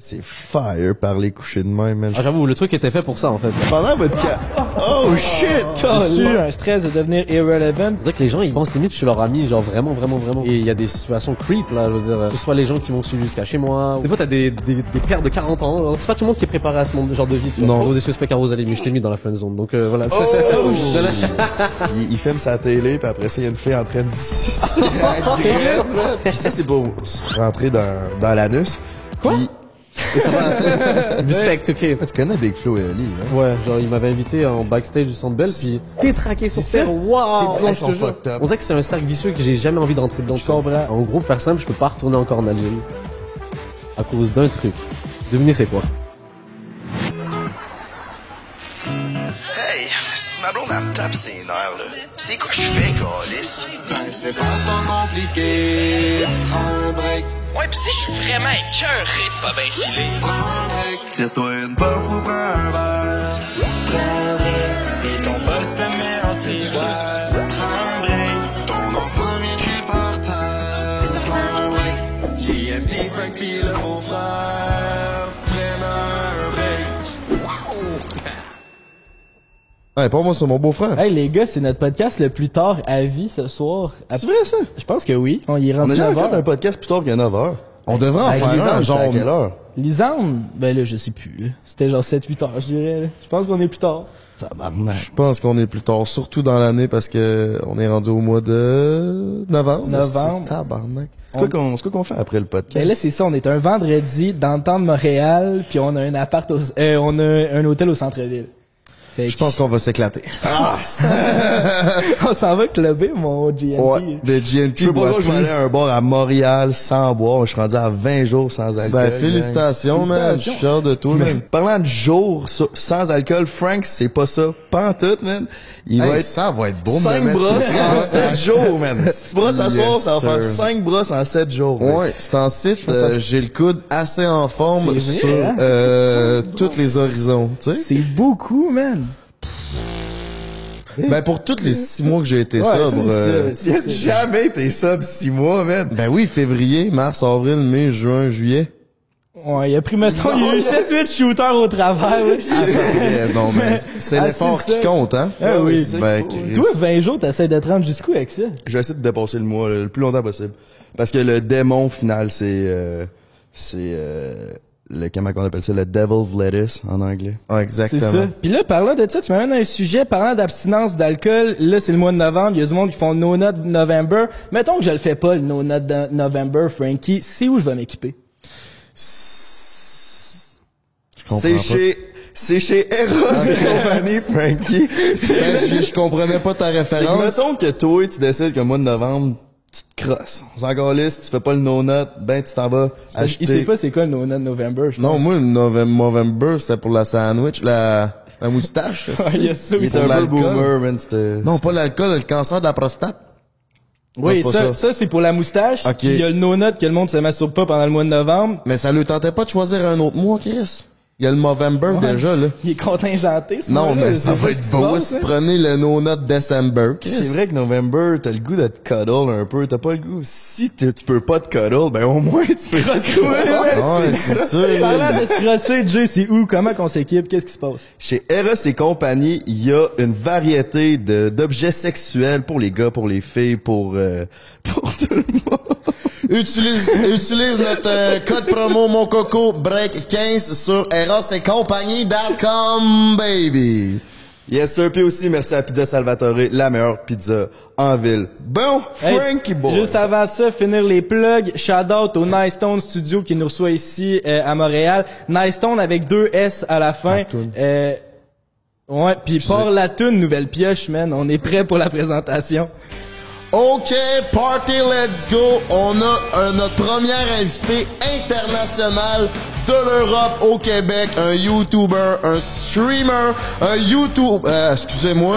C'est fire par les couchers de main, man. Ah, j'avoue, le truc était fait pour ça, en fait. Pendant votre ca... Oh shit! As-tu un stress de devenir irrelevant? Dirait que les gens, ils pensent limite que je suis leur ami, genre vraiment, vraiment, vraiment. Et il y a des situations creep, là, je veux dire. Que ce soit les gens qui m'ont suivi jusqu'à chez moi. Des fois, t'as des, des, des pères de 40 ans. genre. C'est pas tout le monde qui est préparé à ce monde, genre de vie, tu vois. Non. Gros, des suspects à Rosalie, mais je t'ai mis dans la friend zone. Donc, euh, voilà. Oh, il, il filme sa télé, puis après ça, il y a une fille en train de. Puis ça, c'est pour rentrer dans, dans l'anus. Quoi? Respect, ok. tu connais Big Flo et Ali, hein? Ouais, genre il m'avait invité en backstage du Centre Bell puis détraqué sur C'est terre. ça. Waouh! Ces Non, plans je te sont jure. fucked up. On dirait que c'est un cercle vicieux que j'ai jamais envie d'entrer dedans. Je comprends. En gros, pour faire simple, je peux pas retourner encore en Algérie. À cause d'un truc. Devinez c'est quoi? Hey, si ma blonde elle me tape ses nerfs, là, c'est quoi que je fais, Calis? Ben, c'est pas tant compliqué. Prends un break, Ouais, pis si je suis vraiment écœuré de pas bien filer. Tire-toi une puff ou prends un verre. Prends un break. Si ton boss te met en ciboire, Ouais, pas moi, c'est mon beau-frère. Hey les gars, c'est notre podcast le plus tard à vie ce soir. C'est vrai, ça? Je pense que oui. On y est On rendu a jamais 9 fait un podcast plus tard qu'à 9h. On devrait en faire un, genre... à quelle heure? Lisande, ben là, je sais plus. là. C'était genre 7-8 heures, je dirais. là. Je pense qu'on est plus tard. Je pense qu'on est plus tard, surtout dans l'année, parce que on est rendu au mois de novembre. Novembre. C'est Tabarnak. C'est quoi qu'on, c'est quoi qu'on fait après le podcast? Ben là, c'est ça, on est un vendredi dans le temps de Montréal, puis on a un appart au, euh, on a un hôtel au centre-ville. Fait Je pense qu'on va s'éclater. qu'on s'en va clubber, mon GNP. Ouais, le GNT pas boit je vais aller à un bar à Montréal sans boire. Je suis rendu à 20 jours sans alcool. Ben, félicitations, man. Je suis fier de toi, Mais man. Parlant de jours sans alcool, Frank, c'est pas ça. Pas en tout, man. Il Hey, va être ça va être beau, me 5 mettre brosses en 7 jours, man. Si tu brosses à Yes, soir, ça va faire sir. 5 brosses en 7 jours. man. Ouais, c'est en site, euh, j'ai le coude assez en forme sur hein? euh, tous les horizons, tu sais. C'est beaucoup, man. Ben pour tous les six mois que j'ai été Ouais, sobre, euh, jamais été sub 6 mois, man. ben oui, février, mars, avril, mai, juin, juillet. Ouais, il a pris, mettons, il y a eu 7-8 shooters au travers, ouais. Eh, non, mais c'est Ah, l'effort c'est qui compte, hein? Ah oui. Ben. Toi, 20 jours, t'essaies de te rendre jusqu'où avec ça? J'essaie de dépasser le mois le plus longtemps possible. Parce que le démon final, c'est... euh, c'est... euh, le, comment on appelle ça? Le devil's lettuce en anglais. Ah, C'est exactement. ça. Puis là, parlant de ça, tu m'amènes à un sujet, parlant d'abstinence d'alcool. Là, c'est le mois de novembre. Il y a du monde qui font No Nut November. Mettons que je le fais pas, le No Nut de- November, Frankie. C'est où je vais m'équiper? C'est chez... C'est chez Eros et compagnie, Frankie. Ben, je, je comprenais pas ta C'est que référence. mettons que toi, tu décides qu'au mois de novembre, tu te crosses. On s'en calisse, tu fais pas le no-nut, ben tu t'en vas acheter... Il sait pas c'est quoi le No Nut November, je Non, moi, le November, November, c'était pour la sandwich, la, la moustache. Ouais, il y a ça Il est un peu boomer, man, c'était... Non, pas l'alcool, le cancer de la prostate. Oui, Non, ça, ça, c'est pour la moustache. Ok. Puis Il y a le No Nut que le monde se masturbe pas pendant le mois de novembre. Mais ça lui tentait pas de choisir un autre mois, Chris? Il y a le November déjà, là. Il est contingenté, ce Non, mais ça C'est va être beau si hein. prenez le No Nut December. C'est vrai que November, t'as le goût de te cuddle un peu, t'as pas le goût. Si tu peux pas te cuddle, ben au moins tu peux te Ouais, ouais, Ouais, c'est ça. Parlant de se crosser, Jay, c'est où? Comment qu'on s'équipe? Qu'est-ce qui se passe? Chez Eros et compagnie, il y a une variété d'objets sexuels pour les gars, pour les filles, pour euh, pour tout le monde. Utilise, utilise notre euh, code promo mon coco break 15 sur eros et compagnie.com, baby. Yes sir, puis aussi merci à Pizza Salvatore, la meilleure pizza en ville. Bon, Hey, Frankie boy. Juste avant ça, finir les plugs. Shout out au Nice Stone Studio qui nous reçoit ici euh, à Montréal. Nice Stone avec deux S à la fin. Euh, ouais, puis par la tune nouvelle pioche, man. On est prêt pour la présentation. OK, party, let's go. On a notre premier invité international de l'Europe au Québec, un YouTuber, un streamer, un YouTube, euh, excusez-moi,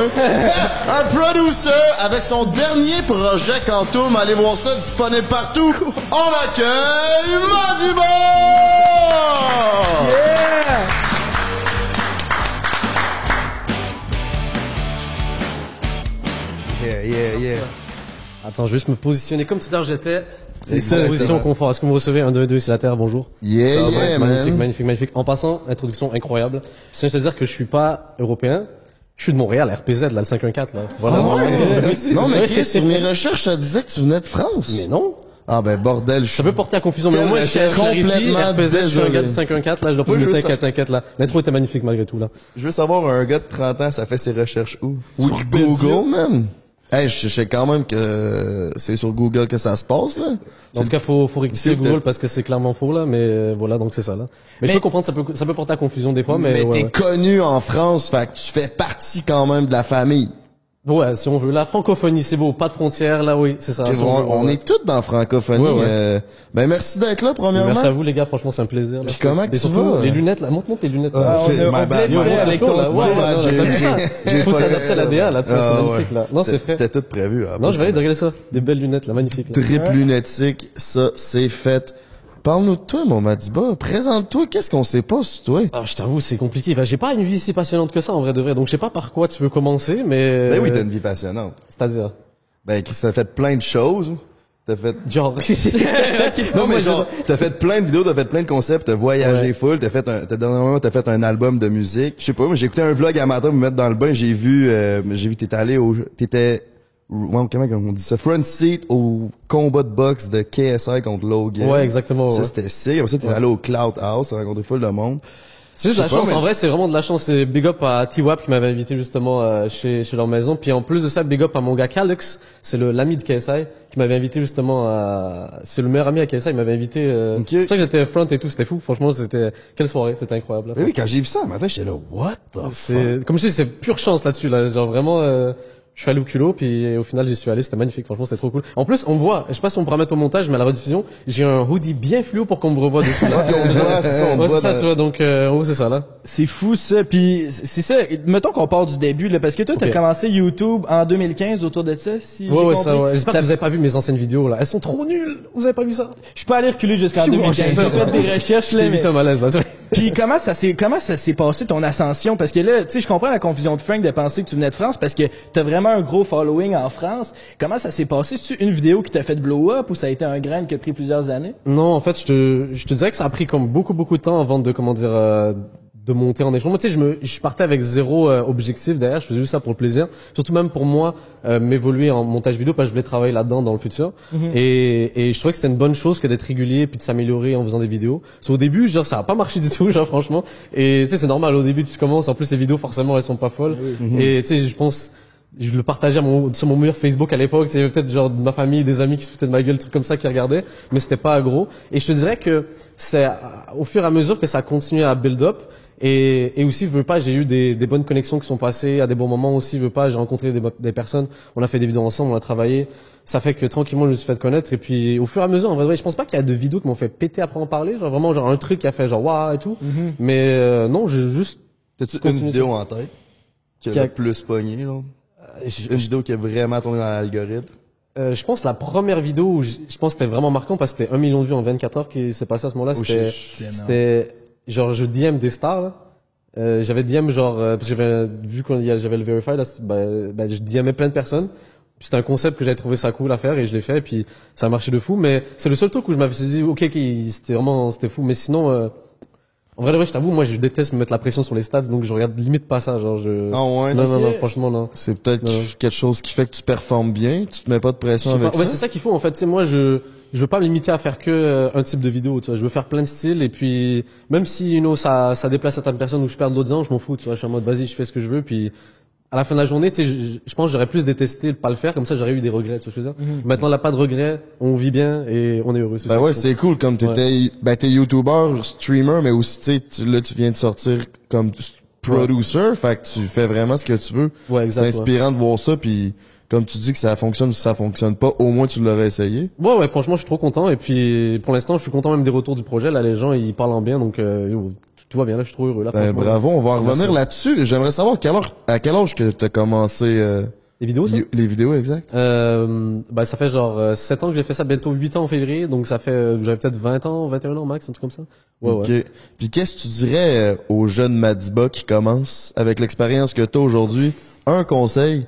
un producer avec son dernier projet Quantum. Allez voir ça, disponible partout. On accueille Madiba! Yeah, yeah, yeah. Attends, je vais juste me positionner comme tout à l'heure j'étais. C'est ça. Position confort. Est-ce que vous recevez? Un 2 2 c'est la terre, bonjour. Yeah, yeah, magnifique, man. magnifique, magnifique. En passant, introduction incroyable. C'est à dire que je suis pas européen. Je suis de Montréal, RPZ, là, le 514, là. Voilà. Ah ouais? Non, mais. Chris, sur mes recherches, ça disait que tu venais de France. Mais non. Ah ben bordel, je Ça peut porter à confusion, mais moins, je suis complètement RPZ, je suis un gars du 514, là, je dois pas Moi, me veux t'inquiète, là. L'intro était magnifique, malgré tout, là. Je veux savoir, un gars de 30 ans, ça fait ses recherches où? sur Wikipédia? Google, man. Hey, je je sais quand même que c'est sur Google que ça se passe, là. En tout cas, faut, faut rectifier C'est Google parce que c'est clairement faux, là, mais euh, voilà, donc c'est ça, là. Mais, je Mais- peux comprendre, ça peut, ça peut porter à confusion des fois, mais, mais ouais, t'es ouais. connu en France, fait que tu fais partie quand même de la famille. Ouais, si on veut. La francophonie, c'est beau, pas de frontières, là, oui, c'est ça. On, est tous dans la francophonie. Ouais, ouais. euh, ben merci d'être là, premièrement. Merci à vous, les gars, franchement, c'est un plaisir. Puis comment Et tu surtout, vas? les lunettes, là, montre-moi tes lunettes, Ah, là. j'ai- j'ai Faut s'adapter à la DA, là, tu vois, c'est Ah, magnifique, là. Non, c'est C'était- fait. C'était tout prévu. après, Non, je vais aller regarder ça. Des belles lunettes, là, magnifiques, là. Triple lunatique, ça, c'est fait. Parle-nous de toi, mon Madiba. Présente-toi, qu'est-ce qu'on sait pas sur toi? Ah, je t'avoue, c'est compliqué. Bah, j'ai pas une vie si passionnante que ça, en vrai de vrai. Donc, je sais pas par quoi tu veux commencer, mais... Ben oui, t'as une vie passionnante. C'est-à-dire... Ben, Chris, t'as fait plein de choses. T'as fait... Genre... Non, mais genre, t'as fait plein de vidéos, t'as fait plein de concepts, t'as voyagé Ouais. full, t'as fait un, t'as, dernièrement, t'as fait un album de musique. Je sais pas, moi, j'ai écouté un vlog à matin me mettre dans le bain, j'ai vu, euh, j'ai vu t'étais allé au, t'étais, ouais, comment on dit ça? Front seat au combat de boxe de KSI contre Logan. Ouais, exactement, Ça, ouais. c'était sick. Après ça, t'es allé au Cloud House, t'as rencontré full de monde. C'est juste Je la pas, chance. mais- En vrai, c'est vraiment de la chance. C'est big up à T-Wap qui m'avait invité justement euh, chez chez leur maison. Puis en plus de ça, big up à mon gars Calix. C'est le l'ami de KSI qui m'avait invité justement à. C'est le meilleur ami à KSI. Il m'avait invité. Euh... Ok. C'est pour ça que j'étais front et tout. C'était fou. Franchement, c'était quelle soirée. C'était incroyable. Ben oui, quand j'ai vu ça, matin, j'étais là, what the fuck? Comme je dis, c'est pure chance là-dessus. Là. Genre vraiment. euh, Je suis allé au culot, puis au final j'y suis allé, c'était magnifique, franchement c'était trop cool. En plus, on voit, je sais pas si on pourra mettre au montage, mais à la rediffusion, j'ai un hoodie bien fluo pour qu'on me revoie dessus. Là. C'est ça, Ouais, c'est ça, dans- tu vois, donc euh, gros c'est ça là. C'est fou ça, puis c'est ça. Mettons qu'on part du début là, parce que toi t'as Ok. commencé YouTube en 2015 autour de ça, si Ouais, j'ai ouais, compris. ça, ouais. J'espère Ça- que vous avez pas vu mes anciennes vidéos, là. Elles sont trop nulles. Vous avez pas vu ça? Je pas allé reculer jusqu'en Si, 2015. moi, J'ai fait des recherches là. mais- vite un malaise, là. Tu. Puis comment ça s'est comment ça s'est passé ton ascension? Parce que là tu sais je comprends la confusion de Frank de penser que tu venais de France parce que t'as vraiment un gros following en France. Comment ça s'est passé? C'est une vidéo qui t'a fait blow up ou ça a été un grain qui a pris plusieurs années? Non, en fait, je te, je te dirais que ça a pris comme beaucoup, beaucoup de temps avant de, comment dire, euh, de monter en échelon. Moi, tu sais, je me, je partais avec zéro euh, objectif derrière. Je faisais juste ça pour le plaisir. Surtout même pour moi, euh, m'évoluer en montage vidéo parce que je voulais travailler là-dedans dans le futur. et, et je trouvais que c'était une bonne chose que d'être régulier puis de s'améliorer en faisant des vidéos. Parce au début, genre, ça a pas marché du tout, genre, franchement. Et tu sais, c'est normal. Au début, tu commences. En plus, les vidéos, forcément, elles sont pas folles. Et tu sais, je pense, je le partageais mon, sur mon mur Facebook à l'époque. C'est peut-être genre de ma famille, des amis qui se foutaient de ma gueule, trucs comme ça qui regardaient, mais c'était pas gros. Et je te dirais que c'est au fur et à mesure que ça a continué à build up. Et, et aussi, veux pas, j'ai eu des, des bonnes connexions qui sont passées à des bons moments aussi. Veux pas, j'ai rencontré des, des personnes. On a fait des vidéos ensemble, on a travaillé. Ça fait que tranquillement, je me suis fait connaître. Et puis, au fur et à mesure, en vrai, je pense pas qu'il y a de vidéos qui m'ont fait péter après en parler. Genre vraiment, genre un truc qui a fait genre waouh et tout. Mais euh, non, j'ai juste T'as-tu une vidéo en tête? Qui Qui a- plus pogné, là? je- Une vidéo qui a vraiment tourné dans l'algorithme? Euh, je pense la première vidéo où je, je pense que c'était vraiment marquant parce que c'était un million de vues en 24 heures qui s'est passé à ce moment-là. Oh, c'était genre je DM des stars. Là. Euh, j'avais DM genre euh, parce que j'avais vu qu'on y a- j'avais le verify là, ben, ben, je DMais plein de personnes. C'était un concept que j'avais trouvé ça cool à faire et je l'ai fait et puis ça a marché de fou. Mais c'est le seul truc où je m'avais dit ok, c'était vraiment c'était fou. Mais sinon euh, en vrai, de vrai, je t'avoue, moi je déteste me mettre la pression sur les stats donc je regarde limite pas ça. Genre je Ah ouais? non non non franchement non. C'est peut-être quelque chose qui fait que tu performes bien, tu te mets pas de pression avec pas. Ouais, c'est ça. ça qu'il faut en fait. Tu sais, moi, je je veux pas me limiter à faire que euh, un type de vidéo. Tu vois, je veux faire plein de styles et puis même si you know, ça ça déplace certaines personnes ou je perds d'autres gens, je m'en fous. Tu vois, je suis en mode vas-y, je fais ce que je veux. Puis à la fin de la journée, tu sais, je, je pense que j'aurais plus détesté de pas le faire. Comme ça, j'aurais eu des regrets. Tu vois ce que je veux dire Maintenant, là, pas de regrets. On vit bien et on est heureux. Ben ça ouais, c'est cool comme t'étais, ben t'es YouTuber, streamer, mais aussi tu sais, tu- là tu viens de sortir comme producer, fait que tu fais vraiment ce que tu veux. Ouais, C'est exact. ouais. inspirant de voir ça, puis comme tu dis que ça fonctionne ou ça fonctionne pas, au moins tu l'aurais essayé. Ouais, ouais, franchement, je suis trop content. Et puis, pour l'instant, je suis content même des retours du projet. Là, les gens, ils parlent en bien, donc euh, tout va bien. Là, je suis trop heureux. Là, Ben bravo, on va revenir là-dessus. J'aimerais savoir quel à quel âge que t'as commencé euh, Les vidéos, ça? les vidéos exact. Euh, bah ça fait genre euh, 7 ans que j'ai fait ça, bientôt 8 ans en février, donc ça fait j'avais peut-être 20 ans, 21 ans max, un truc comme ça. Ouais Ok. ouais. Puis qu'est-ce que tu dirais aux jeunes Madiba qui commencent avec l'expérience que t'as aujourd'hui? Un conseil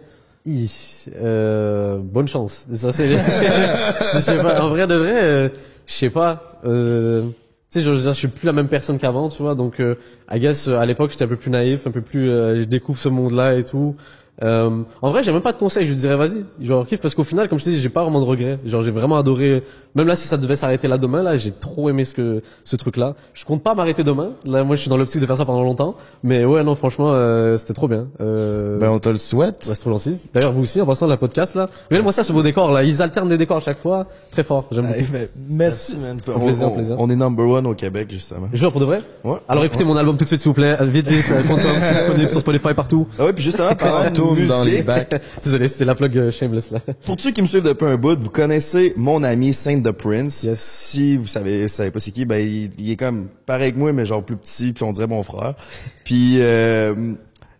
euh, bonne chance. En vrai de vrai, euh, je sais pas. Euh, tu sais, je, je suis plus la même personne qu'avant, tu vois. Donc, euh, I guess à l'époque j'étais un peu plus naïf, un peu plus. je découvre ce monde-là et tout. En vrai, j'ai même pas de conseils. Je dirais vas-y, genre kiffe parce qu'au final, comme je te dis, j'ai pas vraiment de regrets. Genre, j'ai vraiment adoré. Même là, si ça devait s'arrêter là demain, là, j'ai trop aimé ce que ce truc-là. Je compte pas m'arrêter demain. Là, moi, je suis dans l'optique de faire ça pendant longtemps. Mais ouais, non, franchement, euh, c'était trop bien. Euh, Ben, on te le souhaite. Ouais, c'est trop gentil. D'ailleurs, vous aussi, en passant la podcast, là. Regardez-moi ça, ce beau décor, là. Ils alternent des décors à chaque fois. Très fort. J'aime Ouais, beaucoup. ben, merci. man. Un plaisir, on, un plaisir. on est number one au Québec, justement. Je jure pour de vrai? Ouais. Alors écoutez mon album tout de suite, s'il vous plaît. Vite, vite. euh, Quantum, c'est disponible sur Spotify partout. Ah ouais, puis justement, parlant de dans les musique, bacs. Désolé, c'était la plug euh, shameless, là. pour ceux qui me suivent depuis un bout, vous connaissez mon ami Saint the Prince. Yes. Si vous savez, savez pas c'est qui, ben il, il est comme pareil que moi, mais genre plus petit, puis on dirait mon frère. Puis euh,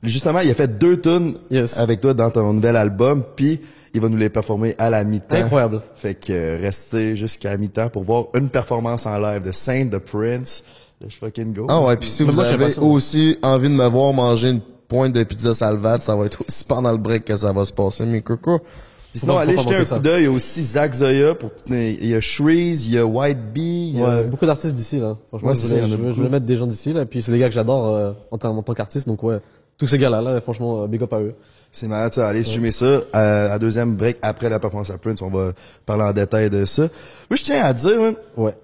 justement, il a fait deux tunes Yes. avec toi dans ton nouvel album, puis il va nous les performer à la mi-temps. Incroyable. Fait que euh, restez jusqu'à la mi-temps pour voir une performance en live de Saint the Prince. Let's fucking go. Ah ouais, puis si Mais vous moi, avez aussi envie de me voir manger une pointe de pizza salvate, ça va être aussi pendant le break que ça va se passer, mes cocos. Puis sinon, allez jeter un coup d'œil. Il y a aussi Zach Zoya. Pour, il y a Shreeze, il y a White Bee. il y a- Ouais, beaucoup d'artistes d'ici, là. Franchement, Ouais, je, ça, voulais, je, veux- je voulais mettre des gens d'ici, là. Puis c'est des gars que j'adore, euh, en, tant, en tant qu'artiste. Donc ouais. Tous ces gars-là, là, franchement, euh, big up à eux. C'est malade, ça. Allez streamer ça. À, à deuxième break, après la performance à Prince, on va parler en détail de ça. Moi, je tiens à dire, hein, Ouais.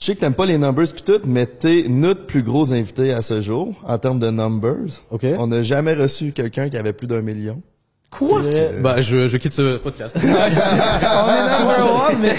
je sais que t'aimes pas les numbers pis tout, mais t'es notre plus gros invité à ce jour, en termes de numbers. Ok. On n'a jamais reçu quelqu'un qui avait plus d'un million. Quoi? Bah, je, je quitte ce podcast. On est number one, mais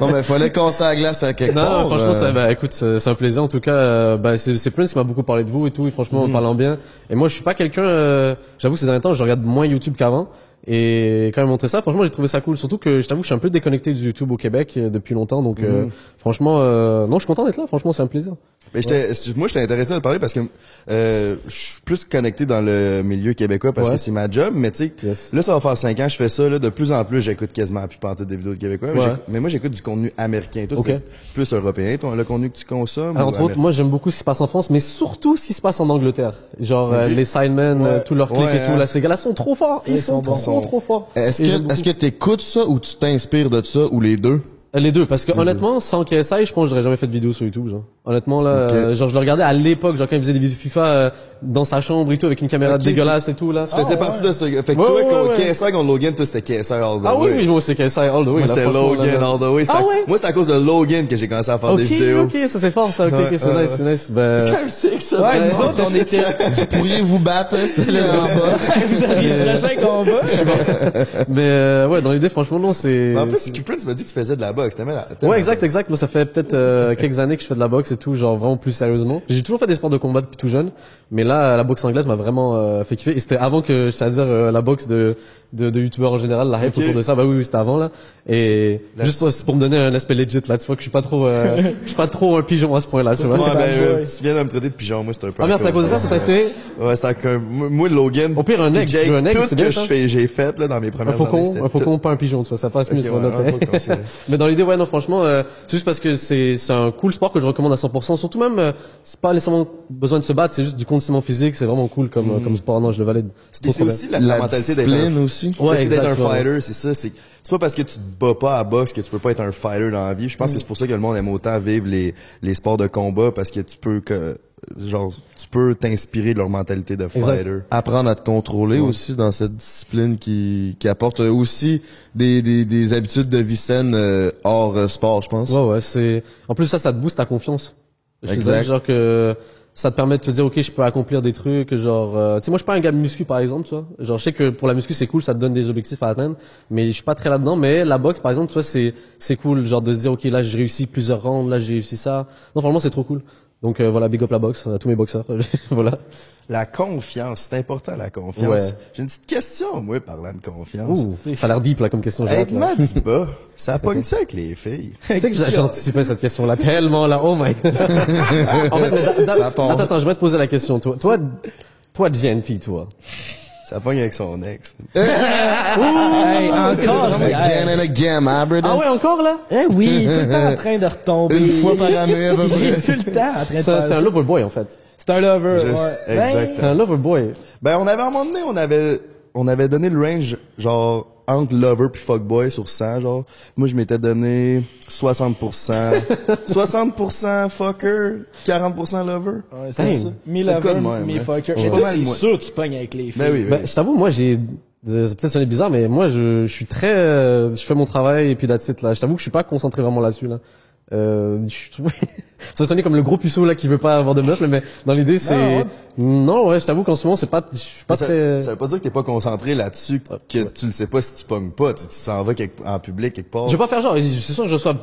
Non, mais fallait casser la glace à quelque Non, part. non, franchement, euh, ça, bah, écoute, c'est un plaisir. En tout cas, euh, bah, c'est c'est Prince qui m'a beaucoup parlé de vous et tout. Et franchement, en parlant bien. Et moi, je suis pas quelqu'un. euh, J'avoue, ces derniers temps, je regarde moins YouTube qu'avant. Et quand il montré ça, franchement, j'ai trouvé ça cool. Surtout que je t'avoue, que je suis un peu déconnecté du YouTube au Québec euh, depuis longtemps. Donc, euh, franchement, euh, non, je suis content d'être là. Franchement, c'est un plaisir. Mais j'étais, moi, j'étais intéressé à te parler parce que euh, je suis plus connecté dans le milieu québécois parce Ouais. que c'est ma job. Mais tu sais, Yes. là, ça va faire cinq ans, je fais ça. Là, de plus en plus, j'écoute quasiment plus pantoute des vidéos de québécois. Mais Ouais. Mais moi, j'écoute du contenu américain. Toi, Ok. c'est plus européen, toi, le contenu que tu consommes. Alors, entre autres, moi, j'aime beaucoup ce qui se passe en France, mais surtout ce qui se passe en Angleterre. Genre, euh, les Sidemen, euh, tous leurs clics Ouais, et tout. hein. Là, ces gars-là sont trop forts. Ils, ils sont, sont trop, bons. Trop forts. Est-ce que, que t'écoutes ça ou tu t'inspires de ça ou les deux? Les deux, parce que honnêtement, sans KSI, je pense que j'aurais jamais fait de vidéo sur YouTube. Genre. Honnêtement, là, Ok. euh, genre je le regardais à l'époque, genre quand il faisait des vidéos FIFA euh, dans sa chambre et tout, avec une caméra Ok, dégueulasse et tout là. Tu faisais partie de ce. Fait que Ouais, toi, ouais, quand ouais. KSI contre Logan, toi, c'était KSI all the Ah oui, oui, moi c'est KSI all the way. Moi, c'était Logan là, all the way. C'est Ah à- ouais? Moi, c'est à cause de Logan que j'ai commencé à faire Ok, des vidéos. ok, ça c'est fort, ça. Ok, Ouais, ok, c'est ouais, nice, ouais. c'est nice. Ben, C'est que ça. ouais, Ouais. nous autres, on était, Vous pourriez vous battre, c'est là en bas. vous aviez le prochain combat. mais euh, ouais, dans l'idée, franchement, non, c'est. Mais En plus, Prince m'a dit que tu faisais de la boxe. Ouais, exact, exact. Moi, ça fait peut-être euh, quelques années que je fais de la boxe et tout, genre vraiment plus sérieusement. J'ai toujours fait des sports de combat depuis tout jeune, mais là, la boxe anglaise m'a vraiment euh, fait kiffer. Et c'était avant que, c'est-à-dire euh, la boxe de de, de youtubeurs en général, la hype Ok. autour de ça. Bah oui, oui c'était avant là. Et La- juste pour, c'est pour me donner un aspect legit là, tu vois que je suis pas trop, euh, je suis pas trop un pigeon à ce point-là, tu vois. Ouais, ben, euh, tu viens de me traiter de pigeon, moi, c'est un peu. Ah merde, c'est à cause de ça, ça t'a inspiré? Ouais, c'est à cause- moi, moi, Logan. Au pire, un veux un tout c'est ce bien que ça je fais, j'ai fait, là, dans mes Un premières faucon, années. c'était un faucon, tout- pas un pigeon, tu vois, ça passe mieux. Là, un faucon, c'est. Mais dans l'idée, ouais, non, franchement, euh, c'est juste parce que c'est c'est un cool sport que je recommande à 100%. Surtout même, euh, c'est pas nécessairement besoin de se battre, c'est juste du conditionnement physique, c'est vraiment cool comme euh, comme sport. Non, je le valide. C'est c'est aussi la, mentalité d'être un aussi. Ouais, c'est d'être un fighter, c'est ça. C'est c'est pas parce que tu te bats pas à boxe que tu peux pas être un fighter dans la vie. Je pense que c'est pour ça que le monde aime autant vivre les les sports de combat parce que tu peux que genre tu peux t'inspirer de leur mentalité de fighter. apprendre à te contrôler aussi dans cette discipline qui, qui apporte aussi des, des, des habitudes de vie saine euh, hors euh, sport, je pense. Ouais, ouais, c'est. En plus, ça, ça te booste ta confiance. Je te Exact. dirais, genre que ça te permet de te dire, ok, je peux accomplir des trucs, genre, euh, tu sais, moi, je suis pas un gars de muscu, par exemple, tu vois. Genre, je sais que pour la muscu, c'est cool, ça te donne des objectifs à atteindre, mais je suis pas très là-dedans. Mais la boxe, par exemple, tu vois, c'est c'est cool, genre de se dire, ok, là, j'ai réussi plusieurs rounds, là, j'ai réussi ça. Non, franchement, c'est trop cool. Donc euh, voilà, big up la boxe à tous mes boxeurs. voilà. La confiance, c'est important la confiance. Ouais. J'ai une petite question moi parlant de confiance. Ouh, ça a l'air deep là comme question. là. Madiba, ça pogne ça avec les filles. Tu sais que anticipé cette question-là tellement là. Oh my god. en fait, mais attends, attends, je vais te poser la question. Toi, toi, toi, GNT, toi. Ça pogne avec son ex. Hey, encore Again and again, my brother. Ah ouais, encore là? Eh oui, tout le temps en train de retomber. Une fois par année, à peu près. tout le temps en train de C'est un, t'es un ça. lover boy en fait. C'est un lover, ouais. exact. T'es un lover boy. Ben on avait à un moment donné, on avait on avait donné le range, genre, entre lover puis fuckboy sur 100, genre. Moi, je m'étais donné 60%. 60% fucker, 40% lover. Ouais, c'est ça. Quoi lover, hein? fucker. Mais toi, c'est sûr que tu pognes avec les filles. Ben oui, Ben, je t'avoue, moi, j'ai, c'est peut-être sonner bizarre, mais moi, je, je suis très, je fais mon travail et puis that's it, là. Je t'avoue que je suis pas concentré vraiment là-dessus, là. Euh, je- ça va sonner comme le gros puceau, là, qui veut pas avoir de meuf, là, mais dans l'idée, c'est, ouais. non, ouais, je t'avoue qu'en ce moment, c'est pas, je suis pas ça, très, ça veut pas dire que t'es pas concentré là-dessus, que ouais. tu le sais pas si tu pognes pas. Tu tu s'en vas quelque- en public quelque part. Je vais pas faire genre, c'est sûr que je reçois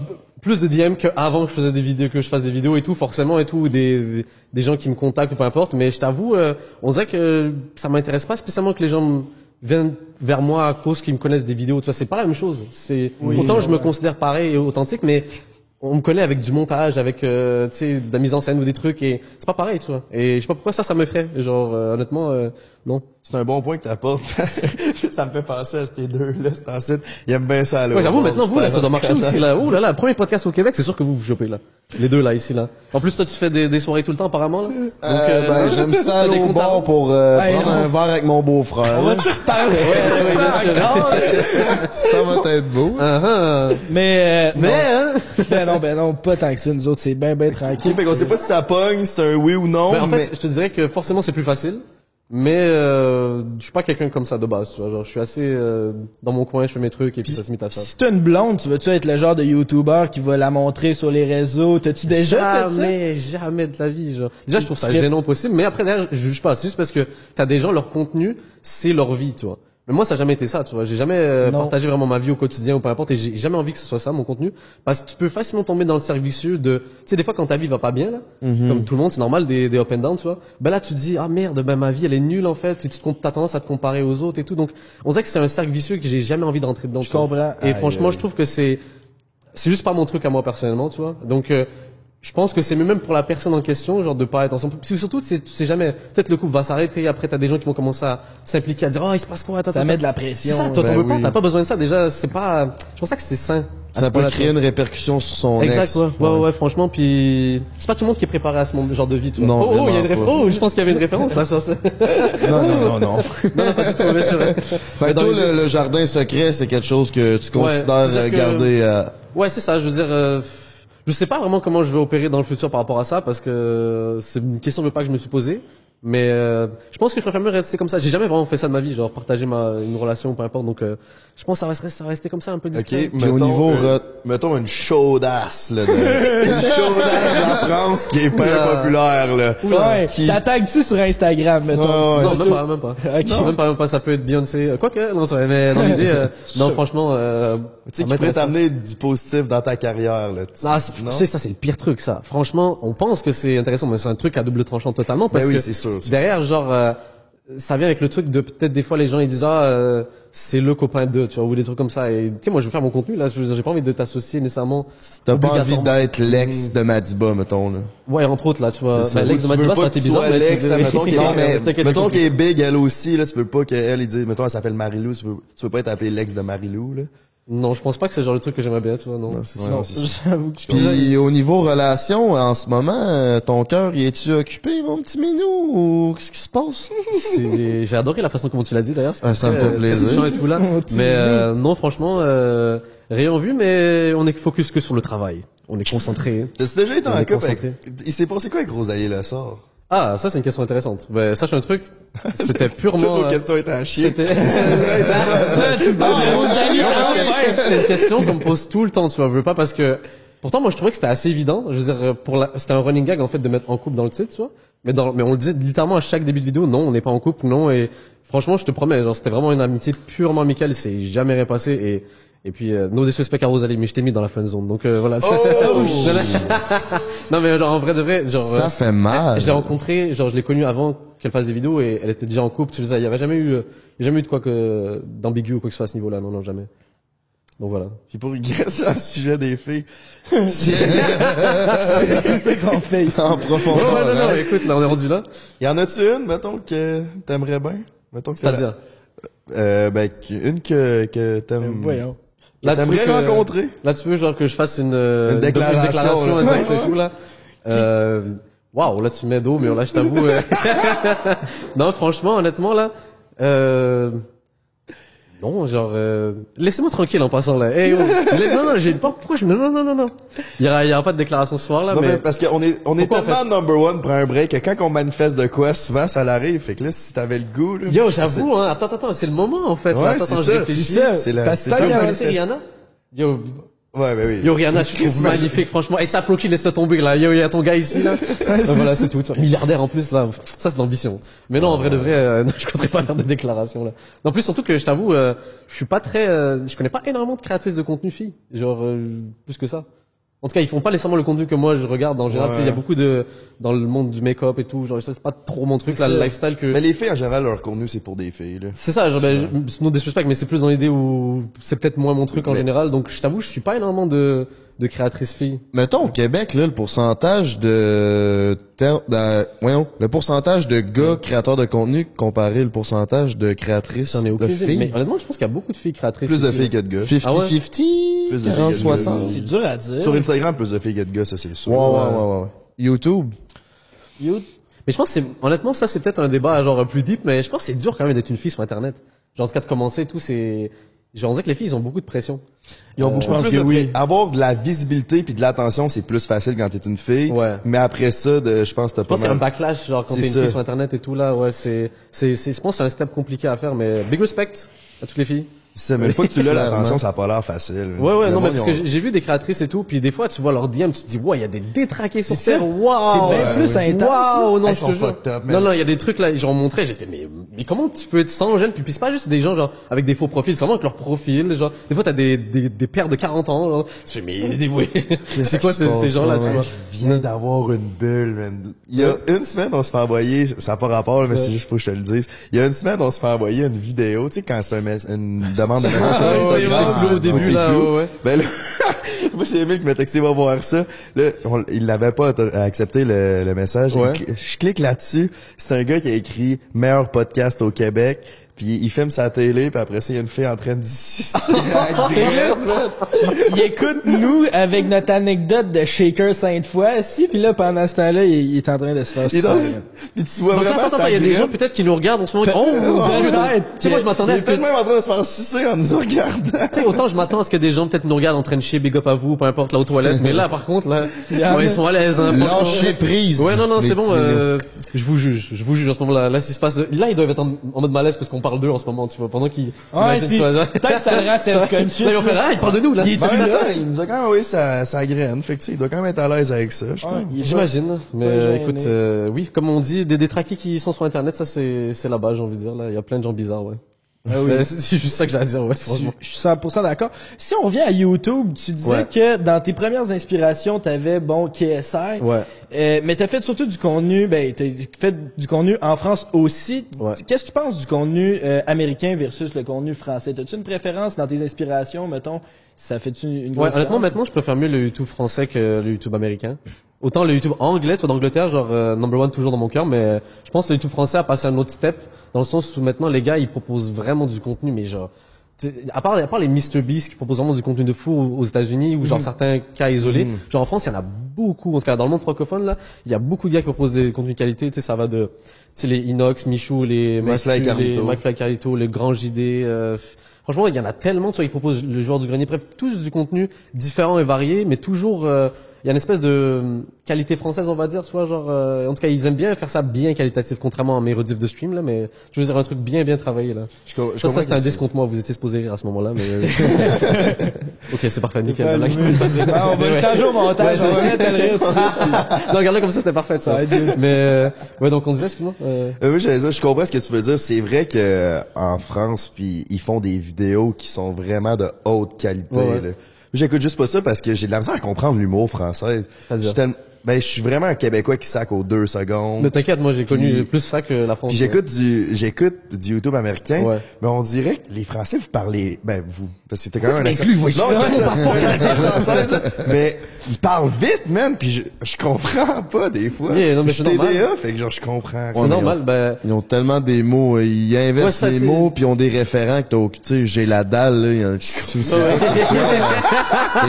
plus de DM qu'avant que je faisais des vidéos, que je fasse des vidéos et tout, forcément et tout, des, des, des gens qui me contactent ou peu importe, mais je t'avoue, euh, on dirait que ça m'intéresse pas spécialement que les gens me- viennent vers moi à cause qu'ils me connaissent des vidéos, tu vois, c'est pas la même chose. C'est, autant je me considère pareil et authentique, mais on me connaît avec du montage, avec, euh, de la mise en scène ou des trucs et c'est pas pareil, tu vois. Et je sais pas pourquoi ça, ça me ferait. Genre, euh, honnêtement, euh, non? C'est un bon point que t'apportes. ça me fait penser à ces deux-là, c'est ensuite. Ils aiment bien ça, là. Ouais, j'avoue, maintenant, vous, là, ça doit marcher aussi, là. Ouh là là, premier podcast au Québec, c'est sûr que vous vous chopez, là. Les deux, là, ici, là. En plus, toi, tu fais des, des soirées tout le temps, apparemment, là. Donc, Euh, ben, j'aime ça aller au bar pour euh, prendre non. un verre avec mon beau-frère. On va te reparler? ouais, Ça va être beau. Ah, ah. Mais, euh, Mais, hein? non. ben non, ben non, pas tant que ça. Nous autres, c'est bien, bien tranquille. Ok, fait qu'on sait pas si ça pogne, si c'est un oui ou non, Ben, en fait, je te dirais que forcément, c'est plus facile. Mais, euh, je suis pas quelqu'un comme ça de base, tu vois. Genre, je suis assez, euh, dans mon coin, je fais mes trucs et puis ça se met à ça. Si t'as une blonde, tu veux-tu être le genre de YouTuber qui va la montrer sur les réseaux? T'as-tu déjà fait ça? jamais, jamais de la vie, genre. Déjà, je trouve ça serais- gênant possible, mais après, derrière, je juge pas. C'est juste parce que t'as des gens, leur contenu, c'est leur vie, tu vois. Mais moi, ça a jamais été ça, tu vois. J'ai jamais euh, partagé vraiment ma vie au quotidien ou peu importe, et j'ai jamais envie que ce soit ça, mon contenu. Parce que tu peux facilement tomber dans le cercle vicieux de, tu sais, des fois, quand ta vie va pas bien, là, comme tout le monde, c'est normal, des, des up and down, tu vois. Ben là, tu te dis, ah merde, ben ma vie, elle est nulle, en fait. Tu te t'as tendance à te comparer aux autres et tout. Donc, on dirait que c'est un cercle vicieux que j'ai jamais envie d'entrer dedans. Je comprends. Et Aïe, franchement, aïe. je trouve que c'est, c'est juste pas mon truc à moi personnellement, tu vois. Donc, euh, je pense que c'est mieux même pour la personne en question, genre de pas être ensemble. Puis surtout, c'est- tu sais jamais. Peut-être le couple va s'arrêter. Après, t'as des gens qui vont commencer à s'impliquer, à dire oh il se passe quoi attends, Ça attends, met de la C'est pression. ça, toi, t'en veux pas, oui. t'as pas besoin de ça. Déjà, c'est pas. Je pense pas que c'est sain. Ça peut créer une répercussion sur son. Exact, ex. ouais. Ouais, ouais, ouais, franchement, puis c'est pas tout le monde qui est préparé à ce genre de vie, tu vois. Non, oh, oh, il y a une référence. Oh, je pense qu'il y avait une référence là sur ça. Non, non, non, non. non, non, pas du tout, bien sûr. Fait Mais que dans toi, le, le jardin secret, c'est quelque chose que tu considères que- garder euh, Ouais, c'est ça. Je veux dire, euh, je sais pas vraiment comment je vais opérer dans le futur par rapport à ça parce que c'est une question de pas que je me suis posée. Mais euh, je pense que je préfère mieux rester comme ça. J'ai jamais vraiment fait ça de ma vie, genre partager ma une relation, peu importe. Donc, euh, je pense que ça va rester, ça va rester comme ça, un peu Ok, discret. Puis au niveau euh, re- mettons une chaudasse, là, de, une chaudasse de la France qui est pas populaire, là. Ouais. Qui- T'attaques-tu sur Instagram, mettons? Non, C'est même tout. pas, même pas. Ok. Non, même pas, même pas. Ça peut être Beyoncé. Euh, Quoique, non, vrai, mais dans l'idée, euh, non, franchement, euh, Tu sais, ça qui pourrait t'amener du positif dans ta carrière, là. tu- Ah, non? sais, ça c'est le pire truc, ça. Franchement, on pense que c'est intéressant, mais c'est un truc à double tranchant totalement parce Ben oui, que c'est sûr, derrière, genre, euh, ça vient avec le truc de peut-être des fois les gens ils disent ah c'est le copain de, tu vois, ou des trucs comme ça. Et tu sais, moi je veux faire mon contenu là, j'ai pas envie de t'associer nécessairement. T'as pas envie d'être l'ex de Madiba, mettons, là. Ouais, entre autres là, tu vois. Ben, l'ex de Madiba, ça a que été tu bizarre. mais l'ex, mettons Non, mais- mettons qu'elle est big, elle aussi, là, tu veux pas qu'elle, il dise, mettons, elle s'appelle Marilou, tu veux, tu veux pas être appelé l'ex de Marilou, là. Non, je pense pas que c'est le genre le truc que j'aimerais bien, tu vois, non. Non, c'est Ouais, ça. c'est. J'avoue que je Puis au niveau relation, en ce moment, euh, ton cœur, y es-tu occupé, mon petit minou, ou qu'est-ce qui se passe? C'est- J'ai adoré la façon comment tu l'as dit d'ailleurs. Ah, ça me fait plaisir. euh, touchant et tout là. Mais euh, non, franchement, euh, rien vu, mais on est focus que sur le travail. On est concentré. T'as-tu déjà été en est couple avec, il s'est passé quoi avec Rosalie Le Sort? Ah, ça c'est une question intéressante. Ben, sache un truc, c'était Toutes purement. nos euh, questions étaient à chier. C'était. de Rosalie, ah ouais. c'est une question qu'on me pose tout le temps, tu vois. Je veux pas parce que. Pourtant, moi, je trouvais que c'était assez évident. Je veux dire, pour la... c'était un running gag en fait de mettre en couple dans le titre, tu vois. Mais dans, mais on le dit littéralement à chaque début de vidéo. Non, on n'est pas en couple, non. Et franchement, je te promets, genre, c'était vraiment une amitié purement amicale. C'est jamais rien passé. Et et puis, euh, no disrespect à Rosalie, mais je t'ai mis dans la fun zone. Donc euh, voilà. Oh! non mais genre en vrai de vrai, genre. Ça euh, fait mal. je l'ai rencontrée, genre je l'ai connue avant qu'elle fasse des vidéos et elle était déjà en couple. Tu sais, il y avait jamais eu, euh, jamais eu de quoi que d'ambigu ou quoi que ce soit à ce niveau-là. Non, non, jamais. Donc voilà. Puis pour régresser à ce sujet des filles, C'est ça qu'on fait ici. en profondeur. ouais, non, non, hein. écoute, là on est rendu là. y en a-tu une, mettons, que t'aimerais bien? Mettons que C'est-à-dire, Euh, ben, une que, que t'aimes, Euh, Voyons. là tu veux rencontrer? là tu veux genre que je fasse une, euh, Une déclaration, déclaration là. et tout là. Euh, waouh, là tu mets d'eau, mais là je t'avoue. euh, non, franchement, honnêtement là, euh, Non, genre, euh, laissez-moi tranquille en passant là. Hey, oh, la- non, non, j'ai pas, pourquoi je, non, non, non, non, non. Il y aura, il y aura pas de déclaration ce soir là, Non, mais mais, parce qu'on est, on est en tellement number one pour un break que quand on manifeste de quoi, souvent ça l'arrive. Fait que là, si t'avais le goût, là. yo, j'avoue, hein, attends, attends, attends, c'est le moment en fait. là. Ouais, attends, c'est attends, ça, je réfléchis. c'est la, c'est Rihanna? Yo, Ouais, ben oui. yo, Rihanna, je trouve magnifique, franchement. Et ça, Floki, laisse-le tomber, là. Yo, y a ton gars ici, là. Voilà, c'est tout. Milliardaire, en plus, là. Ça, c'est l'ambition. Mais non, en vrai de vrai, euh, non, je compterais pas faire des déclarations, là. En plus, surtout que, je t'avoue, euh, je suis pas très, euh, je connais pas énormément de créatrices de contenu filles. Genre, euh, plus que ça. En tout cas, ils font pas nécessairement le contenu que moi je regarde en général. Ouais. Tu sais, il y a beaucoup de dans le monde du make-up et tout. Genre, c'est pas trop mon truc, là, le lifestyle que. Mais les filles, en général, leur contenu, c'est pour des filles, là. C'est ça, genre, ben, je- c'est no disrespect, mais c'est plus dans l'idée où c'est peut-être moins mon truc en général. Donc, je t'avoue, je suis pas énormément de de créatrices filles. Mettons au Québec, là, le pourcentage de, ter- de- voyons, le pourcentage de gars créateurs de contenu comparé le pourcentage de créatrices J'en ai de aucune idée. filles. Mais honnêtement, je pense qu'il y a beaucoup de filles créatrices. Plus de ici, filles que de gars. 50-50, Ah ouais? Plus de filles que de 40-60. gars. C'est dur à dire. Sur Instagram, plus de filles que de gars, ça, c'est sûr. Ouais, ouais, ouais, ouais. YouTube. You- Mais je pense que c'est, honnêtement, ça, c'est peut-être un débat, genre, plus deep, mais je pense que c'est dur quand même d'être une fille sur Internet. Genre, en tout cas, de commencer et tout, c'est, genre, on dirait que les filles, ils ont beaucoup de pression. Ils ont Euh, beaucoup je pense plus que de oui. pré- Avoir de la visibilité puis de l'attention, c'est plus facile quand t'es une fille. Ouais. Mais après ça, de, je pense que t'as Je pas pense qu'il y a un mal. backlash, genre, quand C'est t'es une ça. fille sur Internet et tout, là, ouais, c'est, c'est, c'est, je pense que c'est un step compliqué à faire, mais big respect à toutes les filles. C'est- mais une fois que tu l'as, l'attention, ça a pas l'air facile. Ouais, ouais, Le non, mais parce que j'ai- vu des créatrices et tout, puis des fois, tu vois leur DM, tu te dis, ouais, il y a des détraqués sur C'est Terre, ça. waouh! C'est bien plus intense. Waouh, non, Elles je sont te jure. fucked up, man. Non, non, il y a des trucs là, j'en montrais, j'étais, mais, mais comment tu peux être sans gêne, puis, puis c'est pas juste des gens, genre, avec des faux profils, c'est vraiment avec leur profil, genre, des fois t'as des, des, des pères de 40 ans, genre, tu fais, mais, oui, c'est quoi ces, ces gens-là, tu vois? Je viens d'avoir une bulle, man. Il y a une semaine, on se fait envoyer, ça n'a pas rapport, mais c'est juste pour que je te le dise. Il y a une semaine, on se fait envoyer une vidéo, tu sais, quand c'est une demande de message sur Ah, c'est flou au début, là, ouais. Ben là, moi, c'est Emile qui m'a texté, va voir ça. Là, on- il l'avait pas accepté le, le message. Ouais. Il cl- Je clique là-dessus. C'est un gars qui a écrit meilleur podcast au Québec. Puis il filme sa télé, puis après ça, il y a une fille en train de sucer il écoute nous avec notre anecdote de Shaker sainte fois si puis là pendant ce temps-là il, il est en train de se faire sucer. Puis tu vois Donc, vraiment attends, attends, sa il y a des gens peut-être qui nous regardent en ce moment. Pe- Oh, peut-être. Tu sais, moi, je m'attendais Il à est ce que, peut-être même en train de se faire sucer en nous regardant. tu sais, autant je m'attends à ce que des gens peut-être nous regardent en train de chier, big up à vous, peu importe là aux toilettes, mais là, par contre, là, ouais, ils sont à l'aise, hein. Lâchez prise. Ouais, non, non, c'est bon, euh, je vous juge, je vous juge en ce moment-là. Là, se passe, là, ils doivent être en, en mode malaise parce qu'on parle d'eux en ce moment, tu vois, pendant qu'ils, Ouais, si. Peut-être que ça le rend self-conscious, vont faire, là. ah, ils parlent de nous, là. Il est Ben, là. il nous a quand même envoyé sa, sa graine. Fait que, tu sais, il doit quand même être à l'aise avec ça, je pense. Ouais, il J'imagine, mais euh, gêné. écoute, euh, oui, comme on dit, des détraqués qui sont sur Internet, ça c'est c'est la base, j'ai envie de dire. Là, il y a plein de gens bizarres, ouais. Ah oui. C'est juste ça que j'ai à dire, ouais. Je franchement. je suis 100% d'accord. Si on revient à YouTube, tu disais Ouais. que dans tes premières inspirations, t'avais bon KSI, Ouais. euh, mais t'as fait surtout du contenu, ben t'as fait du contenu en France aussi. Ouais. Qu'est-ce que tu penses du contenu euh, américain versus le contenu français? T'as-tu une préférence dans tes inspirations, mettons? Ça fait-tu une, une grosse Ouais, honnêtement, différence? maintenant, je préfère mieux le YouTube français que le YouTube américain. Autant le YouTube anglais, toi d'Angleterre, genre euh, number one toujours dans mon cœur, mais je pense que le YouTube français a passé un autre step dans le sens où maintenant les gars ils proposent vraiment du contenu, mais genre à part à part les MrBeast qui proposent vraiment du contenu de fou aux États-Unis ou genre certains cas isolés, genre en France il y en a beaucoup, en tout cas dans le monde francophone là, il y a beaucoup de gars qui proposent des contenus de qualité, tu sais ça va de tu sais les Inox, Michou, les McFly Carlito. les McFly Carlito, le Grand JD. euh, franchement, il y en a tellement. Tu vois, ils proposent le joueur du grenier. Bref, tous du contenu différent et varié, mais toujours. euh, il y a une espèce de qualité française, on va dire, tu vois, genre, euh, en tout cas, ils aiment bien faire ça bien qualitatif, contrairement à mes rediffs de stream, là, mais je veux dire un truc bien, bien travaillé, là. Je, co- je Ça, c'était un que disque c'est- contre moi, vous étiez supposé rire à ce moment-là, mais... euh, ok, c'est parfait, nickel. La blague, je. Ah, on va le changer au montage, on va mettre le rire dessus. non, regarde-le comme ça, c'était parfait, tu vois. Mais, euh, ouais, donc on disait, excuse-moi, euh, oui, j'allais dire, je comprends ce que tu veux dire. C'est vrai que en France, puis ils font des vidéos qui sont vraiment de haute qualité. Ouais, ouais. là. J'écoute juste pas ça parce que j'ai de la misère à comprendre l'humour français. Tellement- Ben, je suis vraiment un Québécois qui sac aux deux secondes. mais t'inquiète, moi, j'ai connu Puis- plus ça que la France. Puis j'écoute du, j'écoute du YouTube américain, Ouais. mais on dirait que les Français vous parlez, ben vous, parce que c'était quand même un accent. m'inclus, oui, je non, mais ils parlent vite, man, puis je, je comprends pas des fois. Yeah, non, mais je suis c'est normal. TDA, fait que genre je comprends. C'est normal, ben, Ils ont tellement des mots, euh, ils inversent les mots puis ils ont des référents que t'as, au- tu sais, j'ai la dalle, là, il y en a- tu sais, c'est-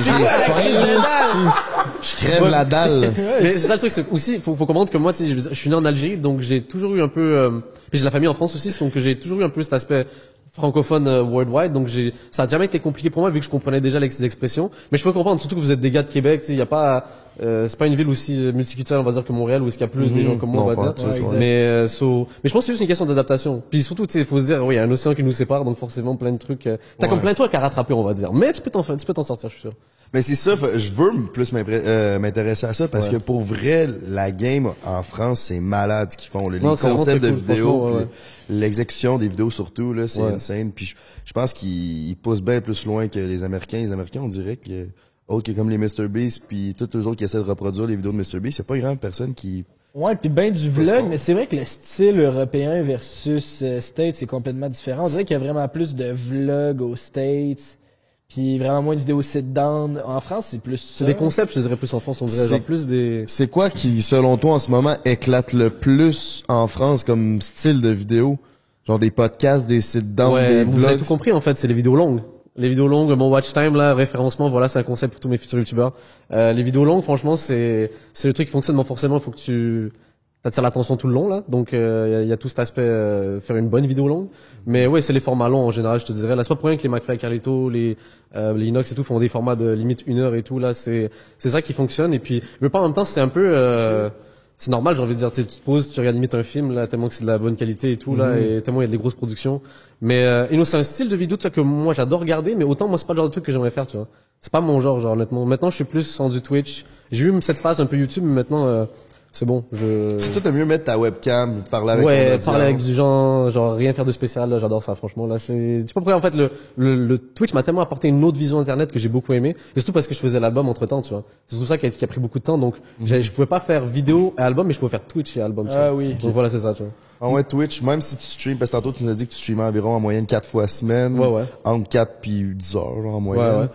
j'ai faim, là, je crève la dalle. Mais c'est ça le truc, c'est aussi, faut, faut comprendre que moi, je, je suis né en Algérie, donc j'ai toujours eu un peu, euh, j'ai la famille en France aussi, donc j'ai toujours eu un peu cet aspect francophone euh, worldwide, donc j'ai, ça a jamais été compliqué pour moi vu que je comprenais déjà les expressions. Mais je peux comprendre, surtout que vous êtes des gars de Québec, il y a pas, euh, c'est pas une ville aussi multiculturelle, on va dire que Montréal où est-ce qu'il y a plus des gens comme moi, Non, on va pas dire. tout, Ouais. Mais euh, so- mais je pense que c'est juste une question d'adaptation. Puis surtout, tu sais, il faut se dire, oui, il y a un océan qui nous sépare, donc forcément plein de trucs. euh, T'as comme plein de trucs à rattraper, on va dire. Mais tu peux t'en, tu peux t'en sortir, je suis sûr. Mais c'est ça, je veux plus euh, m'intéresser à ça parce que pour vrai, la game en France, c'est malade ce qu'ils font. là. Les Non, concepts de cool, vidéos, l'exécution des vidéos surtout, là, c'est Ouais. insane. Puis je, pense qu'ils ils poussent bien plus loin que les Américains. Les Américains, on dirait que autres que comme les Mr Beast, puis tous les autres qui essaient de reproduire les vidéos de Mr Beast, c'est pas une grande personne qui Ouais, puis ben du vlog, mais c'est vrai que le style européen versus euh, States c'est complètement différent. On dirait qu'il y a vraiment plus de vlog aux States, puis vraiment moins de vidéos sit-down. En France, c'est plus ça. C'est des concepts, je dirais plus en France, on dirait C'est- genre plus des. C'est quoi qui, selon toi, en ce moment, éclate le plus en France comme style de vidéo? Genre des podcasts, des sites down, Ouais, des vous avez vlogs? tout compris en fait, c'est les vidéos longues. Les vidéos longues, mon watch time là, référencement, voilà, c'est un concept pour tous mes futurs youtubeurs. Euh, les vidéos longues, franchement, c'est c'est le truc qui fonctionne. Mais forcément, il faut que tu t'attires l'attention tout le long là. Donc il y, a, y a tout cet aspect euh, faire une bonne vidéo longue. Mais ouais, c'est les formats longs en général, je te dirais. Là, c'est pas pour rien que les McFly Carlito, les euh, les Inox et tout font des formats de limite une heure et tout. Là, c'est c'est ça qui fonctionne. Et puis, je pas en même temps, c'est un peu euh, c'est normal, j'ai envie de dire, tu te poses, tu regardes limite un film, là, tellement que c'est de la bonne qualité et tout, là, et tellement il y a des grosses productions. Mais, euh, et c'est un style de vidéo, tu vois, que moi, j'adore regarder, mais autant, moi, c'est pas le genre de truc que j'aimerais faire, tu vois. C'est pas mon genre, genre, honnêtement. Maintenant, je suis plus en du Twitch. J'ai eu cette phase un peu YouTube, mais maintenant, euh, c'est bon, je... C'est toi, t'as mieux mettre ta webcam, parler avec Ouais, parler avec des gens, genre rien faire de spécial, là, j'adore ça, franchement. Là, c'est, pas pourquoi, en fait, le, le, le Twitch m'a tellement apporté une autre vision internet que j'ai beaucoup aimé. Et surtout parce que je faisais l'album entre temps, tu vois. C'est tout ça qui a, qui a pris beaucoup de temps, donc, j'ai- je pouvais pas faire vidéo et album, mais je pouvais faire Twitch et album, tu Ah vois. oui. Donc voilà, c'est ça, tu vois. Ah ouais, Twitch, même si tu streams, parce que tantôt tu nous as dit que tu streamais environ en moyenne 4 fois semaine. Ouais, ouais. Entre 4 puis 10 heures, genre, en moyenne. Ouais, ouais.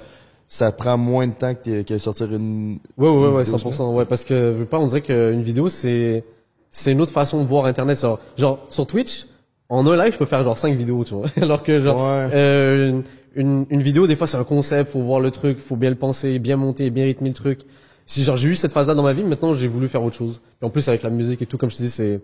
Ça prend moins de temps que, que sortir une... Une ouais, vidéo 100%. Ouais, parce que, je veux pas, on dirait qu'une vidéo, c'est, c'est une autre façon de voir Internet. Genre, genre, sur Twitch, en un live, je peux faire genre 5 vidéos, tu vois. Alors que, genre, Ouais. euh, une, une, une vidéo, des fois, c'est un concept, faut voir le truc, faut bien le penser, bien monter, bien rythmer le truc. Si, genre, j'ai eu cette phase-là dans ma vie, maintenant, j'ai voulu faire autre chose. Et en plus, avec la musique et tout, comme je te dis, c'est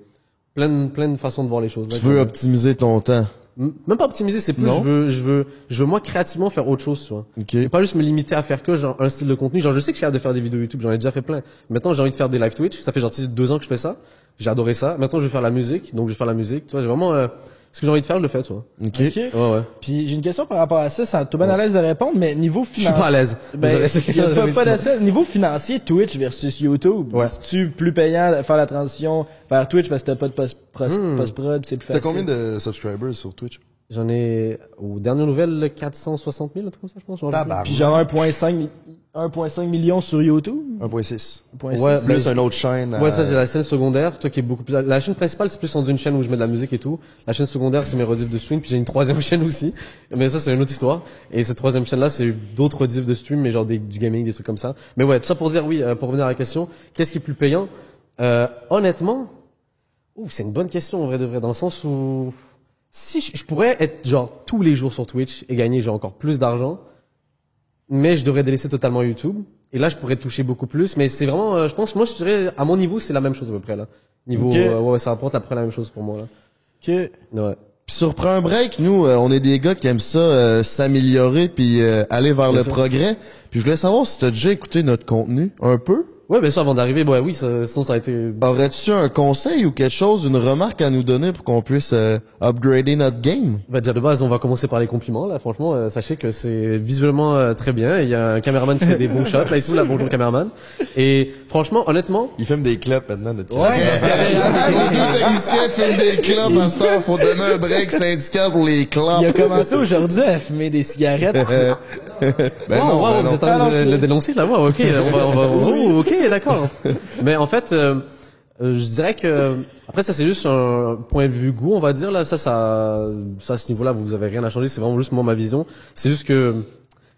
plein, de- plein de façons de voir les choses. Tu veux optimiser ton temps. Même pas optimiser, c'est plus, Non. je veux, je veux, je veux moi créativement faire autre chose, tu vois. Ok. Et pas juste me limiter à faire que genre un style de contenu. Genre je sais que j'ai hâte de faire des vidéos YouTube, j'en ai déjà fait plein. Maintenant j'ai envie de faire des live Twitch. Ça fait genre deux ans que je fais ça. J'ai adoré ça. Maintenant je vais faire la musique, donc je vais faire la musique. Tu vois, j'ai vraiment euh, ce que j'ai envie de faire, je le fais, tu vois. Ok. Ok. Ouais ouais. Puis j'ai une question par rapport à ça, ça t'es bien à l'aise de répondre, mais niveau Je suis financier. pas à l'aise. Ben, pas, pas d'assez. Niveau financier, Twitch versus YouTube, Ouais. c'est-tu plus payant de faire la transition vers Twitch parce que t'as pas de post- Hmm. post-prod, c'est plus T'as facile? combien de subscribers sur Twitch? J'en ai aux dernières nouvelles 460 000, un truc comme ça, je pense. Puis genre 1.5 mi- 1.5 millions sur YouTube? 1.6. 1.6. Ouais, Plus ben, une autre chaîne. Ouais, à- ça j'ai la chaîne secondaire, toi qui est beaucoup plus. La chaîne principale c'est plus en une chaîne où je mets de la musique et tout. La chaîne secondaire c'est mes rediffs de stream, puis j'ai une troisième chaîne aussi. Mais ça c'est une autre histoire. Et cette troisième chaîne là c'est d'autres rediffs de stream, mais genre des, du gaming, des trucs comme ça. Mais ouais, tout ça pour dire oui, euh, pour revenir à la question, qu'est-ce qui est plus payant? Euh, Honnêtement, ouh, c'est une bonne question en vrai de vrai, dans le sens où si je, je pourrais être genre tous les jours sur Twitch et gagner genre encore plus d'argent, mais je devrais délaisser totalement YouTube. Et là, je pourrais toucher beaucoup plus. Mais c'est vraiment, euh, je pense, moi, je dirais, à mon niveau, c'est la même chose à peu près là. Niveau, Ok. euh, ouais, ça rapporte à peu près la même chose pour moi là. Que- Ouais. Puis sur Prends un break, nous, euh, on est des gars qui aiment ça euh, s'améliorer puis euh, aller vers le progrès. Puis je voulais savoir si t'as déjà écouté notre contenu un peu. Ouais, bien sûr, avant d'arriver, ouais, oui, ça, sinon ça a été. Aurais-tu un conseil ou quelque chose, une remarque à nous donner pour qu'on puisse euh, upgrader notre game? Bah, déjà de base, on va commencer par les compliments là. Franchement, euh, sachez que c'est visuellement euh, très bien. Il y a un caméraman qui fait des bons shots là et tout. Là, bonjour caméraman. Et franchement, honnêtement, Il filme des clubs maintenant de Les deux techniciens filment des clubs à cette heure. Faut donner un break syndical pour les clubs. Il a commencé aujourd'hui à fumer des cigarettes. ben non, wow, ben vous non. êtes en train de le, dénoncer là, wow, ok, on va, on va, oh, ok, d'accord. Mais en fait, euh, euh, je dirais que après ça c'est juste un point de vue goût, on va dire là, ça, ça, ça à ce niveau-là, vous avez rien à changer, c'est vraiment juste moi ma vision. C'est juste que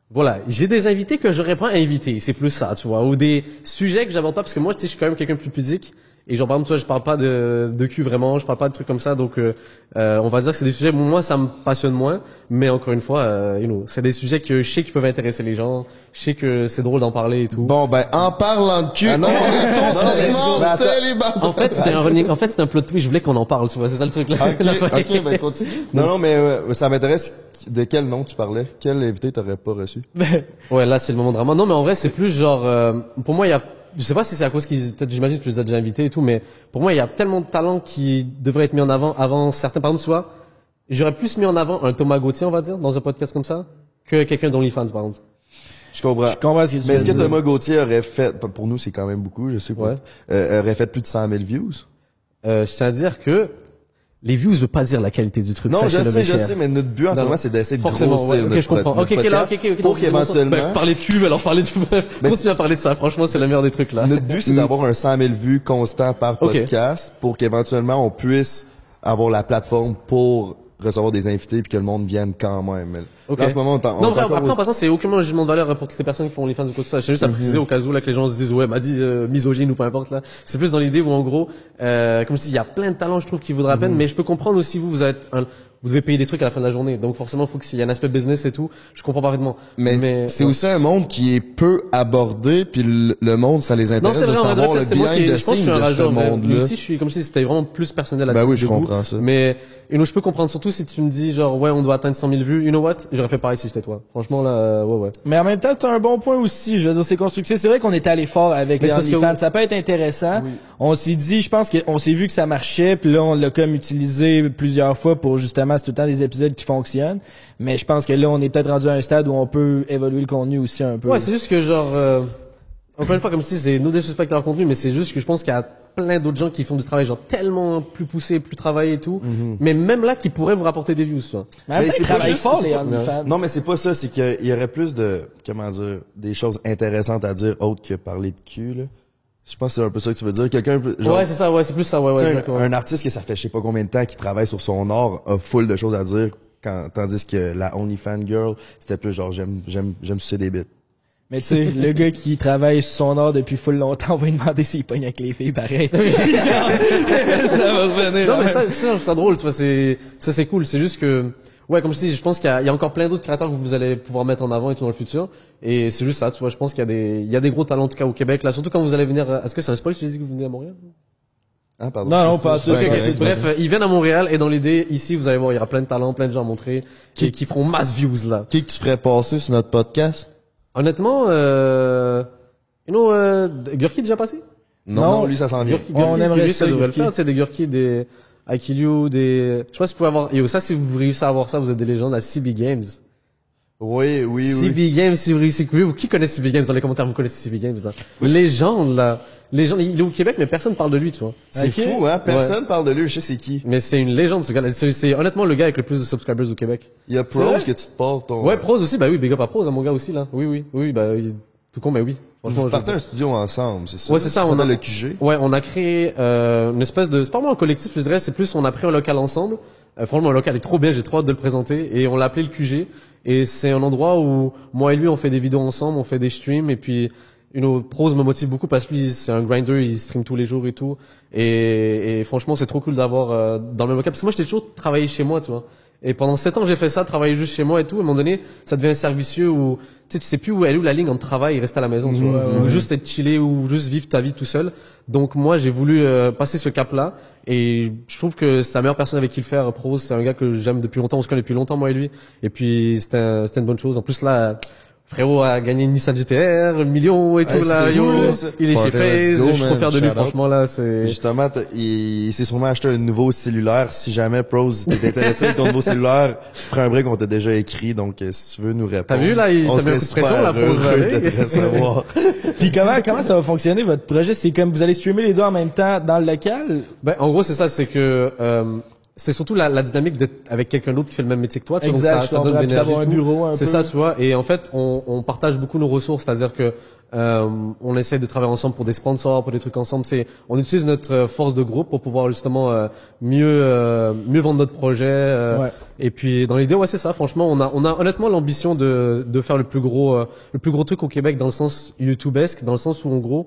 voilà, j'ai des invités que j'aurais pas invités, c'est plus ça, tu vois, ou des sujets que j'aborde pas parce que moi, tu sais, je suis quand même quelqu'un de plus pudique Et genre par exemple, tu vois, je parle pas de, de cul vraiment, je parle pas de trucs comme ça, donc euh, euh, on va dire que c'est des sujets, moi ça me passionne moins, mais encore une fois, euh, you know, c'est des sujets que je sais qui peuvent intéresser les gens, je sais que c'est drôle d'en parler et tout. Bon, ben, en parlant de cul, Ah non, on est ton non, mais- segment attends. célibataire. En fait, c'était un running, en fait, c'était un plot twist, je voulais qu'on en parle, tu vois, c'est ça le truc là. Ok, La fin. ok, ben, continue. Non, non, mais euh, ça m'intéresse de quel nom tu parlais. Quel invité t'aurais pas reçu? Ouais, là, c'est le moment de drama. Non, mais en vrai, c'est plus genre, euh, pour moi, il y a, je sais pas si c'est à cause qu'ils, peut-être, j'imagine que tu les as déjà invités et tout, mais pour moi, il y a tellement de talents qui devraient être mis en avant avant certains. Par exemple, tu vois, j'aurais plus mis en avant un Thomas Gauthier, on va dire, dans un podcast comme ça, que quelqu'un d'OnlyFans, par exemple. Je comprends. Je comprends ce que tu Mais est-ce que. Thomas Gauthier aurait fait, pour nous c'est quand même beaucoup, je sais pas, Ouais. euh, aurait fait plus de 100 000 views? Euh, je tiens à dire que les views veut pas dire la qualité du truc. Non, je sais, je sais, mais notre but en ce moment c'est d'essayer de grossir notre, je comprends. Ok, ok, ok, pour qu'éventuellement, ben, parler de cul, alors parler de bref, Mais continue à parler de ça. Franchement, c'est le meilleur des trucs là. notre but c'est d'avoir un 100 000 vues constant par podcast pour qu'éventuellement on puisse avoir la plateforme pour recevoir des invités puis que le monde vienne quand même. Mais Ok. En ce moment, on, t'en- on Non, après, après, en passant, c'est aucunement un jugement de valeur pour toutes les personnes qui font les fans que ce soit. C'est juste à préciser au cas où, là, que les gens se disent, ouais, m'a dit, euh, misogyne ou peu importe, là. C'est plus dans l'idée où, en gros, euh, comme je dis, il y a plein de talents, je trouve, qui voudraient la peine, mais je peux comprendre aussi, vous, vous êtes un, vous devez payer des trucs à la fin de la journée. Donc, forcément, il faut qu'il y ait un aspect business et tout. Je comprends parfaitement. Mais, c'est ouais. aussi un monde qui est peu abordé, puis le, le monde, ça les Non, intéresse c'est de vrai, vrai, savoir le c'est moi qui, behind the je pense que je scenes de ce rageur. mais monde-là. Lui aussi, je suis, comme je dis, c'était vraiment plus personnel Ben là-dessus. oui, je de goût. comprends ça. Mais, you know, je peux comprendre surtout si tu me dis, genre, ouais, on doit atteindre 100 000 vues. You know what? J'aurais fait pareil si j'étais toi. Franchement, là, euh, ouais, ouais. Mais en même temps, t'as un bon point aussi. Je veux dire, c'est constructif. C'est vrai qu'on est allé fort avec Mais les c'est oui. Ça peut être intéressant. On s'est dit, je pense qu'on s'est vu que ça marchait, puis là, on l'a comme utilisé plusieurs fois pour justement, c'est tout le temps des épisodes qui fonctionnent. Mais je pense que là, on est peut-être rendu à un stade où on peut évoluer le contenu aussi un peu. Ouais, c'est juste que genre, euh, encore une fois, comme si c'est no disrespect leur contenu, mais c'est juste que je pense qu'il y a plein d'autres gens qui font du travail genre tellement plus poussé, plus travaillé et tout, mais même là qui pourraient vous rapporter des views, vois. mais Mais c'est pas juste- les OnlyFans. Non, mais c'est pas ça, c'est qu'il y aurait plus de, comment dire, des choses intéressantes à dire autres que parler de cul, là. Je pense que c'est un peu ça que tu veux dire. Quelqu'un, peut- genre, ouais, c'est ça, ouais, c'est plus ça, ouais, ouais, un, un artiste que ça fait je sais pas combien de temps qu'il travaille sur son art a full de choses à dire, quand, tandis que la OnlyFans girl, c'était plus genre j'aime, j'aime, j'aime sucer des bits. Mais tu sais, le gars qui travaille sur son art depuis full longtemps, on va lui demander s'il pogne avec les filles, pareil. Genre, ça va revenir. Non, mais hein. ça, ça, je trouve ça drôle, tu vois, c'est, ça c'est cool, c'est juste que, ouais, comme je dis, je pense qu'il y a, il y a encore plein d'autres créateurs que vous allez pouvoir mettre en avant et tout dans le futur, et c'est juste ça, tu vois, je pense qu'il y a des, il y a des gros talents en tout cas au Québec, là, surtout quand vous allez venir, à- est-ce que c'est un spoil si je dis que vous venez à Montréal? Hein, pardon. Non, non, pas C'est tout. Ok, ok, correct, Bref, euh, ils viennent à Montréal et dans l'idée, ici, vous allez voir, il y aura plein de talents, plein de gens à montrer qui, qui feront masse views là. Qui qui se ferait passer sur notre podcast? Honnêtement, euh, you know, euh, Gurki déjà passé? Non, lui ça s'en vient. Gurki, On Gurki, aimerait lui, ça, devrait le Gurki. faire, tu sais, des Gurki, des Akiliu, des, je sais pas si vous pouvez avoir, yo, ça, si vous réussissez à avoir ça, vous êtes des légendes à CB Games. Oui, oui, oui. CB Games, si vous réussissez, vous, qui connaît CB Games dans les commentaires, vous connaissez CB Games, là? Légende, là. Légende, il est au Québec, mais personne parle de lui, tu vois. C'est Ok. fou, hein? Personne parle de lui, je sais c'est qui. Mais c'est une légende, ce gars-là. C'est, honnêtement le gars avec le plus de subscribers au Québec. Il y a? Prose que tu te portes ton... Ouais, Prose aussi, bah oui, big up à Prose, hein, mon gars aussi, là. Oui, oui, oui, bah, il- tout con, mais oui. Vous partez un studio ensemble, c'est ça? Ouais, c'est ça, on a- le QG. Ouais, on a créé euh, une espèce de, c'est pas vraiment un collectif, je dirais, c'est plus on a pris un local ensemble. Euh, franchement, le local est trop bien, j'ai trop hâte de le présenter et on l'a appelé le QG. Et c'est un endroit où moi et lui on fait des vidéos ensemble, on fait des streams et puis une autre prose me motive beaucoup parce que lui c'est un grinder, il stream tous les jours et tout. Et, et franchement, c'est trop cool d'avoir euh, dans le même local parce que moi j'étais toujours travaillé chez moi, tu vois. Et pendant sept ans, j'ai fait ça, travailler juste chez moi et tout. À un moment donné, ça devient servicieux où sais, tu sais plus où elle est où la ligne entre travail et rester à la maison, tu vois. Ou juste être chillé ou juste vivre ta vie tout seul. Donc moi, j'ai voulu euh, passer ce cap-là. Et je trouve que c'est la meilleure personne avec qui le faire. Prose, c'est un gars que j'aime depuis longtemps. On se connaît depuis longtemps, moi et lui. Et puis, c'était un- c'était une bonne chose. En plus, là, frérot a gagné une Nissan GTR, un million et tout, Ouais, là. Yo, cool, il est chez FaZe. go, Je suis trop fier de lui, franchement, là. C'est... Justement, il, il s'est sûrement acheté un nouveau cellulaire. Si jamais Prose t'es intéressé avec ton nouveau cellulaire, prends un break, on t'a déjà écrit. Donc, euh, si tu veux nous répondre. T'as vu, là, il on t'a mis un coup de pression, là, Prose, recevoir. Puis comment, comment ça va fonctionner, votre projet? C'est comme vous allez streamer les deux en même temps dans le local? Ben, en gros, c'est ça, c'est que euh, c'est surtout la, la dynamique d'être avec quelqu'un d'autre qui fait le même métier que toi. Tu vois, donc ça, ça donne de l'énergie. C'est ça, tu vois. Et en fait, on, on partage beaucoup nos ressources, c'est-à-dire que euh, on essaie de travailler ensemble pour des sponsors, pour des trucs ensemble. C'est, on utilise notre euh, force de groupe pour pouvoir justement euh, mieux euh, mieux vendre notre projet. euh, Ouais. Et puis dans l'idée, ouais, c'est ça. Franchement, on a on a honnêtement l'ambition de de faire le plus gros euh, le plus gros truc au Québec dans le sens YouTubeesque, dans le sens où en gros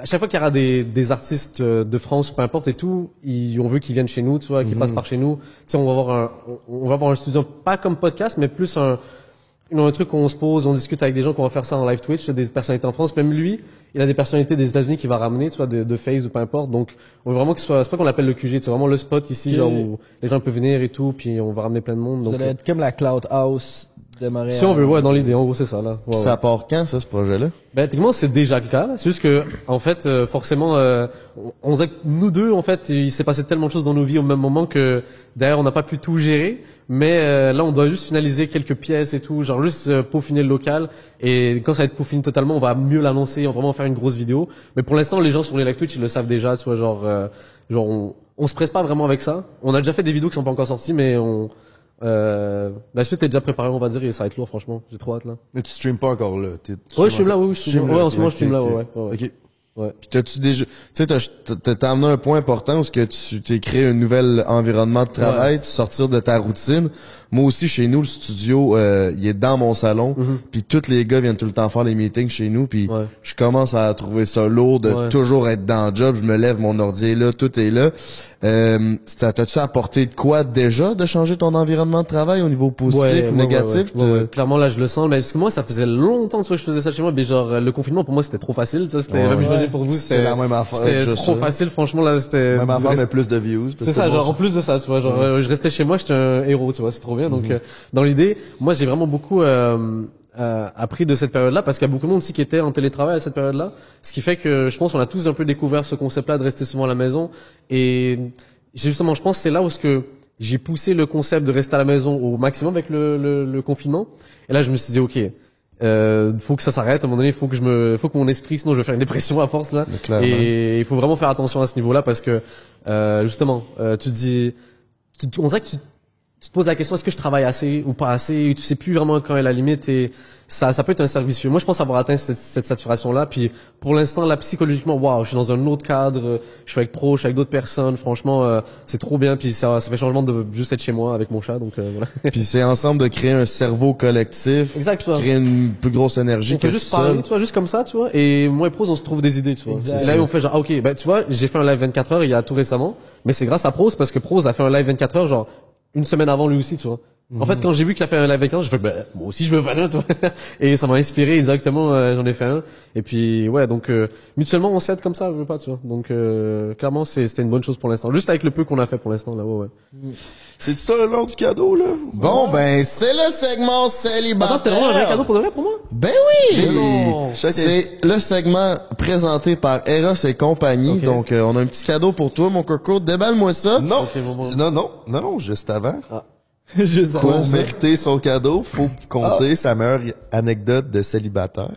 à chaque fois qu'il y aura des, des artistes euh, de France, peu importe et tout, ils, on veut qu'ils viennent chez nous, tu vois, qu'ils passent par chez nous. Tu sais, on va avoir un, on, on va avoir un studio pas comme podcast, mais plus un, un truc où on se pose, on discute avec des gens qu'on va faire ça en live Twitch, des personnalités en France. Même lui, il a des personnalités des États-Unis qu'il va ramener, tu vois, de, de Face ou peu importe. Donc, on veut vraiment qu'il soit, c'est pas qu'on l'appelle le QG, c'est vraiment le spot ici, genre où les gens peuvent venir et tout, puis on va ramener plein de monde. Vous Donc, allez euh, être comme la Cloud House si on veut, ouais, dans l'idée, en gros, c'est ça, là. Ouais, Ça ouais. part quand, ça, ce projet-là? Ben, techniquement, c'est déjà le cas. C'est juste que, en fait, euh, forcément, euh, on, nous deux, en fait, il s'est passé tellement de choses dans nos vies au même moment que, d'ailleurs, on n'a pas pu tout gérer. Mais euh, là, on doit juste finaliser quelques pièces et tout, genre juste euh, peaufiner le local. Et quand ça va être peaufiné totalement, on va mieux l'annoncer, on va vraiment faire une grosse vidéo. Mais pour l'instant, les gens sur les live Twitch, ils le savent déjà, tu vois, genre, euh, genre, on, on se presse pas vraiment avec ça. On a déjà fait des vidéos qui sont pas encore sorties, mais on, euh, la suite est déjà préparée, on va dire, et ça va être lourd, franchement. J'ai trop hâte là. Mais tu streames pas encore là. T'es- tu Ouais, je suis là, oui, oui, je streames Ouais, là, en ce moment, je stream là, ouais, ouais, ouais. Ok. Ouais. Puis t'as-tu déjà, tu sais, t'as, t'as, t'as amené un point important où ce que tu t'es créé un nouvel environnement de travail, tu sortir de ta routine. Moi aussi, chez nous, le studio, euh, il est dans mon salon, puis tous les gars viennent tout le temps faire les meetings chez nous, puis. Ouais. je commence à trouver ça lourd de Ouais. toujours être dans le job. Je me lève, mon ordi est là, tout est là. Euh, ça t'as-tu apporté de quoi déjà de changer ton environnement de travail au niveau positif Ouais, ou ouais, négatif? ouais, ouais, ouais. Clairement, là, je le sens. Mais parce que moi, ça faisait longtemps que je faisais ça chez moi. Mais genre, euh, le confinement, pour moi, c'était trop facile. C'était, Ouais. pour C'est c'était la même affaire. C'était trop ça. facile, franchement, là, c'était... Même affaire, reste- mais plus de views. C'est ça, bon, genre, en plus de ça, tu vois, genre, je restais chez moi, j'étais un héros, tu vois, c'est trop bien. Donc, euh, dans l'idée, moi, j'ai vraiment beaucoup, euh, euh, appris de cette période-là parce qu'il y a beaucoup de monde aussi qui était en télétravail à cette période-là. Ce qui fait que je pense qu'on a tous un peu découvert ce concept-là de rester souvent à la maison. Et justement, je pense c'est là où ce que j'ai poussé le concept de rester à la maison au maximum avec le, le, le confinement. Et là, je me suis dit, ok, euh, faut que ça s'arrête. À un moment donné, faut que je me, faut que mon esprit, sinon je vais faire une dépression à force là. Et il faut vraiment faire attention à ce niveau-là parce que euh, justement, euh, tu dis, tu, on dirait que tu, tu te poses la question est-ce que je travaille assez ou pas assez et tu sais plus vraiment quand est la limite et ça ça peut être un service vicieux. Moi je pense avoir atteint cette, cette saturation là puis pour l'instant là psychologiquement waouh, je suis dans un autre cadre, je suis avec pro, je suis avec d'autres personnes, franchement euh, c'est trop bien puis ça ça fait changement de juste être chez moi avec mon chat donc euh, voilà. Puis c'est ensemble de créer un cerveau collectif, Exact, tu vois. créer une plus grosse énergie on que fait tout juste parler, seul. tu vois, juste comme ça, tu vois. Et moi et Prose, on se trouve des idées, tu vois. Là, on fait genre, ah, ok, ben, tu vois, j'ai fait un live 24 heures il y a tout récemment, mais c'est grâce à Prose parce que Prose a fait un live 24 heures, genre, une semaine avant lui aussi, tu vois. En fait, quand j'ai vu qu'il a fait un live 24 heures, j'ai fait, ben, moi aussi, je veux faire un, tu vois. Et ça m'a inspiré et directement, euh, j'en ai fait un. Et puis, ouais, donc, euh, mutuellement, on s'aide comme ça, je veux pas, tu vois. Donc, euh, clairement, c'est, c'était une bonne chose pour l'instant. Juste avec le peu qu'on a fait pour l'instant, là, ouais, ouais. C'est-tu ça le nom du cadeau, là? Bon, ben, c'est le segment célibataire. Attends, c'était vraiment un vrai cadeau pour de vrai pour moi? Ben oui! non. C'est le segment présenté par Eros et compagnie. Ok. Donc, euh, on a un petit cadeau pour toi, mon coco. Déballe-moi ça. Non, bon, bon. non, non, non, non, juste avant. Juste. Pour mériter son cadeau, faut compter sa meilleure anecdote de célibataire.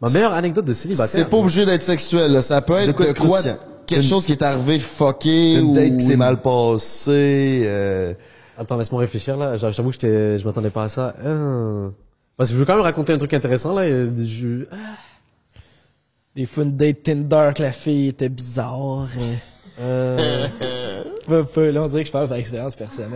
Ma meilleure anecdote de célibataire. C'est pas obligé d'être sexuel, là. Ça peut être De quoi de quoi, croustillant? quelque Une- chose qui est arrivé fucké Une ou... date qui s'est mal passée. Euh... Attends, laisse-moi réfléchir là. J'a- J'avoue que j'étais, je m'attendais pas à ça. Euh, Parce que je veux quand même raconter un truc intéressant là. et Je... Des fois, une date Tinder que la fille était bizarre. Euh... Peu, peu, là, on dirait que je parle par expérience personnelle.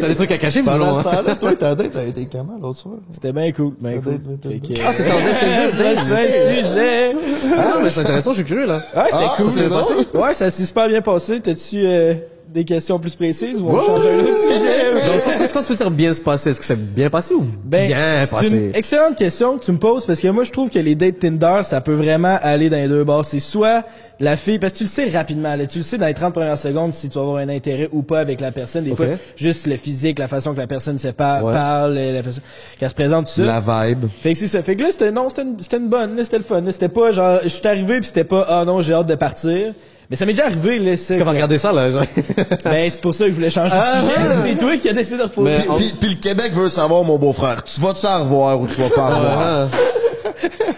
t'as des trucs à cacher, mais c'est là, toi, ta date a été comment l'autre soir? C'était bien cool, bien cool. Fait que, Ah, t'étais en date prochain sujet. Ah, mais c'est intéressant, je suis curieux là. Ouais, c'était Ah, cool. c'est. Ouais, ça s'est super bien passé. T'as-tu euh, des questions plus précises ou on change un autre Dans le sujet? fond, quand tu veux dire bien se passer, est-ce que c'est bien passé ou Ben, bien c'est passé? une excellente question que tu me poses parce que moi je trouve que les dates Tinder ça peut vraiment aller dans les deux bords. C'est soit la fille parce que tu le sais rapidement, là, tu le sais dans les 30 premières secondes si tu vas avoir un intérêt ou pas avec la personne. Des fois juste le physique, la façon que la personne se Ouais. parle, la façon qu'elle se présente tout ça. La vibe. Fait que c'est ça. Fait que là, c'était, non, c'était une, une bonne, là, c'était le fun. C'était pas genre, je suis arrivé pis c'était pas, ah non, j'ai hâte de partir. Mais ça m'est déjà arrivé, là, ça. Qu'on va regarder ça là? genre? Ben, c'est pour ça que je voulais changer Ah, de sujet. ah. C'est toi qui as décidé de reposer. Mais en- Puis, puis le Québec veut savoir, mon beau-frère, tu vas-tu en revoir ou tu vas pas en revoir? Ah,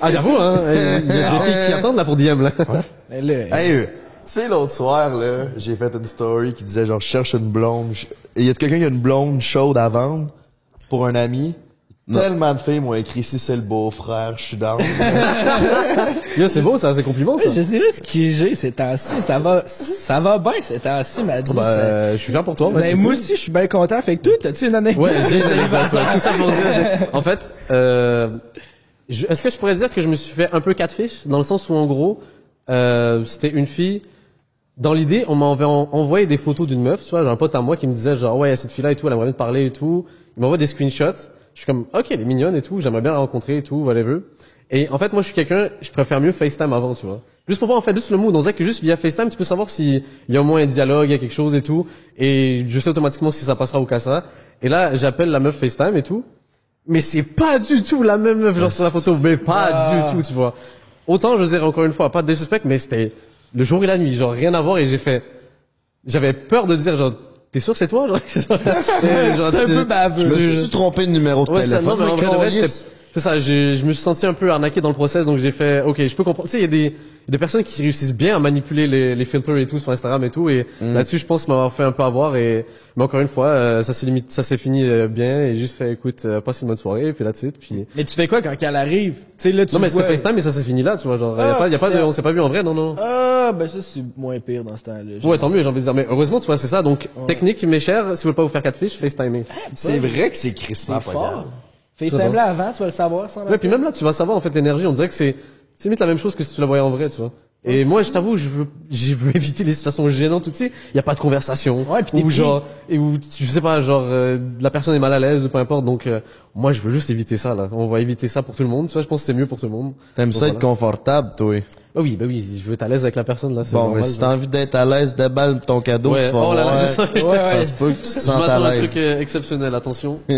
ah j'avoue, hein. Il y a des filles qui attendent là pour DM là. Mais là, Hey, euh, tu sais, l'autre soir, là, j'ai fait une story qui disait genre, je cherche une blonde. Je- Et y a quelqu'un qui a une blonde chaude à vendre pour un ami? Tellement de filles m'ont écrit si c'est le beau-frère, je suis down. Yo, c'est beau ça, c'est compliment ça. je sais pas ce que j'ai ces temps-ci. Ça va, ça va bien ces temps-ci, m'a dit. Bah, ça. euh, je suis fier pour toi. Ben, moi cool. aussi, je suis bien content. Fait que toi, t'as-tu une anecdote? Ouais, j'ai une anecdote, ouais, tout ça pour dire. En fait, euh, Je- Est-ce que je pourrais dire que je me suis fait un peu catfish? Dans le sens où en gros euh, c'était une fille. Dans l'idée, on m'avait en- envoyé des photos d'une meuf, tu vois, j'ai un pote à moi qui me disait genre ouais cette fille-là et tout, elle aimerait bien te parler et tout. Il m'envoie des screenshots. Je suis comme ok elle est mignonne et tout, j'aimerais bien la rencontrer et tout, whatever. Et en fait moi je suis quelqu'un, je préfère mieux FaceTime avant, tu vois. Juste pour voir en fait juste le mood. On dirait que juste via FaceTime tu peux savoir s'il y a au moins un dialogue, il y a quelque chose et tout. Et je sais automatiquement si ça passera ou cassera. Et là j'appelle la meuf FaceTime et tout. Mais c'est pas du tout la même meuf, genre sur la photo, mais pas Ah. du tout, tu vois. Autant, je dirais encore une fois, pas de disrespect, mais c'était le jour et la nuit, genre rien à voir, et j'ai fait, j'avais peur de dire, genre, t'es sûr que c'est toi, genre, un peu baveux. Je me suis trompé de numéro de Ouais, ça, téléphone. non, mais en vrai, de vrai, câlisse. c'était- c'est ça, j'ai- je me suis senti un peu arnaqué dans le process, donc j'ai fait, ok, je peux comprendre. Tu sais, il y a des, y a des personnes qui réussissent bien à manipuler les, les filtres et tout sur Instagram et tout, et Mm. là-dessus, je pense m'avoir fait un peu avoir, et, mais encore une fois, euh, ça s'est limite, ça s'est fini euh, bien, et juste fait, écoute, euh, passe une bonne soirée, puis that's it, puis... Mais tu fais quoi quand elle arrive? Tu sais, là, tu Non, mais vois... c'était FaceTime, mais ça s'est fini là, tu vois, genre, y a Ah, pas, y a pas de, putain. on s'est pas vu en vrai, non, non. Ah, ben ça, c'est moins pire dans ce temps-là. Ouais, tant mieux, j'ai envie de dire, mais heureusement, tu vois, c'est ça, donc, technique, mes chers, si vous voulez pas vous faire quatre fiches, FaceTiming. C'est vrai que c'est Christophe. FaceTime là avant, tu vas le savoir sans Ouais, puis même là, tu vas savoir en fait l'énergie. On dirait que c'est c'est limite la même chose que si tu la voyais en vrai, tu vois. Et moi, je t'avoue, je veux, je veux éviter les situations gênantes, tu sais. Il y a pas de conversation. Ouais, puis ou pris. genre, et où, je sais pas, genre, euh, la personne est mal à l'aise ou peu importe. Donc, euh, moi, je veux juste éviter ça, là. On va éviter ça pour tout le monde. Tu vois, je pense que c'est mieux pour tout le monde. T'aimes ça être voilà. confortable, toi. Bah oui, bah oui, je veux être à l'aise avec la personne, là. C'est Bon, normal, mais si t'as envie d'être à l'aise, déballe ton cadeau, Ouais, tu vas oh là là, voir. je sens que- Ouais, Ça ouais. se peut que tu te Je sentes m'attends à à un truc euh, exceptionnel, attention.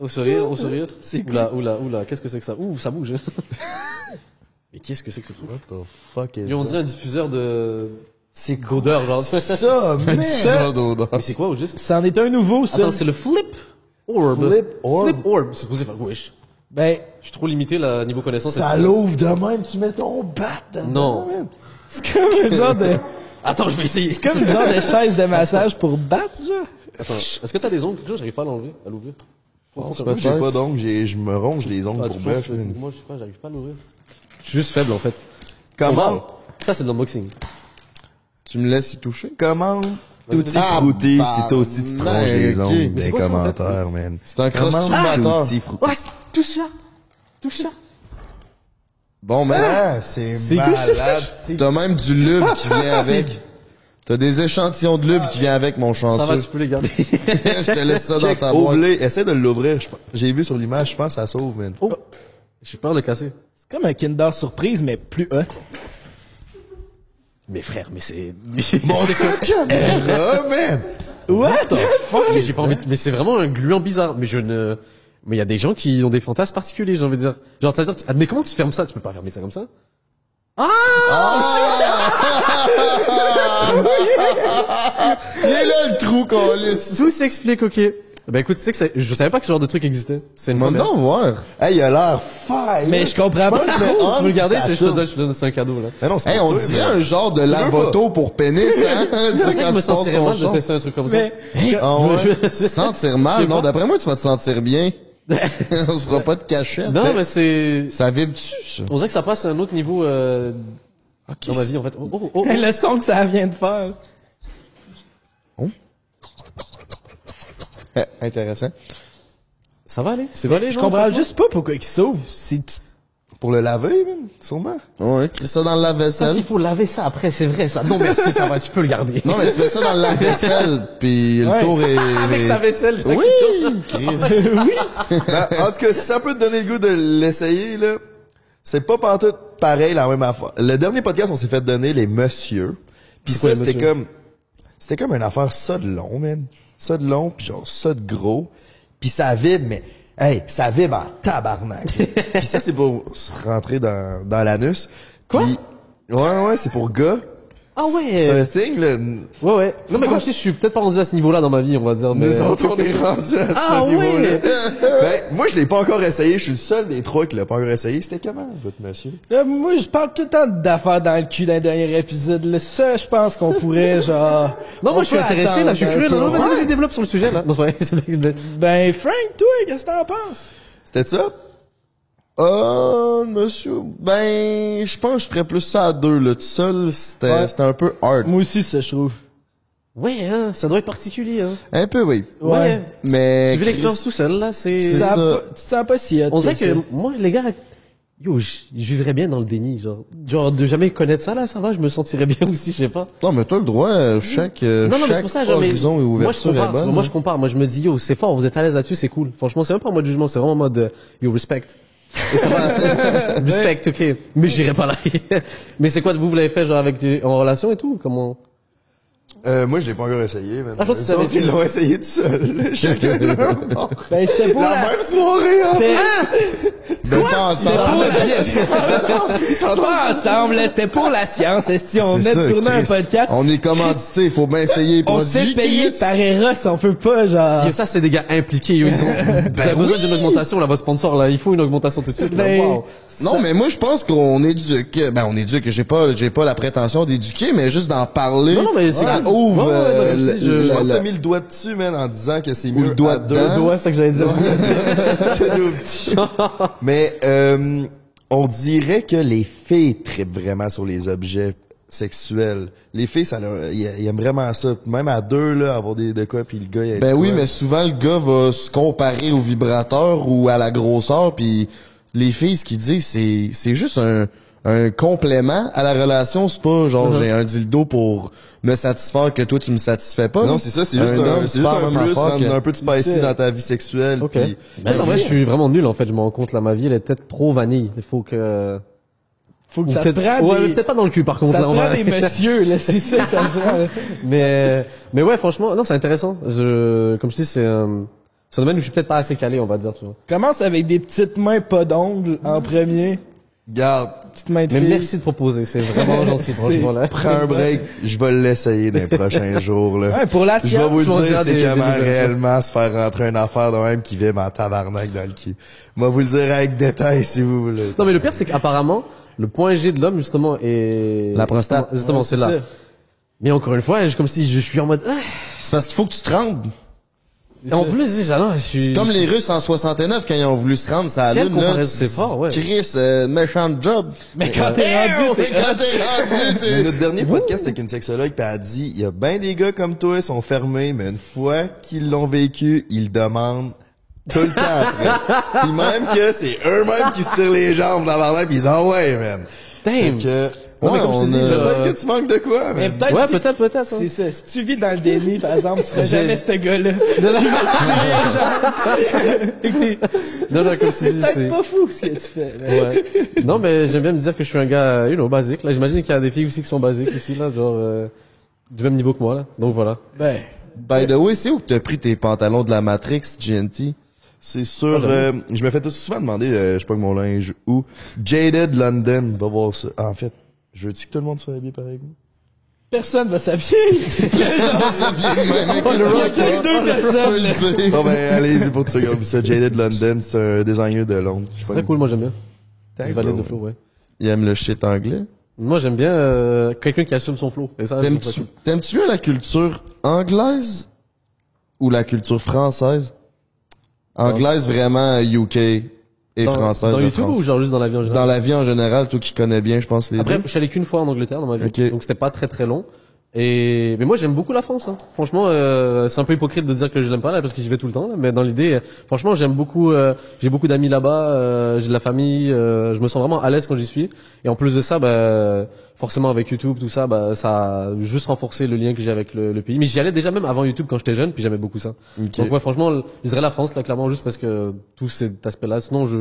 Au sourire, au sourire. C'est Oula, oula, oula, qu'est-ce que c'est que ça? Ouh, ça bouge. mais qu'est-ce que c'est que ce truc? What the fuck is Yo, on that? dirait un diffuseur de C'est quoi d'odeur, genre. ça, man? Ça, d'odeur. Mais c'est quoi au juste? C'en est un nouveau, ça. Attends, c'est le Flip Orb. Flip Orb? Flip Orb. C'est supposé faire wesh. Ben, Je suis trop limité là niveau connaissance. Ça l'ouvre de même, tu mets ton bat dedans, Non. c'est comme un genre de, Attends, je vais essayer. c'est comme une genre de chaise de massage pour battre, genre. Attends, est-ce que t'as des ongles? Quelque chose J'arrive pas à l'enlever, à l'ouvrir. Faut- peut-être. J'ai pas d'ongles, j'ai- je me ronge les ongles Ah, pour. Moi, je sais pas, j'arrive pas à l'ouvrir. Je suis juste faible en fait. Comment? Ça, c'est de l'unboxing. Tu me laisses y toucher? Comment? Vas-y. frutti, Ah, si toi aussi tu te ronges les fait? commentaires, man. C'est un cross-tubateur. Tutti frutti. Ouais, touche ça. Touche ça. Bon, ben, Ah, c'est C'est malade. t'as même du lube qui vient avec. T'as des échantillons de lube qui vient avec, mon Ça va, chanceux. tu peux les garder. Je te laisse ça dans ta boîte. essaie de l'ouvrir. J'ai vu sur l'image, je pense que ça sauve, man. Oh. J'ai peur de casser. C'est comme un Kinder Surprise, mais plus hot. Mais frère, mais c'est. Ah, man! What? Mais j'ai pas envie. de- Mais c'est vraiment un gluant bizarre. Mais je ne. Mais il y a des gens qui ont des fantasmes particuliers, j'ai envie de dire. Genre, c'est-à-dire, tu- ah, mais comment tu fermes ça? Tu peux pas fermer ça comme ça? Il est là le trou qu'on lisse. Tout s'explique, ok. Ben écoute, tu sais que c'est- je savais pas que ce genre de truc existait. C'est une. Maintenant, voir. Hey, il a l'air fire! Mais je comprends pas. Tu veux le garder? Je te donne, je te donne, c'est un cadeau là. Mais non, c'est Hey, pas on dirait un genre de lavoto pour pénis, hein? Tu sais, quand je me sentirais mal de tester un truc comme ça. Ah ouais? Je- je- Sentir mal? Non, d'après moi, tu vas te sentir bien. on se fera pas de cachette. Non, mais c'est. Ça vibre-tu, ça? On dirait que ça passe à un autre niveau euh, Ok. dans ma vie en fait. Oh, oh, oh, oh. le son que ça vient de faire. Eh, Intéressant. Ça va aller? C'est va aller Je comprends juste pas pourquoi il s'ouvre. C'est, Pour le laver, man, sûrement. Ouais, crée ça dans le lave-vaisselle. qu'il faut laver ça après, c'est vrai ça. Non merci, ça va, tu peux le garder. Non, mais tu mets ça dans le lave-vaisselle, puis le Ouais. tour est... Avec ta vaisselle, j'ai la Oui. Chris. Ben, en tout cas, si ça peut te donner le goût de l'essayer, là, c'est pas pantoute pareil la même affaire. Le dernier podcast, on s'est fait donner les monsieur. Puis ça, c'était comme, c'était comme une affaire ça de long, man. Ça de long, puis genre ça de gros. Puis ça vibre, mais, hey, ça vibre en tabarnak. puis ça, c'est pour se rentrer dans, dans l'anus. Quoi? ouais, ouais, c'est pour gars. Ah C'est ouais. un thing, là. Ouais ouais. Non mais comme je dis, je suis peut-être pas rendu à ce niveau-là dans ma vie, on va dire. Mais... Nous autres, on est rendus à ce Ah niveau-là. ouais. ben, moi, je l'ai pas encore essayé. Je suis le seul des trois qui l'a pas encore essayé. C'était comment, votre monsieur? Là, moi, je parle tout le temps d'affaires dans le cul d'un dernier épisode. Là, ça, je pense qu'on pourrait, genre... Non, on moi je suis intéressé là, je suis curieux. Non, vas-y, vas-y, développe sur le sujet là. C'est c'est. Ben, Frank, toi, qu'est-ce que t'en penses? C'était ça? Euh, monsieur, ben, je pense que je ferais plus ça à deux, là. Tout seul, c'était, Ouais. c'était un peu hard. Moi aussi, ça, je trouve. Ouais, hein, ça doit être particulier, hein. Un peu, oui. Ouais. Mais. J'ai vu l'expérience tout seul, là, c'est... Ça ça. a pas- tu te sens pas si On dirait que, moi, les gars, yo, je je vivrais bien dans le déni, genre. Genre, de jamais connaître ça, là, ça va, je me sentirais bien aussi, je sais pas. Non, mais toi, le droit, chaque, euh, non, non, mais c'est chaque pour ça, genre, mais horizon et moi, je ouverture est compare, bonne. moi, je compare, moi, je me dis, yo, c'est fort, vous êtes à l'aise là-dessus, c'est cool. Franchement, c'est même pas en mode jugement, c'est vraiment en mode, euh, yo, respect. Et ça va, respect, ok. Mais j'irai pas là. mais c'est quoi, vous, vous l'avez fait, genre, avec des, en relation et tout, comment? Euh, moi, je l'ai pas encore essayé, man. Ah, je pense que ils l'ont essayé tout seul. Chacun de leur bord. Ben, c'était pour La la... même soirée, hein. C'était Ben, pas ensemble. pas ensemble, c'était pour la science. Est-ce on venait de ça, tourner un podcast? On est commandité, faut bien essayer les On se fait produits. payer Chris. par Eros, on peut pas, genre... Ça, c'est des gars impliqués, ils ont, avez besoin d'une augmentation, là, votre sponsor, là, il faut une augmentation tout de suite, Ben, wow. Non, mais moi, je pense qu'on éduque, ben, on éduque, j'ai pas, j'ai pas la prétention d'éduquer, mais juste d'en parler. Non, non, mais c'est ça ouvre, je pense que t'as mis le doigt dessus, man, en disant que c'est Ou mieux le doigt deux. Ouais, c'est ça que j'allais dire. Mais euh, on dirait que les filles trippent vraiment sur les objets sexuels. Les filles, ça leur, ils, ils aiment vraiment ça. Même à deux, là, avoir des de quoi, puis le gars, il a Ben oui, mais souvent, le gars va se comparer au vibrateur ou à la grosseur, puis les filles, ce qu'ils disent, c'est, c'est juste un, un complément à la relation. C'est pas genre, Uh-huh. j'ai un dildo pour me satisfaire que toi, tu me satisfais pas. Non, c'est ça, c'est juste un, homme, c'est juste un plus, que- un peu de spicy C'est- dans ta vie sexuelle. Ok. puis- Ben, en vrai, je suis vraiment nul, en fait, je me rends compte, là, ma vie, elle est peut-être trop vanille. Il faut que... Faut que Ou ça peut-être- prend ouais, des... peut-être pas dans le cul, par contre, Ça là, prend va- des messieurs, là, c'est ça que ça prend. mais, mais ouais, franchement, non, c'est intéressant. Je, comme je dis, c'est un, c'est un domaine où je suis peut-être pas assez calé, on va dire, tu vois. Commence avec des petites mains pas d'ongles en premier. Garde, Petites mains de Mais fille. merci de proposer, c'est vraiment gentil, franchement, là. prends un break, je vais l'essayer dans les prochains jours, là. Ouais, pour la Je vais vous science. le dire, c'est comment réellement se faire rentrer une affaire de même qui vit en tabarnak dans le cul. Moi, vous le dire avec détail si vous voulez. Non, mais le pire, c'est qu'apparemment, le point G de l'homme, justement, est... La prostate. Justement, Ouais, c'est là. ça. Mais encore une fois, je- comme si je suis en mode, ah. C'est parce qu'il faut que tu te rendes. En plus, je suis... Comme les Russes en 69 quand ils ont voulu se rendre ça Quelle lune là. c'est fort, ouais. Chris, euh, méchant job. Mais quand t'es rendu, c'est quand t'es rendu, tu Mais sais. notre dernier podcast avec une sexologue, pis elle a dit, il y a bien des gars comme toi, ils sont fermés, mais une fois qu'ils l'ont vécu, ils le demandent tout le temps après. Puis même que c'est eux-mêmes qui se tirent les jambes dans la pis ils disent, ah ouais, man. Damn. Que, Ouais, ouais, comme je on te dis, que tu manques de quoi, Mais Ouais, si- peut-être, peut-être. C'est hein. ça. Si tu vis dans le déni, par exemple, tu serais jamais ce gars-là. Non, non, comme je te c'est dis, peut-être c'est... pas fou ce que tu fais. mais- Ouais. Non, mais j'aime bien me dire que je suis un gars, you know, basique. Là, j'imagine qu'il y a des filles aussi qui sont basiques aussi, là, genre, euh, du même niveau que moi, là. Donc voilà. Ben, By the way, c'est où que t'as pris tes pantalons de la Matrix, GNT? C'est sûr, euh, je me fais tout souvent demander, euh, je sais pas que mon linge où? Jaded London, va voir ça. Ah, en fait, je veux-tu que tout le monde soit habillé pareil que moi? personne va s'habiller. Personne va s'habiller de même avec hein. deux personnes, dire. Bon ben, allez-y pour ça. Jaded London, c'est un designer de Londres. C'est très cool, moi j'aime bien. Thanks, Je valide bro. le flow, ouais. Il aime le shit anglais. Moi j'aime bien euh, quelqu'un qui assume son flow. T'aimes-tu cool. t'aimes-tu mieux la culture anglaise ou la culture française? Anglaise vraiment UK et dans, française dans de YouTube France. ou genre juste dans la vie en général? Dans la vie en général, toi qui connais bien, je pense les Après, deux. je suis allé qu'une fois en Angleterre dans ma vie, Ok. donc c'était pas très très long. Et mais moi j'aime beaucoup la France. Hein. Franchement, euh, c'est un peu hypocrite de dire que je l'aime pas là parce que j'y vais tout le temps. Là, mais dans l'idée, euh, franchement, j'aime beaucoup. euh, j'ai beaucoup d'amis là-bas. euh, j'ai de la famille. euh, je me sens vraiment à l'aise quand j'y suis. Et en plus de ça, bah, forcément avec YouTube, tout ça, bah, ça a juste renforcé le lien que j'ai avec le, le pays. Mais j'y allais déjà même avant YouTube quand j'étais jeune, puis j'aimais beaucoup ça. Donc ouais, franchement, je dirais la France là clairement juste parce que tout cet aspect-là. Sinon, je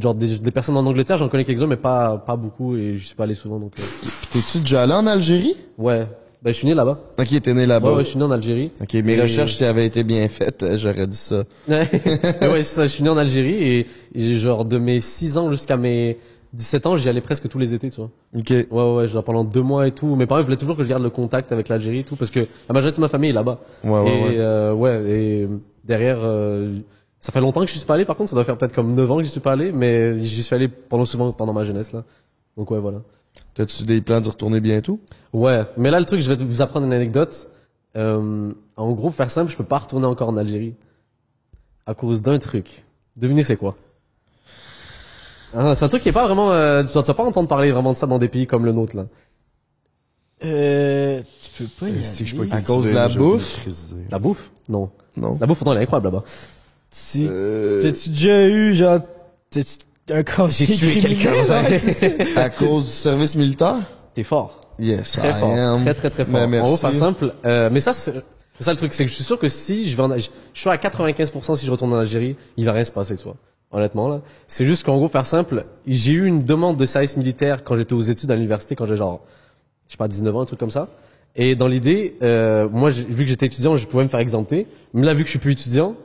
genre des, des personnes en Angleterre, j'en connais quelques-uns, mais pas pas beaucoup et je suis pas allé souvent. Donc euh, T'es-tu déjà allé en Algérie? ouais, ben je suis né là-bas. Ok, t'es né là-bas. Ouais, ouais, je suis né en Algérie. Ok, mes Et- recherches, si avaient été bien faites, euh, j'aurais dit ça. Ouais, ça, je suis né en Algérie et, et genre de mes 6 ans jusqu'à mes 17 ans, j'y allais presque tous les étés, tu vois. Ok. Ouais, ouais, genre pendant deux mois et tout. Mes parents voulaient toujours que je garde le contact avec l'Algérie et tout parce que la majorité de ma famille est là-bas. Ouais, ouais, et ouais. euh, ouais, et derrière, euh, ça fait longtemps que je suis pas allé. Par contre, ça doit faire peut-être comme 9 ans que je suis pas allé, mais j'y suis allé pendant souvent pendant ma jeunesse là. Donc ouais, voilà. T'as-tu des plans de retourner bientôt? Ouais, mais là le truc, je vais vous apprendre une anecdote. Euh, en gros, pour faire simple, je peux pas retourner encore en Algérie à cause d'un truc. Devinez c'est quoi? Ah, C'est un truc qui est pas vraiment. Euh, tu vas tu vas pas entendre parler vraiment de ça dans des pays comme le nôtre là. Euh, tu peux pas y C'est que je aller? peux À cause de la bouffe? La bouffe? Non. Non. La bouffe, pourtant, elle est incroyable là-bas. Si. Euh, T'as-tu déjà eu, genre, t'as-tu un casier J'ai tué quelqu'un. À cause du service militaire? T'es fort. Yes, Très I fort. am. Très, très, très fort. Mais En gros, par simple, euh, mais ça, c'est c'est ça le truc, c'est que je suis sûr que si je vais en, je, suis à 95% si je retourne en Algérie, il va rien se passer, tu vois. Honnêtement, là. C'est juste qu'en gros, faire simple, j'ai eu une demande de service militaire quand j'étais aux études à l'université, quand j'ai genre, je sais pas, 19 ans, un truc comme ça. Et dans l'idée, euh, moi, vu que j'étais étudiant, je pouvais me faire exempter. Mais là, vu que je suis plus étudiant,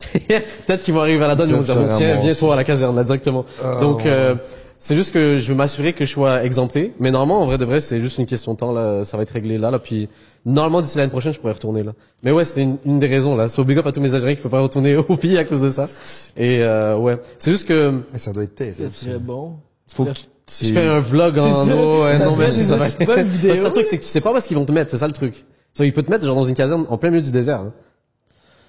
peut-être qu'ils vont arriver à la donne, ils vont dire, tiens, viens toi à la caserne, là, directement. Donc, euh, c'est juste que je veux m'assurer que je sois exempté. Mais normalement, en vrai de vrai, c'est juste une question de temps, là. Ça va être réglé là, là. Puis, normalement, d'ici l'année prochaine, je pourrais retourner, là. Mais ouais, c'était une, une des raisons, là. C'est obligatoire à tous mes Algériens qui peuvent pas retourner au pays à cause de ça. Et, euh, ouais. C'est juste que, mais ça doit être Ça terrible. serait bon. Faut que si je fais un vlog en, C'est ça. ouais, Ça non, mais ça va vidéos. Parce que le truc, c'est que tu sais pas où est-ce qu'ils vont te mettre, c'est ça le truc. Ça, il peut te mettre, genre, dans une caserne en plein milieu du désert, hein.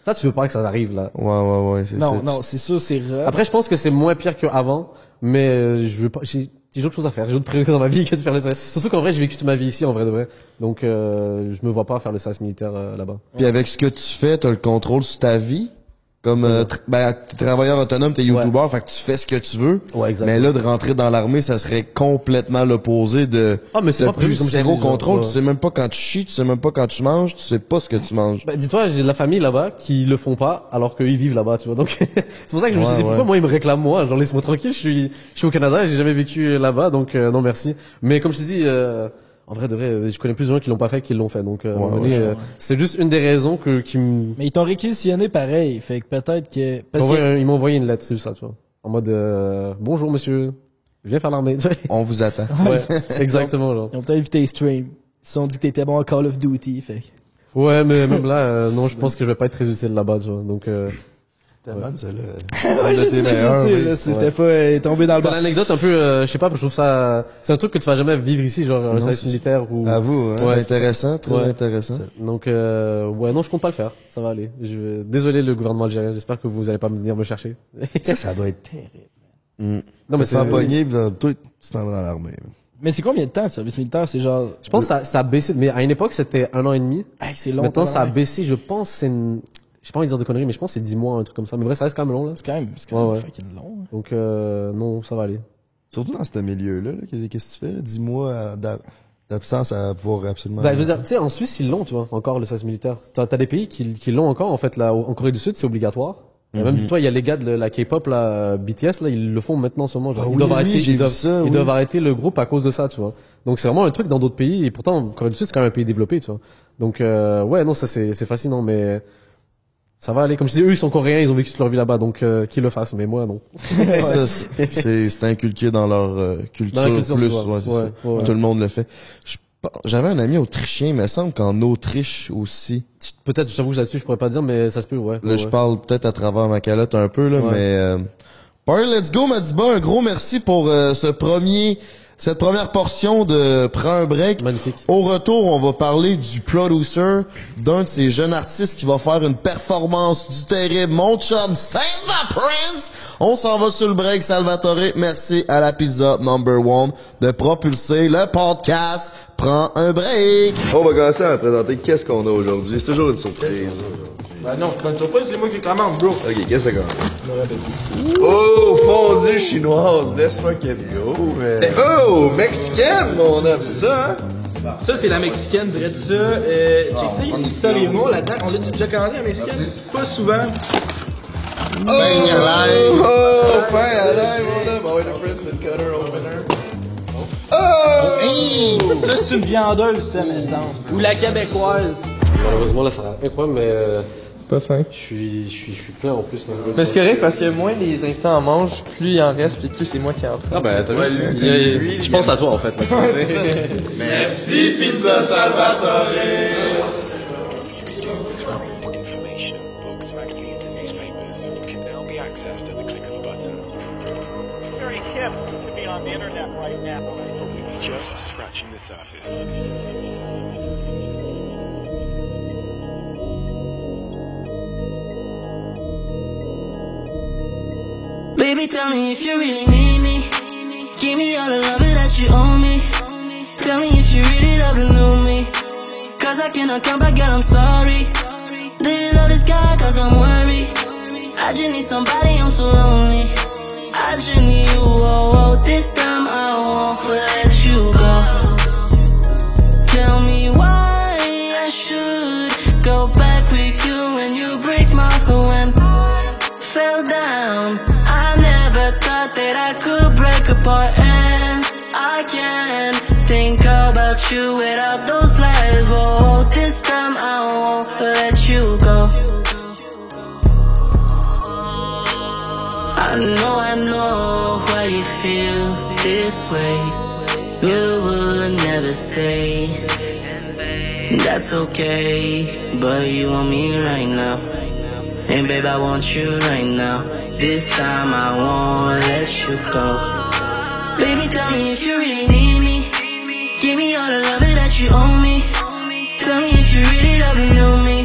Ça, tu veux pas que ça arrive, là. Ouais, ouais, ouais, c'est ça. Non, non, c'est sûr, c'est rough. Après, je pense que c'est moins pire qu'avant, mais euh, je veux pas, j'ai j'ai d'autres choses à faire, j'ai d'autres priorités dans ma vie que de faire le service. Surtout qu'en vrai, j'ai vécu toute ma vie ici, en vrai de vrai. Donc, euh, je me vois pas faire le service militaire euh, là-bas. Puis avec ce que tu fais, t'as le contrôle sur ta vie? Comme euh, ben, t'es travailleur autonome, t'es youtubeur, fait que tu fais ce que tu veux. Ouais. Mais là, de rentrer dans l'armée, ça serait complètement l'opposé de. Ah, mais c'est pas plus zéro contrôle. ouais. Tu sais même pas quand tu chies, tu sais même pas quand tu manges, tu sais pas ce que tu manges. Bah, dis-toi, j'ai de la famille là-bas qui le font pas, alors qu'eux ils vivent là-bas, tu vois. Donc, c'est pour ça que je me suis Ouais, dit, pourquoi ouais. moi ils me réclament moi? Genre laisse-moi tranquille, je suis, je suis au Canada, j'ai jamais vécu là-bas, donc euh, non merci. Mais comme je t'ai dit, euh, en vrai de vrai, je connais plus de gens qui l'ont pas fait, que qui l'ont fait. Donc, euh, Ouais, ouais, euh, c'est juste une des raisons que qui me Mais ils t'ont réquisitionné pareil, fait que peut-être que... Parce ils m'ont envoyé une lettre sur ça, tu vois. En mode euh, bonjour monsieur, je viens faire l'armée. On vous attend. ouais, exactement genre. Ils ont peut-être évité stream. Ils se sont dit que t'étais bon à Call of Duty, fait Ouais, mais même là, euh, non, je pense que je vais pas être très utile là-bas, tu vois. Donc, ça, là. Ouais, je de sais, tes je meilleurs, sais, oui. là, si c'était pas euh, tombé dans le c'est une anecdote un peu, euh, je sais pas, je trouve ça, c'est un truc que tu vas jamais vivre ici, genre un Non, service c'est- militaire ou. À vous, hein. C'est Ouais, intéressant, très Ouais. intéressant. Donc, euh, ouais, non, je compte pas le faire. Ça va aller. Je. Désolé le gouvernement algérien. J'espère que vous allez pas venir me chercher. Ça, ça doit être terrible. Mm. non, mais c'est. dans- toi, tu t'en vas dans l'armée. Mais c'est combien de temps le service militaire? C'est genre... Je pense que ça, ça a baissé, mais à une époque c'était un an et demi. Hey, c'est long. Maintenant, ça a tabarnak. baissé, je pense, c'est une... J'ai pas envie de dire de conneries, mais je pense que c'est 10 mois, un truc comme ça. Mais vrai, ça reste quand même long, là. C'est quand même, c'est quand même Ouais, ouais. fucking long. hein. Donc, euh, non, ça va aller. Surtout dans ce milieu-là, là, qu'est-ce que tu fais? là? Dis-moi euh, d'a- d'absence à pouvoir absolument... Bah, je veux dire, tu sais, en Suisse, ils l'ont, tu vois, encore le service militaire. T'as as des pays qui, qui l'ont encore, en fait, là, en Corée du Sud, c'est obligatoire. Et Mhm. Même dis-toi, il y a les gars de la K-pop, là, BTS, là, ils le font maintenant seulement. Genre, Ah ils oui, doivent oui, arrêter, ils doivent, ça, ils oui. doivent arrêter le groupe à cause de ça, tu vois. Donc c'est vraiment un truc dans d'autres pays, et pourtant, Corée du Sud, c'est quand même un pays développé, tu vois. Donc, euh, ouais, non, ça c'est, c'est fascinant, mais ça va aller. Comme je dis, eux, ils sont coréens, ils ont vécu toute leur vie là-bas, donc, euh, qu'ils le fassent, mais moi, non. Ça, c'est- inculqué dans leur euh, culture, Dans culture, plus. ouais, c'est Ouais, ça. ouais, ouais. Tout le monde le fait. J'avais un ami autrichien, il me semble qu'en Autriche aussi. Peut-être, je t'avoue que là-dessus, je pourrais pas dire, mais ça se peut, ouais. Là, ouais, je parle peut-être à travers ma calotte un peu, là, Ouais. mais... Euh... Party Let's Go, Madiba, un gros merci pour euh, ce premier, cette première portion de Prends un break. Magnifique. Au retour, on va parler du producer d'un de ces jeunes artistes qui va faire une performance du terrible. Mon chum, Save the Prince! On s'en va sur le break, Salvatore. Merci à la pizza number one de propulser le podcast. Prends un break! On va commencer à présenter qu'est-ce qu'on a aujourd'hui? C'est toujours une surprise. Bah non, une surprise, c'est moi qui commande, bro. Ok, qu'est-ce que c'est Oh, fondue chinoise, laisse fucking go, man. Oh, mexicaine, mon homme, c'est ça, hein? Ça, c'est la mexicaine, vrai de ça. Euh, check ça, il y a une histoire et moi là-dedans. On l'a-tu déjà commandé, la mexicaine? Pas souvent. Oh, oh, pain à l'ail, mon homme. Oh, wait, the Princeton cutter opener. Oh! Ça, c'est une viandeuse, ça, me semble. Ou la québécoise. Malheureusement, là, ça va incroyable, mais, euh, Pas je suis, je suis, je suis plein en plus. Mais c'est correct parce que moins les invités en mangent, plus il en reste, puis plus c'est moi qui en prends. Ah ben, t'as vu, lui, il y a- lui, je pense à toi, en fait. Merci, Pizza Salvatore! Information, books, magazines, and newspapers can now be accessed at the click of a button. very hip to be on the internet right now. But we were just scratching the surface. tell me if you really need me. Give me all the love that you owe me. Tell me if you really love and know me. Cause I cannot come back, girl, I'm sorry. Do you love this guy? Cause I'm worried. I just need somebody, I'm so lonely. I just need you, oh, oh. This time I won't let you go. And I can't think about you without those lies. Whoa, this time I won't let you go. I know, I know why you feel this way. You would never stay. That's okay, but you want me right now. And babe, I want you right now. This time I won't let you go. Tell me if you really need me. Give me all the love that you owe me. Tell me if you really love and know me.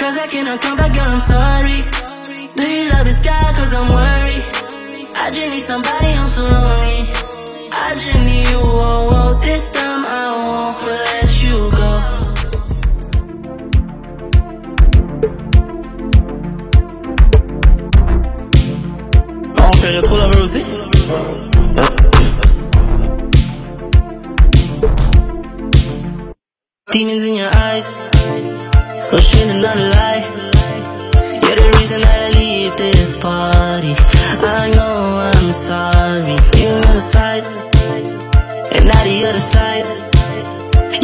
Cause I cannot come back, girl, I'm sorry. Do you love this guy? Cause I'm worried? I just need somebody, I'm so lonely. I just need you, oh, oh. This time I won't let you go. On fait rétro lover aussi? Demons in your eyes, pushing another lie. You're the reason that I leave this party. I know I'm sorry. You're on the side, and now the other side.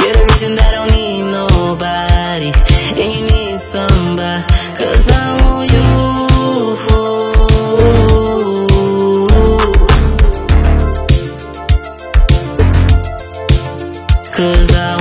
You're the reason that I don't need nobody, and you need somebody. Cause I want you. Cause I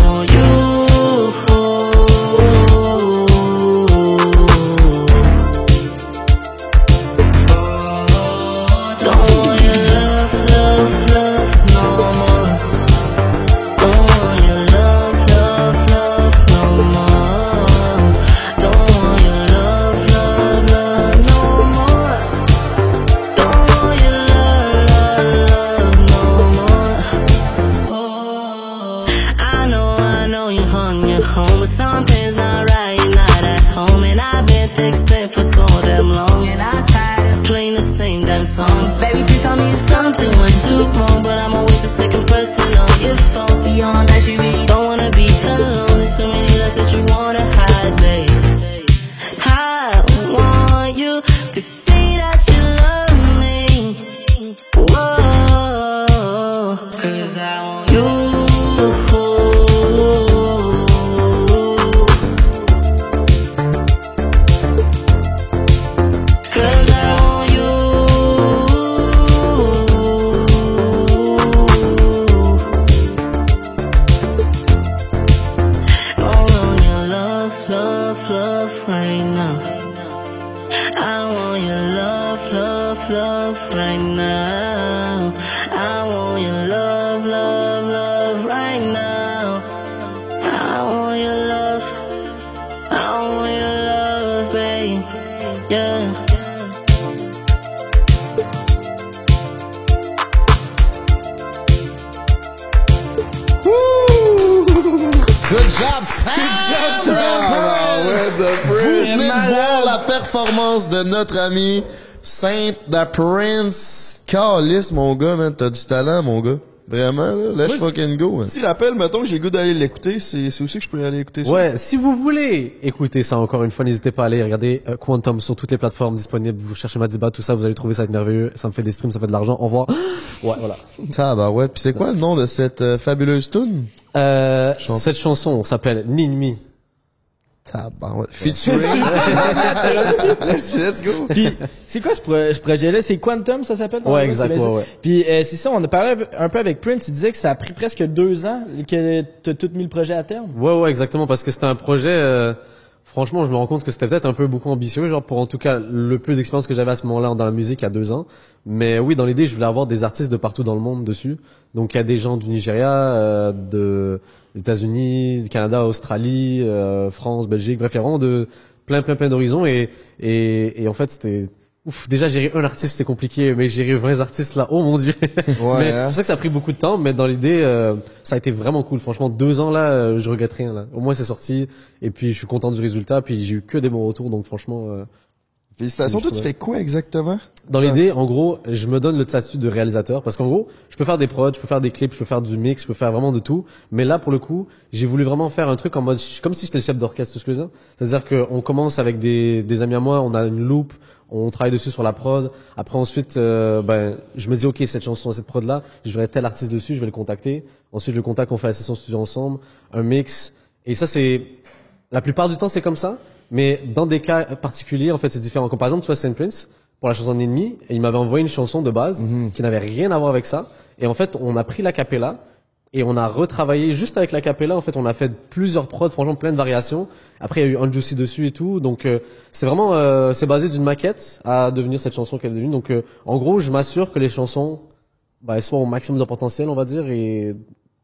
playing the same damn song. Baby, please tell me if something went too wrong, but I'm always the second person on your phone. Beyond that, you really don't wanna be alone. There's so many that you wanna performance de notre ami Saint The Prince. Calice, mon gars, man. T'as du talent, mon gars. Vraiment, là. Let's fucking go, man. Si rappelle, mettons que j'ai le goût d'aller l'écouter, c'est, c'est aussi que je peux aller écouter ça. Ouais, si vous voulez écouter ça encore une fois, n'hésitez pas à aller regarder euh, Quantum sur toutes les plateformes disponibles. Vous cherchez Madiba, tout ça, vous allez trouver ça être merveilleux. Ça me fait des streams, ça fait de l'argent. Au revoir. Ouais, voilà. Tabarouette. Pis c'est quoi le nom de cette euh, fabuleuse tune? Euh, cette chanson s'appelle Ninmi. Tabarouette. Featuring. let's, let's go. Puis, c'est quoi ce, pro- ce projet-là? C'est Quantum, ça s'appelle? Ouais, exact, C'est bien ouais. Puis, euh, c'est ça, on a parlé un peu avec Prince, il disait que ça a pris presque deux ans que t'as tout mis le projet à terme. Ouais, ouais, exactement, parce que c'était un projet. euh, franchement, je me rends compte que c'était peut-être un peu beaucoup ambitieux, genre pour en tout cas le peu d'expérience que j'avais à ce moment-là dans la musique a deux ans. Mais oui, dans l'idée, je voulais avoir des artistes de partout dans le monde dessus. Donc il y a des gens du Nigeria, euh, de des États-Unis, du Canada, Australie, euh, France, Belgique, bref, il y a vraiment de plein, plein, plein d'horizons et, et et en fait c'était Ouf, déjà gérer un artiste c'est compliqué, mais gérer 20 artistes là, oh mon dieu. mais hein. c'est pour ça que ça a pris beaucoup de temps, mais dans l'idée, euh, ça a été vraiment cool. Franchement, deux ans là, euh, je regrette rien là. Au moins c'est sorti, et puis je suis content du résultat, puis j'ai eu que des bons retours, donc franchement. euh, Félicitations. Toi, tu fais quoi exactement? dans l'idée, en gros, je me donne le statut de réalisateur parce qu'en gros, je peux faire des prods, je peux faire des clips, je peux faire du mix, je peux faire vraiment de tout. Mais là, pour le coup, j'ai voulu vraiment faire un truc en mode comme si j'étais le chef d'orchestre, tout ce que je veux dire. C'est-à-dire qu'on commence avec des, des amis à moi, on a une loupe, on travaille dessus sur la prod. Après, ensuite, euh, ben, je me dis ok, cette chanson, cette prod là, je verrai tel artiste dessus, je vais le contacter. Ensuite, je le contacte, on fait la session studio ensemble, un mix. Et ça, c'est la plupart du temps, c'est comme ça. Mais dans des cas particuliers, en fait, c'est différent. Comme par exemple, tu vois, Saint Prince, pour la chanson Ennemi, et il m'avait envoyé une chanson de base qui n'avait rien à voir avec ça. Et en fait, on a pris la capella et on a retravaillé juste avec la capella. En fait, on a fait plusieurs prods, franchement, plein de variations. Après, il y a eu Unjuicy dessus et tout. Donc, euh, c'est vraiment, euh, c'est basé d'une maquette à devenir cette chanson qu'elle est devenue. Donc, euh, en gros, je m'assure que les chansons, bah, elles soient au maximum de potentiel, on va dire, et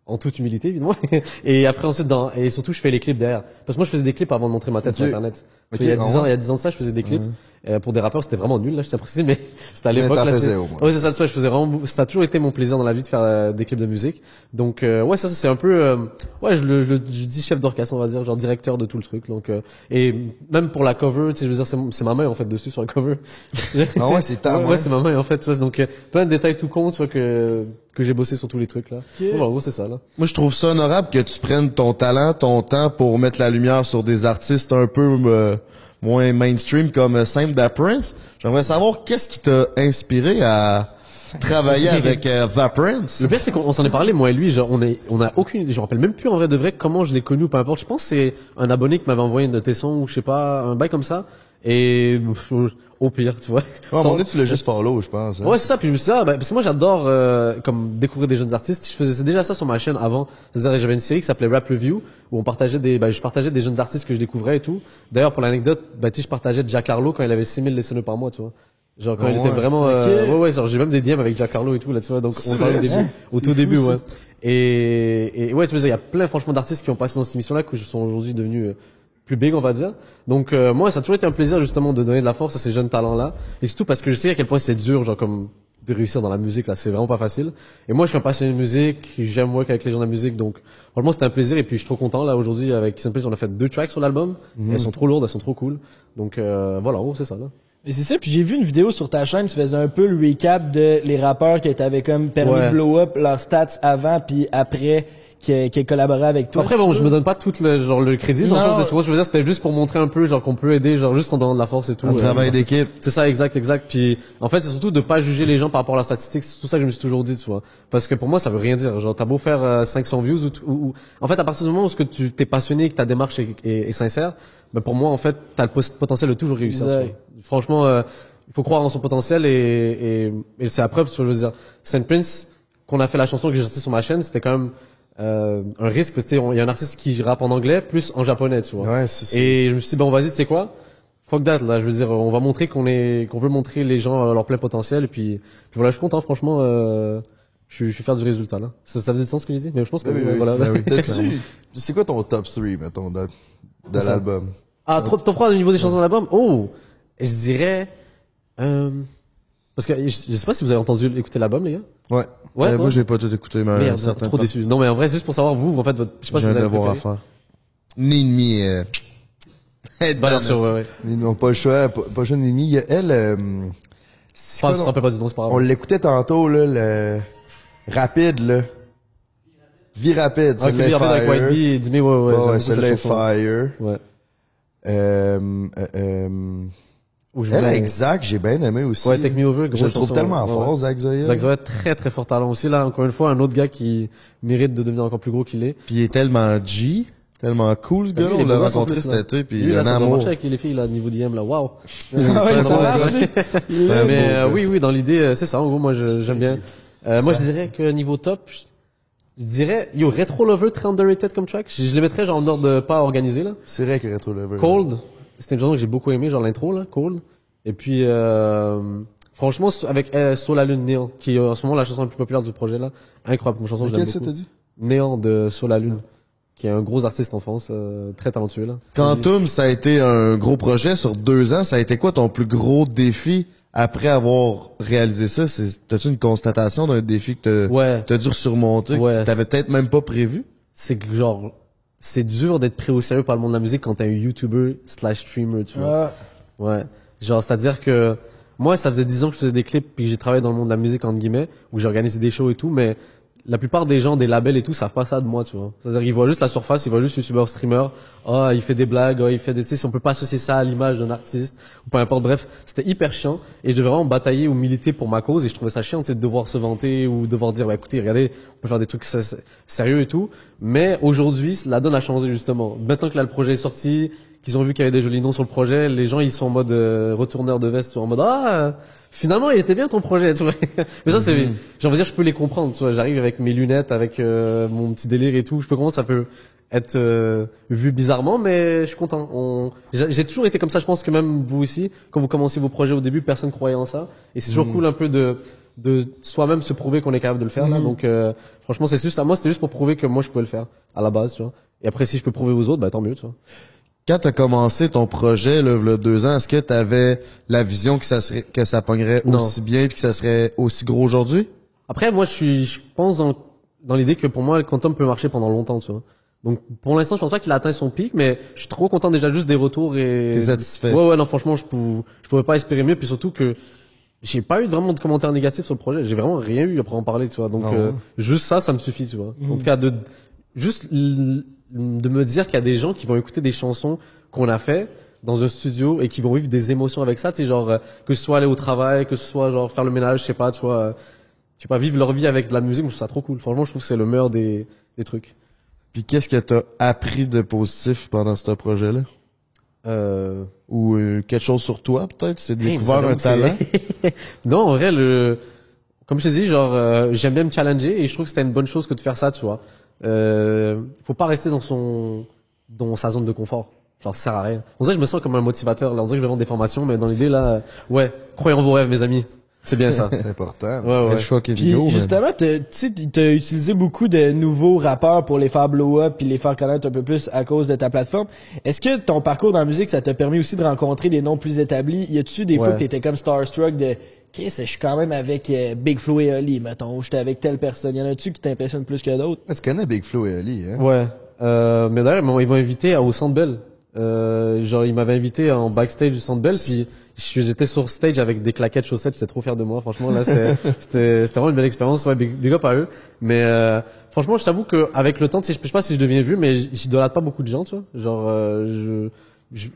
en toute humilité évidemment et après ensuite dans et surtout je fais les clips derrière parce que moi je faisais des clips avant de montrer ma tête sur internet Ok, il y a ah 10 ans il y a 10 ans de ça je faisais des clips Euh, pour des rappeurs c'était vraiment nul là je t'apprécie mais c'était à l'époque là faisais c'est- au moins. ouais c'est ça tu vois, je faisais vraiment ça a toujours été mon plaisir dans la vie de faire euh, des clips de musique. Donc euh, ouais ça, ça, c'est un peu euh, ouais je le, je, le- je dis chef d'orchestre on va dire genre directeur de tout le truc. Donc euh, et même pour la cover tu sais je veux dire c'est ma main en fait dessus sur la cover. Ah ouais, c'est ta ouais, main. ouais, c'est ma main en fait tu vois, donc euh, plein de détails tout con tu vois que que j'ai bossé sur tous les trucs là. Bon, en gros c'est ça là. Moi, je trouve ça honorable que tu prennes ton talent, ton temps pour mettre la lumière sur des artistes un peu euh, moins mainstream comme Simple Prince. J'aimerais savoir qu'est-ce qui t'a inspiré à travailler avec euh, The Prince? Le pire, c'est qu'on on s'en est parlé, moi et lui, genre, on est, on a aucune idée, je me rappelle même plus en vrai de vrai comment je l'ai connu ou peu importe. Je pense que c'est un abonné qui m'avait envoyé une de tes sons ou je sais pas, un bail comme ça. Et, au pire, tu vois. Ouais, à un moment donné, tu l'as juste follow, je pense. hein. Ouais, c'est ça. Puis je me suis dit, ah, bah, parce que moi j'adore euh, comme découvrir des jeunes artistes. Je faisais déjà ça sur ma chaîne avant. J'avais une série qui s'appelait Rap Review où on partageait des, bah, je partageais des jeunes artistes que je découvrais et tout. D'ailleurs, pour l'anecdote, bah, sais, je partageais Giancarlo quand il avait 6000 listeners par mois, tu vois. Genre quand Ah il était ouais. vraiment, euh, ouais, ouais, genre j'ai même des DM avec Giancarlo et tout là, tu vois. Donc on parle au début, ça? au tout début, ouais. Et, et ouais, tu vois, il y a plein franchement d'artistes qui ont passé dans cette émission-là qui sont aujourd'hui devenus euh, plus big, on va dire. Donc euh, moi, ça a toujours été un plaisir justement de donner de la force à ces jeunes talents-là, et surtout parce que je sais à quel point c'est dur, genre comme de réussir dans la musique là, c'est vraiment pas facile. Et moi, je suis un passionné de musique, j'aime work avec les gens de la musique, donc franchement, c'était un plaisir. Et puis je suis trop content là aujourd'hui avec Simple, on a fait deux tracks sur l'album. Mhm. Elles sont trop lourdes, elles sont trop cool. Donc euh, voilà, gros, c'est ça là. Et c'est ça, puis j'ai vu une vidéo sur ta chaîne, tu faisais un peu le recap de les rappeurs qui t'avaient comme permis Ouais. de blow up leurs stats avant puis après qui, qui collaboraient avec toi. Après bon, je me donne pas tout le genre le crédit. Non. sens de- tu vois, je veux dire, c'était juste pour montrer un peu genre qu'on peut aider, genre juste en donnant de la force et tout. Un Euh, travail c'est- d'équipe. C'est ça, exact, exact. Puis en fait, c'est surtout de pas juger les gens par rapport à leurs statistiques. C'est tout ça que je me suis toujours dit, tu vois. Parce que pour moi, ça veut rien dire. Genre, t'as beau faire euh, 500 views ou, ou, ou- en fait, à partir du moment où ce que tu t'es passionné, que ta démarche est, est, est sincère, ben pour moi, en fait, t'as le potentiel de toujours réussir. tu Exact. vois. Franchement, euh, il faut croire en son potentiel et, et, et c'est la preuve. tu vois, Je veux dire, Saint Prince, qu'on a fait la chanson que j'ai sortie sur ma chaîne, c'était quand même euh, un risque parce que tu sais, on- il y a un artiste qui rappe en anglais plus en japonais, tu vois. Ouais. Et je me suis dit, bon, vas-y, tu sais quoi? Fuck that, là. Je veux dire, on va montrer qu'on est, qu'on veut montrer les gens à leur plein potentiel. Et puis, puis voilà, je suis content, franchement, euh, je, suis- je suis fier du résultat, là. Ça, ça faisait du sens ce que j'ai dit? Mais je pense que, Oui, oui, voilà. Ben oui. C'est quoi ton top 3, mettons, de, de l'album? Ah, top 3 au niveau des chansons de l'album? Oh! Je dirais, euh, parce que je, je sais pas si vous avez entendu écouter l'album, les gars. Ouais. Ouais, Euh, ouais. Moi, j'ai pas tout écouté, mais un Merde, certain trop temps. déçu. Non, mais en vrai, c'est juste pour savoir, vous, en fait, votre, je sais pas si un vous avez devoir à faire. Ni demi. Euh... Valeur sûre, ouais, ouais. Ils n'ont pas le choix, pas, pas le choix. Il y a elle, euh, c'est non? rappelle pas du nom, c'est pas grave. On l'écoutait tantôt, là, le rapide, là. Vie rapide, Ah, ok, celle-là est il y a avec. White Bee et Jimmy, ouais, ouais, Ouais, ouais, beaucoup celle-là est cette chanson. fire. Ouais. Euh, euh, euh, elle, exact, j'ai bien aimé aussi. Ouais, Take Me Over, Je le trouve tellement ouais, fort, ouais. Zach Zoya. Zach Zoya, très très fort talent aussi là. Encore une fois, un autre gars qui mérite de devenir encore plus gros qu'il est. Puis il est tellement G, tellement cool, ce gars-là. est On l'a rencontré cet été, puis Lui, là, un ça amour. avec les filles là, niveau DM là. Waouh. Est- Mais euh, oui, oui, dans l'idée, euh, c'est ça. En gros, moi, j'aime bien. Euh, moi, je dirais que niveau top, je- je dirais, yo, Retro Lover, très underrated comme track. Je, je les mettrais genre en ordre de pas organisé là. C'est vrai que Retro Lover. Cold, c'était une chanson que j'ai beaucoup aimé, genre l'intro là, Cold. Et puis euh, franchement avec euh, sur la lune néant, qui est en ce moment la chanson la plus populaire du projet là, incroyable comme chanson, ça, beaucoup. t'as dit? Néant de sur la lune, qui est un gros artiste en France, euh, très talentueux là. Quantum, ça a été un gros projet sur deux ans. Ça a été quoi ton plus gros défi après avoir réalisé ça, c'est, t'as-tu une constatation d'un défi que t'as, Ouais. dû surmonter, Ouais, que t'avais c'est- peut-être même pas prévu? C'est que genre, c'est dur d'être pris au sérieux par le monde de la musique quand t'es un YouTuber slash streamer, tu vois. Ah, Ouais. Genre, c'est-à-dire que moi, ça faisait 10 ans que je faisais des clips puis que j'ai travaillé dans le monde de la musique, entre guillemets, où j'ai organisé des shows et tout, mais la plupart des gens, des labels et tout, savent pas ça de moi, tu vois. C'est-à-dire qu'ils voient juste la surface, ils voient juste YouTuber, streamer, ah, il fait des blagues, ah, il fait des, tu sais, on peut pas associer ça à l'image d'un artiste, ou peu importe, bref, c'était hyper chiant, et je devais vraiment batailler ou militer pour ma cause, et je trouvais ça chiant, tu sais, de devoir se vanter, ou devoir dire, bah, écoutez, regardez, on peut faire des trucs sé- sé- sérieux et tout, mais aujourd'hui, la donne a changé, justement. Maintenant que là, le projet est sorti, qu'ils ont vu qu'il y avait des jolis noms sur le projet, les gens ils sont en mode euh, retourneur de veste, en mode ah finalement il était bien ton projet, tu vois. Mais ça c'est, j'ai envie de dire je peux les comprendre, tu vois. J'arrive avec mes lunettes, avec euh, mon petit délire et tout, je peux comprendre ça peut être euh, vu bizarrement, mais je suis content. On... J'ai toujours été comme ça, je pense que même vous aussi, quand vous commencez vos projets au début, personne croyait en ça, et c'est toujours cool un peu de de soi-même se prouver qu'on est capable de le faire là. Donc euh, franchement c'est juste à moi, c'était juste pour prouver que moi je pouvais le faire à la base, tu vois. Et après si je peux prouver aux autres, bah tant mieux, tu vois. Quand t'as commencé ton projet, là, v'là deux ans, est-ce que t'avais la vision que ça serait, que ça pognerait Non. aussi bien puis que ça serait aussi gros aujourd'hui? Après, moi, je suis, je pense dans, dans l'idée que pour moi, le quantum peut marcher pendant longtemps, tu vois. Donc, pour l'instant, je pense pas qu'il a atteint son pic, mais je suis trop content déjà juste des retours et. T'es satisfait? Ouais, ouais, non, franchement, je pouvais, je pouvais pas espérer mieux, puis surtout que j'ai pas eu vraiment de commentaires négatifs sur le projet. J'ai vraiment rien eu après en parler, tu vois. Donc, Ah euh, juste ça, ça me suffit, tu vois. En tout cas, de, juste de me dire qu'il y a des gens qui vont écouter des chansons qu'on a fait dans un studio et qui vont vivre des émotions avec ça, tu sais, genre, euh, que ce soit aller au travail, que ce soit genre faire le ménage, je sais pas, tu vois. euh, sais pas, vivre leur vie avec de la musique, je trouve ça trop cool. Franchement, je trouve que c'est le meilleur des, des trucs. Puis qu'est-ce que t'as appris de positif pendant ce projet-là? Euh... Ou euh, quelque chose sur toi, peut-être? C'est Hey, découvert vous un talent? non, en vrai, le, comme je te dis, genre, euh, j'aime bien me challenger et je trouve que c'était une bonne chose que de faire ça, tu vois. Euh, faut pas rester dans son, dans sa zone de confort. Genre, ça sert à rien. On dirait que je me sens comme un motivateur. Là, on dirait que je vais vendre des formations, mais dans l'idée, là, euh, ouais, croyez en vos rêves, mes amis. C'est bien ça. C'est important. Ouais, ouais. Quel choix Puis vidéo, justement, t'as- tu sais, t'as utilisé beaucoup de nouveaux rappeurs pour les faire blow up puis les faire connaître un peu plus à cause de ta plateforme. Est-ce que ton parcours dans la musique, ça t'a permis aussi de rencontrer des noms plus établis? Y a-tu des fois que t'étais comme starstruck de Chris, je suis quand même avec euh, Big Flo et Oli, mettons, j'étais avec telle personne. Y en a-tu qui t'impressionnent plus que d'autres? Tu connais Big Flo et Ali, hein? Ouais. Euh, mais d'ailleurs, ils m'ont- invité au Centre Bell. Euh, genre, ils m'avaient invité en backstage du Centre Bell, puis je j'étais sur stage avec des claquettes chaussettes. J'étais trop fier de moi. Franchement, là, c'était vraiment une belle expérience. Ouais, big, big up à eux. Mais euh, franchement, je t'avoue que avec le temps, je sais pas si je deviens vu, mais j- j'idolâtre pas beaucoup de gens, tu vois. Genre, euh, je, je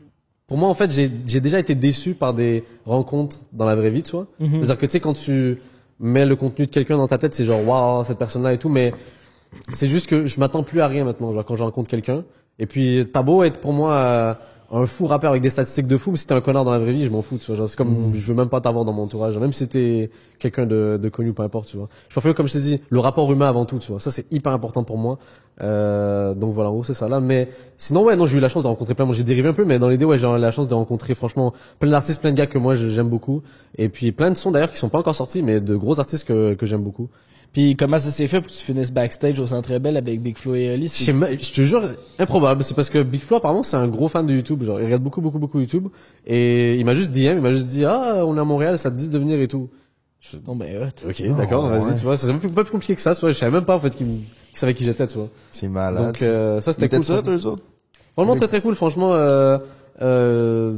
pour moi, en fait, j'ai déjà été déçu par des rencontres dans la vraie vie, tu vois. C'est-à-dire que tu sais, quand tu mets le contenu de quelqu'un dans ta tête, c'est genre waouh cette personne-là et tout, mais c'est juste que je m'attends plus à rien maintenant, genre quand je rencontre quelqu'un. Et puis t'as beau être pour moi euh, un fou rappeur avec des statistiques de fou, mais si t'es un connard dans la vraie vie, je m'en fous, tu vois. Genre, c'est comme je veux même pas t'avoir dans mon entourage, même si t'es quelqu'un de, de connu, peu importe, tu vois. Je préfère comme je t'ai dit, le rapport humain avant tout, tu vois. Ça c'est hyper important pour moi. Euh, donc voilà, en gros c'est ça là. Mais sinon ouais, non, j'ai eu la chance de rencontrer plein. Moi j'ai dérivé un peu, mais dans l'idée ouais, j'ai eu la chance de rencontrer franchement plein d'artistes, plein de gars que moi j'aime beaucoup. Et puis plein de sons d'ailleurs qui sont pas encore sortis, mais de gros artistes que que j'aime beaucoup. Puis comment ça s'est fait pour que tu finisses backstage au Centre Bell avec Big Flo et Oli? Je te jure, improbable. C'est parce que Big Flo, apparemment, c'est un gros fan de YouTube. Genre, il regarde beaucoup, beaucoup, beaucoup YouTube. Et il m'a juste DM, il m'a juste dit, ah, on est à Montréal, ça te dit de venir et tout. Je- Non, ben, hot. Ok, d'accord, ouais. vas-y, tu vois. C'est même plus- pas plus compliqué que ça, tu vois. Je savais même pas, en fait, qu'il qu'il savait qui j'étais, tu vois. C'est malade. Donc, euh, ça, c'était C'était cool. ça, franchement. eux autres? Franchement, très, très cool. Franchement, euh, euh,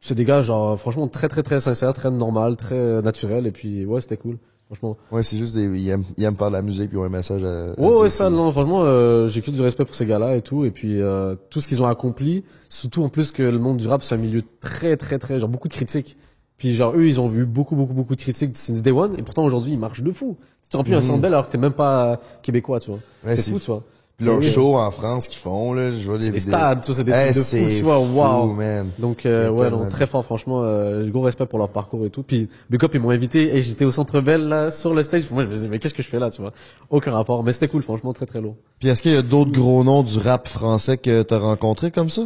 c'est des gars, genre, franchement, très, très, très sincères, très normal, très euh, naturel. Et puis, ouais, c'était cool. Franchement. Ouais, c'est juste des, ils aiment, ils aiment faire de la musique puis ils ont un message à, à Ouais, ouais, ça, non, franchement, euh, j'ai que du respect pour ces gars-là et tout, et puis euh, tout ce qu'ils ont accompli, surtout en plus que le monde du rap, c'est un milieu très, très, très, genre beaucoup de critiques. Puis genre eux, ils ont vu beaucoup, beaucoup, beaucoup de critiques since day one, et pourtant aujourd'hui, ils marchent de fou. Tu remplis un centre belle alors que t'es même pas québécois, tu vois. Ouais, c'est fou. tu vois. Puis leur Oui. show en France qu'ils font, là, je vois les C'est des vidéos. stades, tout ça, c'est des Eh, trucs de fou, tu vois, fou, man. Donc euh, ouais, non, très fort, franchement, euh, gros respect pour leur parcours et tout. Puis Big Up, ils m'ont invité, et j'étais au Centre Bell là, sur le stage. Moi, je me disais, mais qu'est-ce que je fais là, tu vois? Aucun rapport, mais c'était cool, franchement, très, très lourd. Puis est-ce qu'il y a d'autres gros noms du rap français que t'as rencontrés comme ça?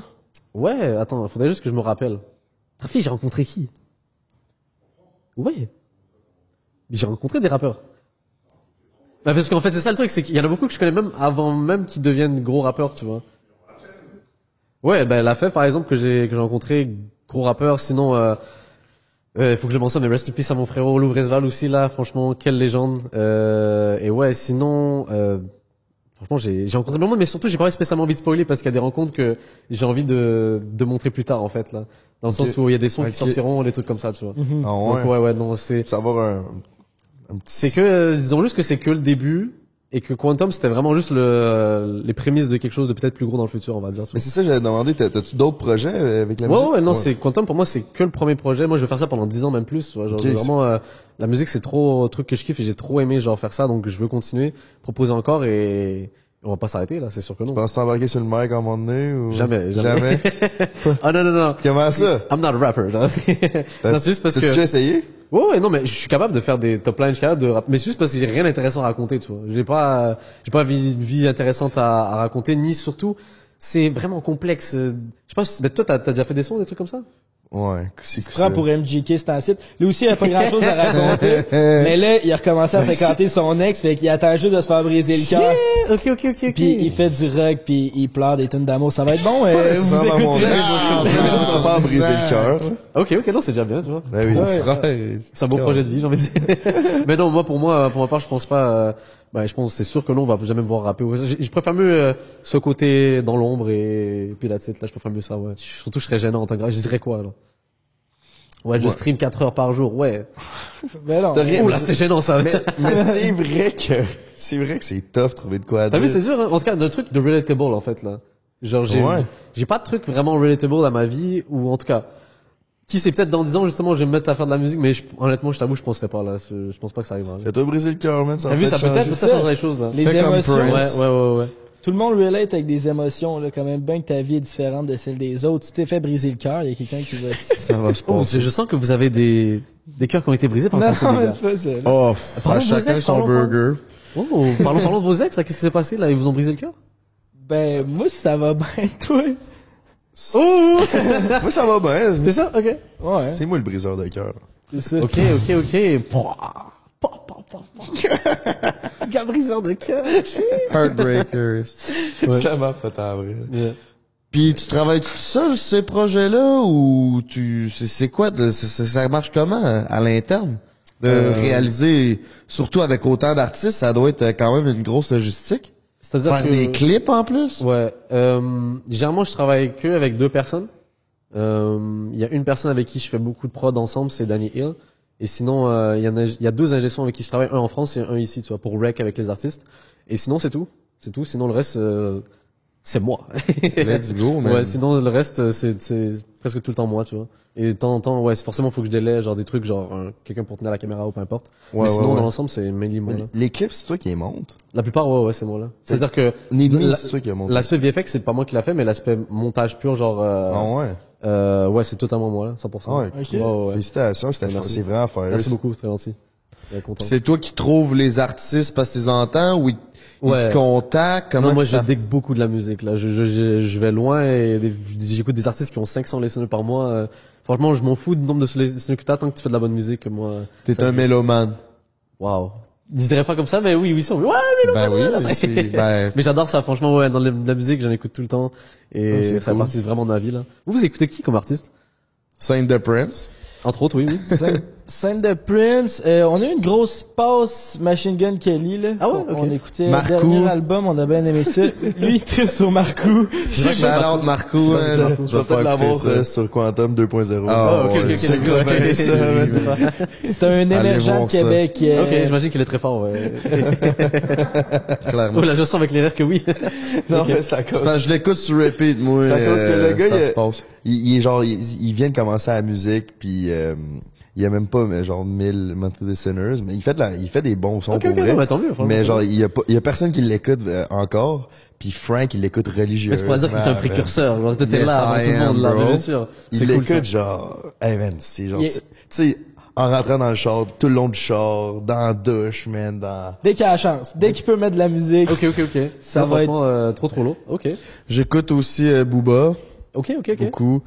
Ouais, attends, faudrait juste que je me rappelle. Trafi, j'ai rencontré qui? Ouais. J'ai rencontré des rappeurs. Bah parce qu'en fait, c'est ça le truc, c'est qu'il y en a beaucoup que je connais même avant même qu'ils deviennent gros rappeurs, tu vois. Ouais, ben la fait par exemple que j'ai que j'ai rencontré gros rappeur, sinon euh, Euh, Il faut que je mentionne, mais rest in peace à mon frérot Lou Vresval aussi là, franchement, quelle légende. Euh, et ouais, sinon, euh, franchement, j'ai j'ai rencontré plein de monde, mais surtout, j'ai pas spécialement envie de spoiler parce qu'il y a des rencontres que j'ai envie de, de montrer plus tard en fait là, dans le sens où il y a des sons Ok. qui sortiront, des trucs comme ça, tu vois. Ah ouais. Donc ouais, ouais, non, c'est un petit. c'est que euh, disons juste que c'est que le début et que Quantum c'était vraiment juste le les prémices de quelque chose de peut-être plus gros dans le futur, on va dire. Mais c'est ça, j'avais demandé, t'as- t'as-tu d'autres projets euh, avec la Ouais, musique? ouais, non, c'est Quantum pour moi c'est que le premier projet. Moi je vais faire ça pendant 10 ans même plus. Genre, vraiment euh, la musique c'est trop un truc que je kiffe et j'ai trop aimé genre faire ça donc je veux continuer, proposer encore et on va pas s'arrêter là, c'est sûr que non. Tu penses t'embarquer sur le mic à un moment donné ou? Jamais, jamais. Jamais? ah non non non. Comment ça? I'm not a rapper. non, c'est juste parce T'as-tu que déjà essayé? Ouais, ouais, non, mais je suis capable de faire des top lines, je suis capable de mais c'est juste parce que j'ai rien d'intéressant à raconter, tu vois. J'ai pas, j'ai pas une vie intéressante à, raconter, ni surtout, c'est vraiment complexe. Je sais pas, mais toi, t'as, t'as déjà fait des sons, des trucs comme ça? Ouais, c'est Tu prends pour MJK, c'est un site. Lui aussi, il a pas grand chose à raconter. mais là, il a recommencé à fréquenter son ex, fait qu'il attend juste de se faire briser le cœur. Ok, ok, ok, ok. Puis il fait du rock, puis il pleure des tunes d'amour. Ça va être bon. Euh, vous mon écoutez. frère, je vais juste te faire briser le cœur. Ok, ok, non, c'est déjà bien, tu vois. Ben oui, Ouais. C'est un beau projet de vie, j'ai envie de dire. mais non, moi, pour moi, pour ma part, je pense pas, bah, je pense, c'est sûr que non, on va jamais me voir rapper. Je, je préfère mieux euh, ce côté dans l'ombre et, puis là, tu sais, là, je préfère mieux ça, ouais. Surtout, je serais gênant en tant que grave. Je dirais quoi, alors? Ouais, je Ouais. stream 4 heures par jour, ouais. Mais non. Rien- Ouh là, c'était gênant, ça. Mais, mais c'est vrai que, c'est vrai que c'est tough de trouver de quoi à T'as dire. vu, c'est dur, hein? En tout cas, d'un truc de relatable, en fait, là. Genre, j'ai, Ouais. j'ai pas de truc vraiment relatable dans ma vie, ou en tout cas, qui sait, peut-être dans 10 ans, justement, je vais me mettre à faire de la musique, mais je- honnêtement, je t'avoue, je penserais pas, là. Je, je pense pas que ça arrivera. Fais-toi briser le cœur, man. Ça T'as vu, ça peut changer. être, ça changerait les choses, là. Les comme émotions. Ouais, Prince. ouais, ouais, ouais. Tout le monde relate avec des émotions, là, quand même bien que ta vie est différente de celle des autres. Si t'es fait briser le cœur, il y a quelqu'un qui va... Ça va se Oh, passer. je, je sens que vous avez des, des cœurs qui ont été brisés par le non, passé, les mais gars. c'est pas ça. là. Oh, Parlons à de vos chacun ex, son parlons pas. burger. Oh, parlons, parlons de vos ex, là. Qu'est-ce qui s'est passé, là? Ils vous ont brisé le cœur? Ben, moi, ça va bien, toi. Moi, ça va bien. C'est ça? Ok. Ouais, C'est moi le briseur de cœur. c'est ça. Ok, ok, ok. Pouah. Pa. Gars briseur de cœur. Heartbreakers. Ça m'a fait vrai. Yeah. Puis tu travailles tout seul ces projets-là ou tu c'est quoi de, ça marche comment à l'interne? De Euh, réaliser surtout avec autant d'artistes ça doit être quand même une grosse logistique C'est-à-dire faire que... des clips en plus? Ouais. Euh, généralement, je travaille que avec deux personnes. Euh, Il y a une personne avec qui je fais beaucoup de prod ensemble, c'est Danny Hill. Et sinon, euh, il y en a, y a deux ingénieurs avec qui je travaille, un en France et un ici, tu vois, pour rec avec les artistes. Et sinon, c'est tout. C'est tout. Sinon, le reste, euh, c'est moi. Let's go, man. Ouais, sinon le reste euh, c'est c'est presque tout le temps moi, tu vois. Et de temps en temps, ouais, forcément faut que je délaie genre des trucs genre un- quelqu'un pour tenir la caméra ou peu importe. Ouais, Mais sinon ouais, dans l'ensemble, c'est mainly moi là. Les clips, c'est toi qui les montes? La plupart ouais ouais, c'est moi là. C'est-à-dire que c'est toi qui les l'aspect VFX c'est pas moi qui l'a fait mais l'aspect montage pur genre euh, Ah ouais? euh, ouais, c'est totalement moi là, 100%. Ah ouais. Ouais, ouais. Félicitations, c'est vraiment faire. Merci beaucoup, c'est très gentil. C'est toi qui trouves les artistes parce qu'ils entendent ou ils Ouais. te contactent comment non, moi que je ça dig beaucoup de la musique là. Je, je, je, je vais loin et j'écoute des artistes qui ont 500 listeners par mois. euh, franchement, je m'en fous du nombre de listeners que t'as tant que tu fais de la bonne musique. Moi, t'es ça- un mélomane Waouh. Je dirais pas comme ça, mais oui, oui, ça, oui. Ouais, mais ben oui ben Mais j'adore ça, franchement, ouais, dans la musique, j'en écoute tout le temps. Et ça cool. partie vraiment de ma vie, là. Vous, vous écoutez qui comme artiste? Saint the Prince Entre autres, oui, oui. Scène- de Prince. Euh, on a eu une grosse passe Machine Gun Kelly, là. Ah ouais, On- ok. On écoutait Marcou. le dernier album, on a bien aimé ça. Lui, il tripe sur Marcou. shout out Marco Tu euh, vas je vais peut-être faire l'avoir ça. euh, sur Quantum 2.0. Ah, ok, ouais, ok, ok, ok. ça, c'est- un émergent de ça. Québec. euh, Ok, j'imagine qu'il est très fort, ouais. clairement oh là, je sens avec les rires que oui. Non, Ok. mais c'est à C'est cause. parce que je l'écoute sur repeat moi C'est à cause que euh, le gars, ça il, se passe il, il est genre, il, vient de commencer la musique, puis euh, il y a même pas, mais genre 1000 monthly listeners, mais il fait de la, il fait des bons sons pour ok, vrai. non, mais mieux, genre, il y a pas, il y a personne qui l'écoute euh, encore, puis Frank, il l'écoute religieusement. Mais tu pourrais dire qu'il est un précurseur, genre, t'étais Yes, là avant tout le monde, là, bro. bien sûr. Il C'est cool, l'écoute genre, hey man, c'est genre, tu sais, en rentrant dans le char, tout le long du char, dans la douche, man, dans... Dès qu'il a la chance, dès qu'il peut mettre de la musique. Ok, ok, ok. Ça Non, va franchement, euh, trop trop lourd. Ok. j'écoute aussi euh, Booba Ok, ok, ok. beaucoup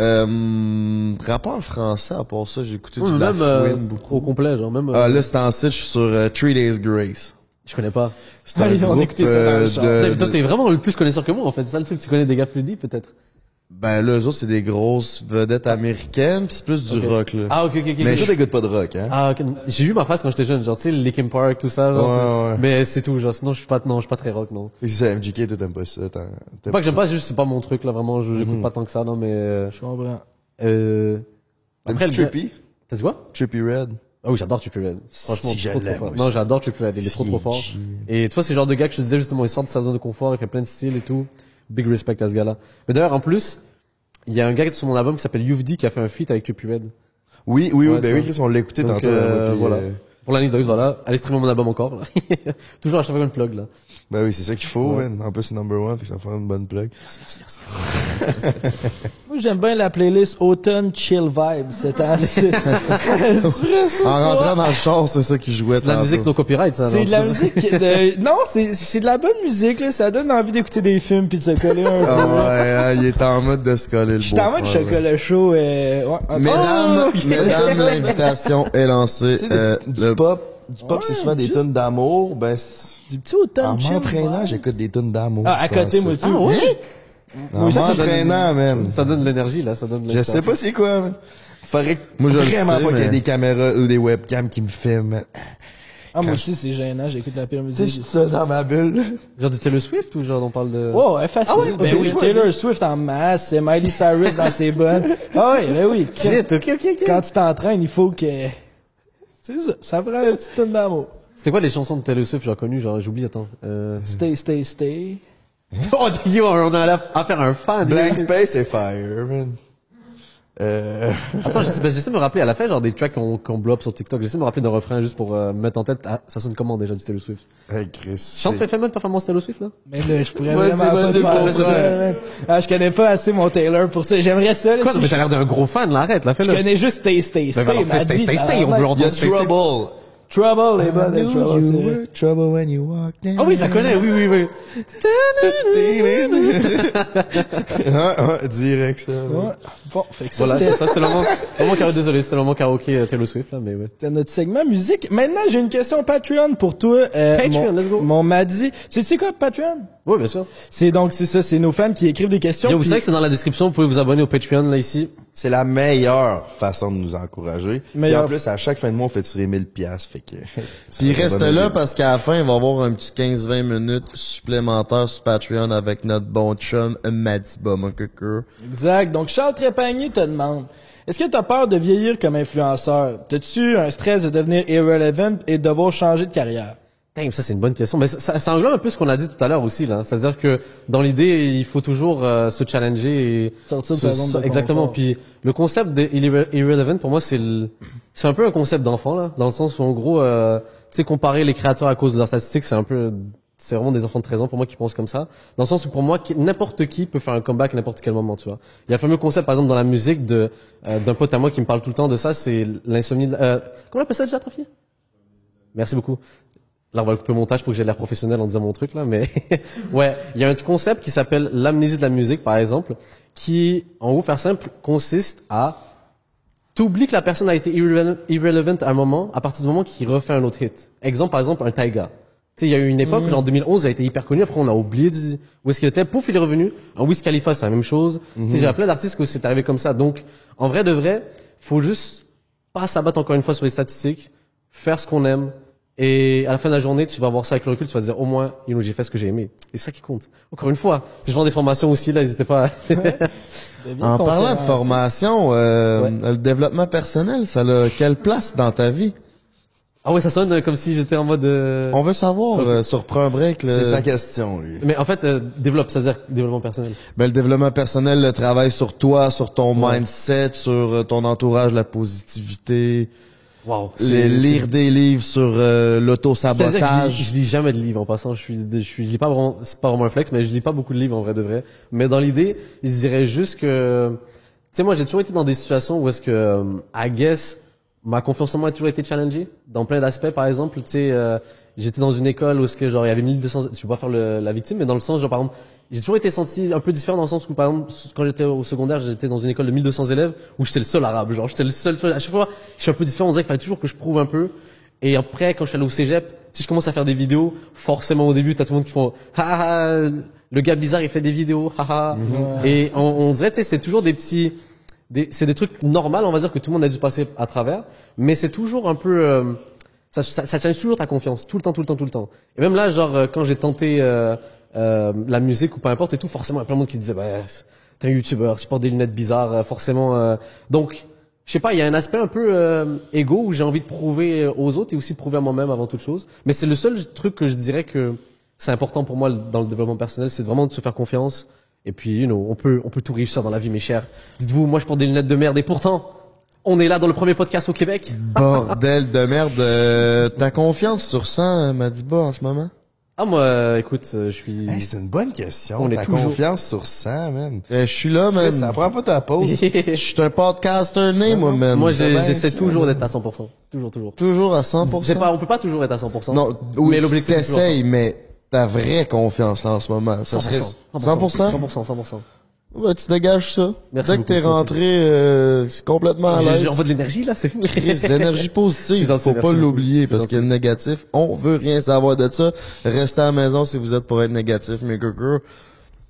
euh, rappeur français à part ça j'ai écouté Ouais, du même, euh, beaucoup au complet, genre, même, euh, ah là c'est en site je suis sur euh, Three Days Grace je connais pas. c'est un Allez, on écoutait ça dans le euh, char. de- toi, t'es vraiment le plus connaisseur que moi, en fait. C'est ça le truc, tu connais des gars plus deep, peut-être. Ben là, eux autres, c'est des grosses vedettes américaines, pis c'est plus du rock, là. Ah, ok, ok, ok. Mais je t'écoute pas de rock, hein? Ah, ok. J'ai eu ma phase quand j'étais jeune, genre, tu sais, Linkin Park, tout ça, genre, Ouais, ouais. mais c'est tout, genre, sinon, je suis pas, non, je suis pas très rock, non. Et si c'est MGK, toi t'aimes pas ça, t'aimes pas que j'aime pas, c'est juste, c'est pas mon truc, là, vraiment, je- j'écoute Mhm. pas tant que ça, non, mais, euh, Je comprends. euh, T'aimes-tu le Trippy? T'as dit quoi? Trippy Red? Ah oui, j'adore Trippie Red. Franchement, Si trop, trop fort. Non, j'adore Trippie Red, il est trop, trop fort. Et toi, c'est le genre de gars que je te disais justement, il sort de sa zone de confort, il fait plein de styles et tout. Big respect à ce gars-là. Mais d'ailleurs, en plus, il y a un gars sur mon album qui s'appelle UFD qui a fait un feat avec Red. Oui, oui, oui, Ouais, ben oui. Chris, on l'a écouté Donc, tantôt. euh, hein, puis, voilà. euh, Pour l'anecdote, voilà. Allez streamer mon album encore. Toujours à chaque fois une plug, là. Ben oui, c'est ça qu'il faut, Ouais. man. En plus, c'est number one, fait que ça va faire une bonne plug. Moi, j'aime bien la playlist Autumn Chill Vibe. C'est assez... C'est vrai, ça, En rentrant dans le char, c'est ça qui jouait C'est de la musique no copyright, ça. C'est de la tu musique de... Non, c'est c'est de la bonne musique, là. Ça donne envie d'écouter des films puis de se coller un peu. Ah ouais, hein, il est en mode de se coller le J'étais en mode chocolat chaud. Euh... Ouais, un- Mesdames, Oh, mesdames, l'invitation est lancée. Tu sais, Euh, du le- pop, du pop, c'est souvent des tunes d'amour, ben, c'est- Du petit Autumn en m'entraînant, j'écoute des tunes d'amour. Ah, à côté, moi, tout. Ah ouais? En Oui, ça, ça donne- m'entraînant, man. Ça donne de l'énergie, là. Ça donne de Je sais pas c'est quoi, man. Faudrait que- Moi, je le vraiment sais, pas qu'il y ait mais- des caméras ou des webcams qui me filment. man. Ah, moi aussi, c'est gênant. J'écoute la pire Tu sais, je musique. suis seul dans ma bulle. Genre du Taylor Swift ou genre on parle de... Oh, ouais, facile. Ah ouais, ben oui, ouais. Taylor Swift en masse, c'est Miley Cyrus dans ses bonnes. Ah oui, ben oui. Quand, Shit, ok, ok, ok. quand tu t'entraînes, il faut que... C'est ça, ça prend un petit tonne d'amour. C'était quoi les chansons de Taylor Swift, genre connues, genre j'oublie, attends. Euh... Stay, stay, stay. oh, yo, on a à faire un fan. Blank Space et Fire, man. Euh... Attends, j'essaie, ben, j'essaie de me rappeler, elle a fait genre des tracks qu'on qu'on blow up sur TikTok. J'essaie de me rappeler d'un refrain juste pour euh, me mettre en tête. Ah, ça sonne comment déjà du Taylor Swift? Hey, Chris. Chante, fais même performance Taylor Swift là. Mais là, je pourrais vraiment pas te faire ça. man. Ah, je connais pas assez mon Taylor pour ça. J'aimerais ça. Là, Quoi, si non, mais je, t'as l'air d'un gros fan, là, arrête, là, je connais juste Stay, Stay, Ben, Stay. alors, m'a fais stay, dit, stay, stay, on tabarnak. veut Il y a entendre stay, stay. Trouble. Trouble, les bonnes, Trouble, you c'est- were trouble when you walked in. Ah oui, je la connais, oui, oui, oui. Ah, ah, direct ça. man. Ouais. Bon, fait que ça, Voilà, c'était ça, ça, c'était le moment, le moment karaoké, désolé, c'était le moment karaoké euh, Taylor Swift, là, mais ouais. c'était notre segment musique. Maintenant, j'ai une question Patreon pour toi. Euh, Patreon, mon, let's go. Mon Madi. Tu sais quoi, Patreon? Oui, bien sûr. C'est donc, c'est ça, c'est nos fans qui écrivent des questions. Yo, vous puis- savez que c'est dans la description, vous pouvez vous abonner au Patreon, là, ici. C'est la meilleure façon de nous encourager. Et en plus, à chaque fin de mois, on fait tirer 1000 piastres, fait que... Puis reste là parce qu'à la fin, il va y avoir un petit 15-20 minutes supplémentaires sur Patreon avec notre bon chum Madiba Monkekur. Exact. Donc, Charles Trépanier te demande, est-ce que t'as peur de vieillir comme influenceur? T'as-tu un stress de devenir irrelevant et de devoir changer de carrière? Damn, ça c'est une bonne question. Mais ça, ça, englobe un peu ce qu'on a dit tout à l'heure aussi, là. C'est-à-dire que dans l'idée, il faut toujours euh, se challenger et Sortir de se- zone de exactement. confort. Puis le concept de irre- irrelevant pour moi c'est c'est un peu un concept d'enfant là, dans le sens où en gros, euh, tu sais comparer les créateurs à cause de leurs statistiques, c'est un peu, c'est vraiment des enfants de 13 ans pour moi qui pensent comme ça. Dans le sens où pour moi n'importe qui peut faire un comeback à n'importe quel moment, tu vois. Il y a le fameux concept par exemple dans la musique de euh, d'un pote à moi qui me parle tout le temps de ça, c'est l'insomnie. Euh, comment on appelle ça déjà, Trafier? Merci beaucoup. Là, on va le couper au montage pour que j'ai l'air professionnel en disant mon truc, là, mais ouais, il y a un concept qui s'appelle l'amnésie de la musique, par exemple, qui, en gros, faire simple, consiste à t'oublies que la personne a été irrelevant, irrelevant à un moment, à partir du moment qu'il refait un autre hit. Exemple, par exemple, un Taiga. Tu sais, il y a eu une époque, genre 2011, il a été hyper connu, après on a oublié où est-ce qu'il était, pouf, il est revenu. Un Wiz Khalifa, c'est la même chose. Tu sais, j'ai plein d'artistes que c'est arrivé comme ça. Donc, en vrai de vrai, faut juste pas s'abattre encore une fois sur les statistiques, faire ce qu'on aime, et à la fin de la journée, tu vas voir ça avec le recul, tu vas te dire, au moins, you know, j'ai fait ce que j'ai aimé. Et c'est ça qui compte. Encore une fois, je vends des formations aussi, là, n'hésitez pas. à- Deviens En parlant de formation, euh, Ouais. le développement personnel, ça a quelle place dans ta vie? ah ouais, ça sonne comme si j'étais en mode, euh, On veut savoir, euh, sur Prends un break, le, C'est sa question, lui. mais en fait, euh, développe, c'est-à-dire développement personnel. ben, le développement personnel, le travail sur toi, sur ton mindset, sur euh, ton entourage, la positivité, Wow. les, lire des livres sur euh, que je, l'auto-sabotage. je lis jamais de livres en passant. Je suis, je suis, je lis pas vraiment, c'est pas vraiment un flex, mais je lis pas beaucoup de livres en vrai de vrai. Mais dans l'idée, je dirais juste que, tu sais, moi, j'ai toujours été dans des situations où est-ce que, euh, I guess, ma confiance en moi a toujours été challengée dans plein d'aspects. Par exemple, tu sais, euh, j'étais dans une école où est-ce que genre il y avait 1200, je vais pas faire le- la victime, mais dans le sens genre par exemple, j'ai toujours été senti un peu différent dans le sens où par exemple quand j'étais au secondaire, j'étais dans une école de 1200 élèves où j'étais le seul arabe, genre j'étais le seul. À chaque fois, je suis un peu différent. On dirait qu'il fallait toujours que je prouve un peu. Et après, quand je suis allé au cégep, si je commence à faire des vidéos, forcément au début, t'as tout le monde qui font ah, ah le gars bizarre il fait des vidéos, haha. Et on, on dirait, tu sais, c'est toujours des petits, des, c'est des trucs normaux, on va dire que tout le monde a dû passer à travers, mais c'est toujours un peu, euh, ça, ça, ça challenge toujours ta confiance, tout le temps, tout le temps, tout le temps. Et même là, genre, euh, quand j'ai tenté euh, euh, la musique ou peu importe et tout, forcément, il y a plein de monde qui disait, bah, t'es un youtubeur, tu portes des lunettes bizarres, euh, forcément. euh. donc, je sais pas, il y a un aspect un peu euh, égo où j'ai envie de prouver aux autres et aussi de prouver à moi-même avant toute chose. Mais c'est le seul truc que je dirais que c'est important pour moi dans le développement personnel, c'est vraiment de se faire confiance. Et puis, you know, on peut, on peut tout réussir dans la vie, mes chers. Dites-vous, moi, je porte des lunettes de merde et pourtant, on est là dans le premier podcast au Québec. Bordel de merde. euh, T'as confiance sur 100, Madiba, en ce moment? Ah, moi, euh, écoute, euh, je suis... Hey, c'est une bonne question. On est T'as toujours- confiance sur 100, man. Eh, je suis là, man. Première fois que t'as pause. Je suis un podcaster né, moi, man. Moi, j'essaie toujours d'être à 100%. Toujours, toujours. Toujours à 100%. C'est pas, on peut pas toujours être à 100%. Non, oui, mais l'objectif, t'essayes, mais ta vraie confiance en ce moment, ça 100%. serait 100%. 100%? 100%, 100%. Ouais, tu dégages ça. Merci Dès que t'es rentré euh, c'est complètement à l'aise. j'ai envoie de l'énergie, là, c'est fou. Chris, l'énergie C'est positive, gentil, faut pas l'oublier C'est parce que le négatif, on veut rien savoir de ça. Restez à la maison si vous êtes pour être négatif, mes girls.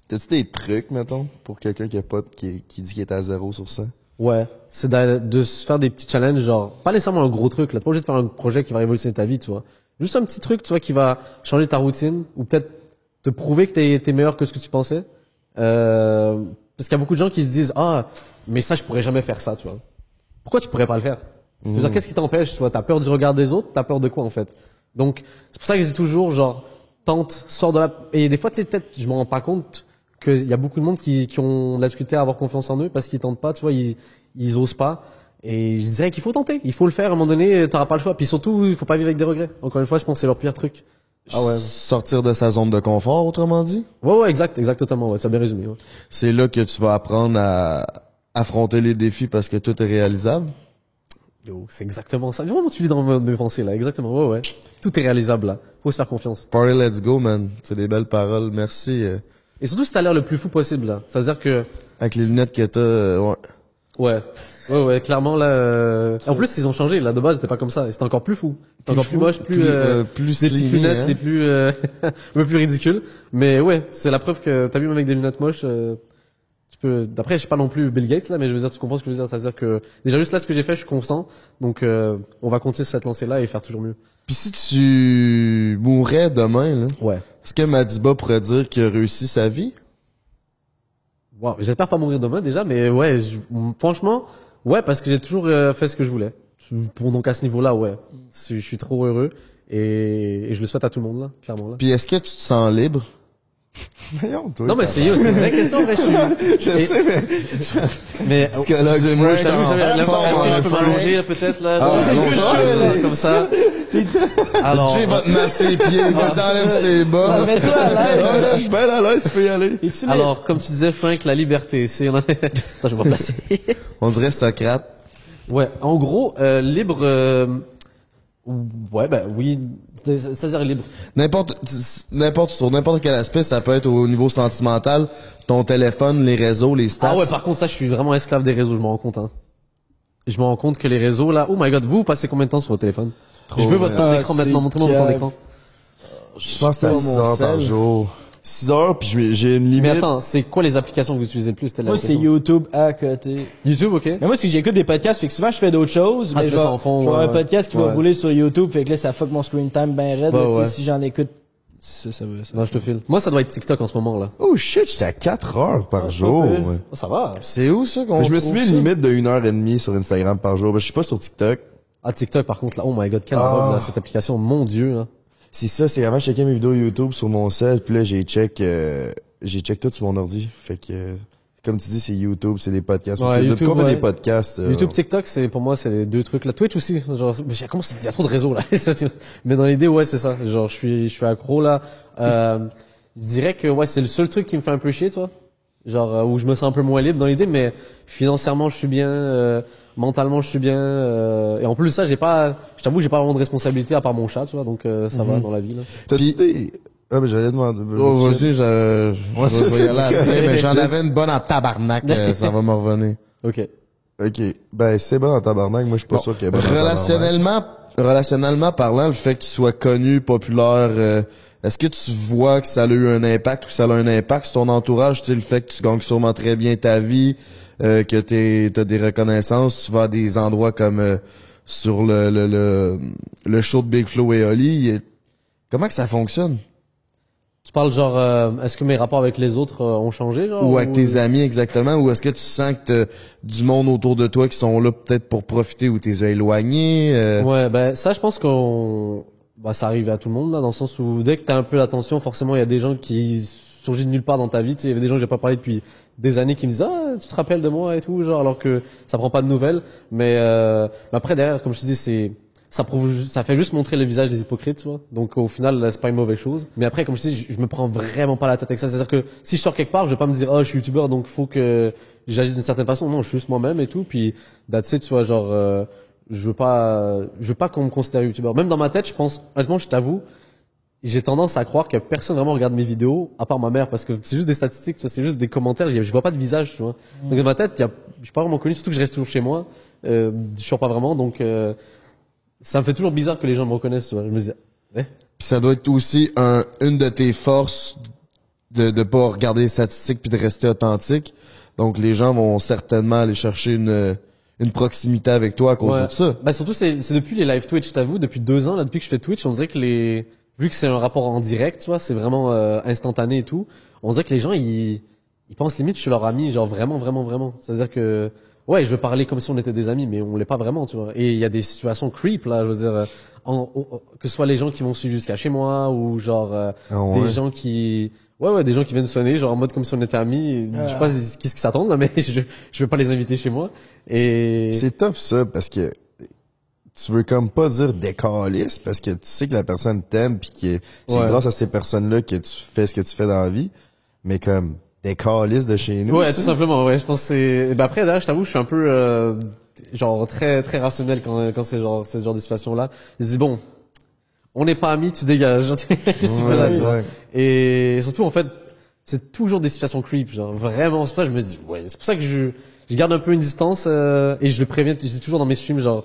T'as-tu des trucs, mettons, pour quelqu'un qui a pas, qui, qui dit qu'il est à zéro sur 100? Ouais, c'est de, de se faire des petits challenges, genre, pas nécessairement un gros truc, là, t'es pas obligé de faire un projet qui va révolutionner ta vie, tu vois. Juste un petit truc, tu vois, qui va changer ta routine, ou peut-être te prouver que t'es, t'es meilleur que ce que tu pensais. Euh, parce qu'il y a beaucoup de gens qui se disent, ah, mais ça, je pourrais jamais faire ça, tu vois. Pourquoi tu pourrais pas le faire? Dire, qu'est-ce qui t'empêche, tu vois? T'as peur du regard des autres, t'as peur de quoi, en fait? Donc, c'est pour ça que je dis toujours, genre, tente, sors de la, et des fois, tu peut-être, je m'en rends pas compte qu'il y a beaucoup de monde qui, qui ont de la difficulté à avoir confiance en eux parce qu'ils tentent pas, tu vois, ils, ils osent pas. Et je dirais qu'il faut tenter, il faut le faire, à un moment donné, t'auras pas le choix. Puis surtout, il faut pas vivre avec des regrets. Encore une fois, je pense que c'est leur pire truc. Ah ouais. Sortir de sa zone de confort, autrement dit? Ouais, ouais, exact, exact, totalement, ouais, tu as bien résumé, ouais. C'est là que tu vas apprendre à affronter les défis parce que tout est réalisable? Yo, c'est exactement ça. Vraiment, tu vis dans mes pensées, là, exactement, ouais, ouais. Tout est réalisable, là. Faut se faire confiance. Party let's go, man. C'est des belles paroles. Merci. euh, Et surtout, si t'as l'air le plus fou possible, là. C'est-à-dire que, avec les lunettes que t'as, euh, ouais. Ouais. Ouais, ouais, clairement, là, euh... En plus, ils ont changé, là, de base, c'était pas comme ça. C'était encore plus fou. C'était encore plus moche, plus, plus, euh, euh, plus petites slimy, lunettes, hein. les plus, euh, un peu plus ridicules. Mais ouais, c'est la preuve que t'as vu même avec des lunettes moches, euh, tu peux, d'après, je suis pas non plus Bill Gates, là, mais je veux dire, tu comprends ce que je veux dire. C'est-à-dire que, déjà, juste là, ce que j'ai fait, je suis constant. Donc, euh, on va continuer sur cette lancée-là et faire toujours mieux. Puis si tu mourais demain, là, Ouais. est-ce que Madiba pourrait dire qu'il a réussi sa vie? Wow, j'espère pas mourir demain déjà, mais ouais, je- franchement, ouais, parce que j'ai toujours euh, fait ce que je voulais. Pour donc à ce niveau-là, ouais, je je suis trop heureux et, et je le souhaite à tout le monde là, clairement là. Puis est-ce que tu te sens libre? Voyons, toi. Non mais c'est c'est une vraie question, vrai, je suis. Je et- sais, mais... Mais Psychologue moi, Frank, j'avoue, j'avais je peux m'allonger là, peut-être là, Ah, genre, allonge-toi, comme ça. Alors, Jay va te masser les pieds, il va t'enlève ses bas. Mets-toi à l'aise. Ah, je suis bien à l'aise, tu peux y aller. Alors, comme tu disais, Frank, la liberté, c'est on a... Attends, je vais me placer. On dirait Socrate. Ouais, en gros, euh, libre. Ouais, bah oui, c'est- c'est-à-dire libre. N'importe, n'importe, sur n'importe quel aspect, ça peut être au niveau sentimental, ton téléphone, les réseaux, les stats. Ah ouais, par contre, ça, je suis vraiment esclave des réseaux, je m'en rends compte. Hein. Je me rends compte que les réseaux, là, oh my god, vous, vous passez combien de temps sur votre téléphone? Je veux votre temps Ah, d'écran maintenant, montrez-moi votre temps d'écran. Je pense que c'est à Pas 6 mon heures par jour. 6 heures, puis je- j'ai une limite. Mais attends, c'est quoi les applications que vous utilisez le plus Moi, c'est. YouTube à côté. YouTube, ok. Mais moi, c'est que j'écoute des podcasts, fait que souvent, je fais d'autres choses. Ah, mais tu je fais vais, ça en fond, je vais ouais, un podcast qui va rouler sur YouTube, fait que là, ça fuck mon screen time ben raide. Ouais, là, tu sais, ouais. Si j'en écoute, ça, ça va, ça. Non, je te file. Moi, ça doit être TikTok en ce moment, là. Oh shit, j'étais à 4 heures par jour. pire. ouais. Oh, ça va. C'est où ça qu'on je me suis mis une limite de 1 heure et demie sur Instagram par jour. Ben, je suis pas sur TikTok. Ah, TikTok, par contre, là, oh my god, quelle Ah. là, cette application, mon dieu, là. C'est ça, c'est avant je checkais mes vidéos YouTube sur mon cell, puis là j'ai check euh, j'ai check tout sur mon ordi. Fait que euh, comme tu dis, c'est YouTube, c'est des podcasts. Parce Ouais, que YouTube, depuis qu'on fait ouais. des podcasts. euh, YouTube, TikTok, c'est pour moi, c'est les deux trucs. là. Twitch aussi, genre, comment il y a trop de réseaux là. mais dans l'idée, ouais, c'est ça. Genre, je suis, je suis accro là. Euh, je dirais que ouais, c'est le seul truc qui me fait un peu chier, toi. Genre euh, où je me sens un peu moins libre dans l'idée, mais financièrement, je suis bien, euh, mentalement, je suis bien. euh, et en plus de ça, j'ai pas, je t'avoue, j'ai pas vraiment de responsabilité à part mon chat, tu vois. Donc euh, ça va dans la vie. Là. t'as-tu des- Ah ben j'allais demander. Oh, vas-y, je, je, Ouais, je vais y aller après, mais j'en avais une bonne en tabarnak, euh, ça va me revenir. Ok. Ok. Ben c'est bon en tabarnak, moi je suis pas sûr qu'il y ait bon en tabarnak. Relationnellement, relationnellement parlant, le fait qu'il soit connu, populaire, euh, est-ce que tu vois que ça a eu un impact ou que ça a un impact sur ton entourage, tu sais, le fait que tu gagnes sûrement très bien ta vie, euh, que t'es, t'as des reconnaissances, tu vas à des endroits comme euh, sur le, le, le, le show de Big Flo et Oli. et- Comment que ça fonctionne? Tu parles genre, euh, est-ce que mes rapports avec les autres euh, ont changé, genre Ou avec tes amis exactement? Ou est-ce que tu sens que t'as du monde autour de toi qui sont là peut-être pour profiter ou t'es éloigné? euh? Ouais, ben ça, je pense qu'on, bah ça arrive à tout le monde là, dans le sens où dès que t'as un peu l'attention, forcément, il y a des gens qui surgissent de nulle part dans ta vie. Tu sais, il y avait des gens que j'ai pas parlé depuis des années qui me disent ah tu te rappelles de moi et tout, genre alors que ça prend pas de nouvelles. Mais, euh, mais après derrière, comme je te dis, c'est ça fait juste montrer le visage des hypocrites, tu vois. Donc au final, c'est pas une mauvaise chose. Mais après, comme je te dis, je, je me prends vraiment pas la tête avec ça. C'est-à-dire que si je sors quelque part, je vais pas me dire, oh, je suis youtubeur, donc faut que j'agisse d'une certaine façon. Non, je suis juste moi-même et tout. Puis, that's tu vois, genre, euh, je veux pas, je veux pas qu'on me considère youtubeur. Même dans ma tête, je pense, honnêtement, je t'avoue, j'ai tendance à croire que personne vraiment regarde mes vidéos, à part ma mère, parce que c'est juste des statistiques, c'est juste des commentaires, je vois pas de visage, tu vois. Donc dans ma tête, y a, je suis pas vraiment connu, surtout que je reste toujours chez moi, euh, je sors pas vraiment, donc euh, ça me fait toujours bizarre que les gens me reconnaissent, tu vois. Je me dis, eh, Puis ça doit être aussi un, une de tes forces de de pas regarder les statistiques puis de rester authentique. Donc les gens vont certainement aller chercher une une proximité avec toi à cause Ouais. de ça. Bah surtout c'est c'est depuis les live Twitch, t'avoue, depuis deux ans là, depuis que je fais Twitch, on dirait que les vu que c'est un rapport en direct, tu vois, c'est vraiment euh, instantané et tout, on dirait que les gens ils ils pensent limite que je suis leur ami, genre vraiment vraiment vraiment. C'est-à-dire que ouais, je veux parler comme si on était des amis, mais on l'est pas vraiment, tu vois. Et il y a des situations creep là, je veux dire, euh, en- en- que ce soit les gens qui vont suivre jusqu'à chez moi ou genre euh, Ah ouais. des gens qui Ouais, ouais, des gens qui viennent sonner, genre en mode comme si on était amis. et Je sais pas qu'est-ce qu'ils s'attendent, là, mais je, je veux pas les inviter chez moi. Et C'est tough ça parce que tu veux comme pas dire décalisse parce que tu sais que la personne t'aime puis que c'est Ouais. grâce à ces personnes-là que tu fais ce que tu fais dans la vie. Mais comme décalisse de chez nous. Ouais, tout simplement. Ouais, je pense que c'est. Bah après, d'ailleurs, je t'avoue, je suis un peu euh, genre très très rationnel quand quand c'est genre ce genre de situation là. Je dis bon, on n'est pas amis, tu dégages. Tu fais là, tu vois. ouais. Et surtout en fait, c'est toujours des situations creep, genre vraiment. C'est pour ça que je me dis ouais, c'est pour ça que je je garde un peu une distance euh, et je le préviens. Je dis toujours dans mes streams genre.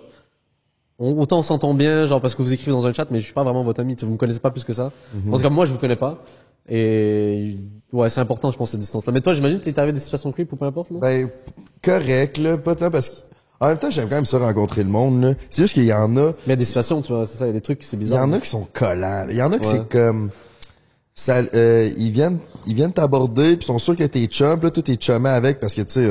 On- autant on s'entend bien, genre parce que vous écrivez dans un chat, mais je suis pas vraiment votre ami. Vous me connaissez pas plus que ça. Mhm. En tout cas, moi, je vous connais pas. Et ouais, c'est important, je pense, cette distance-là. Mais toi, j'imagine que t'es arrivé à des situations creep ou peu importe, non? Ben correct là, pas tant parce que en même temps j'aime quand même ça rencontrer le monde là. C'est juste qu'il y en a Mais il y a des situations, tu vois, c'est ça, il y a des trucs, c'est Il y bizarre. en a qui sont collants. Il y en a qui Ouais. c'est comme ça euh, ils viennent ils viennent t'aborder puis sont sûrs que t'es chum, là toi t'es chumé avec parce que tu sais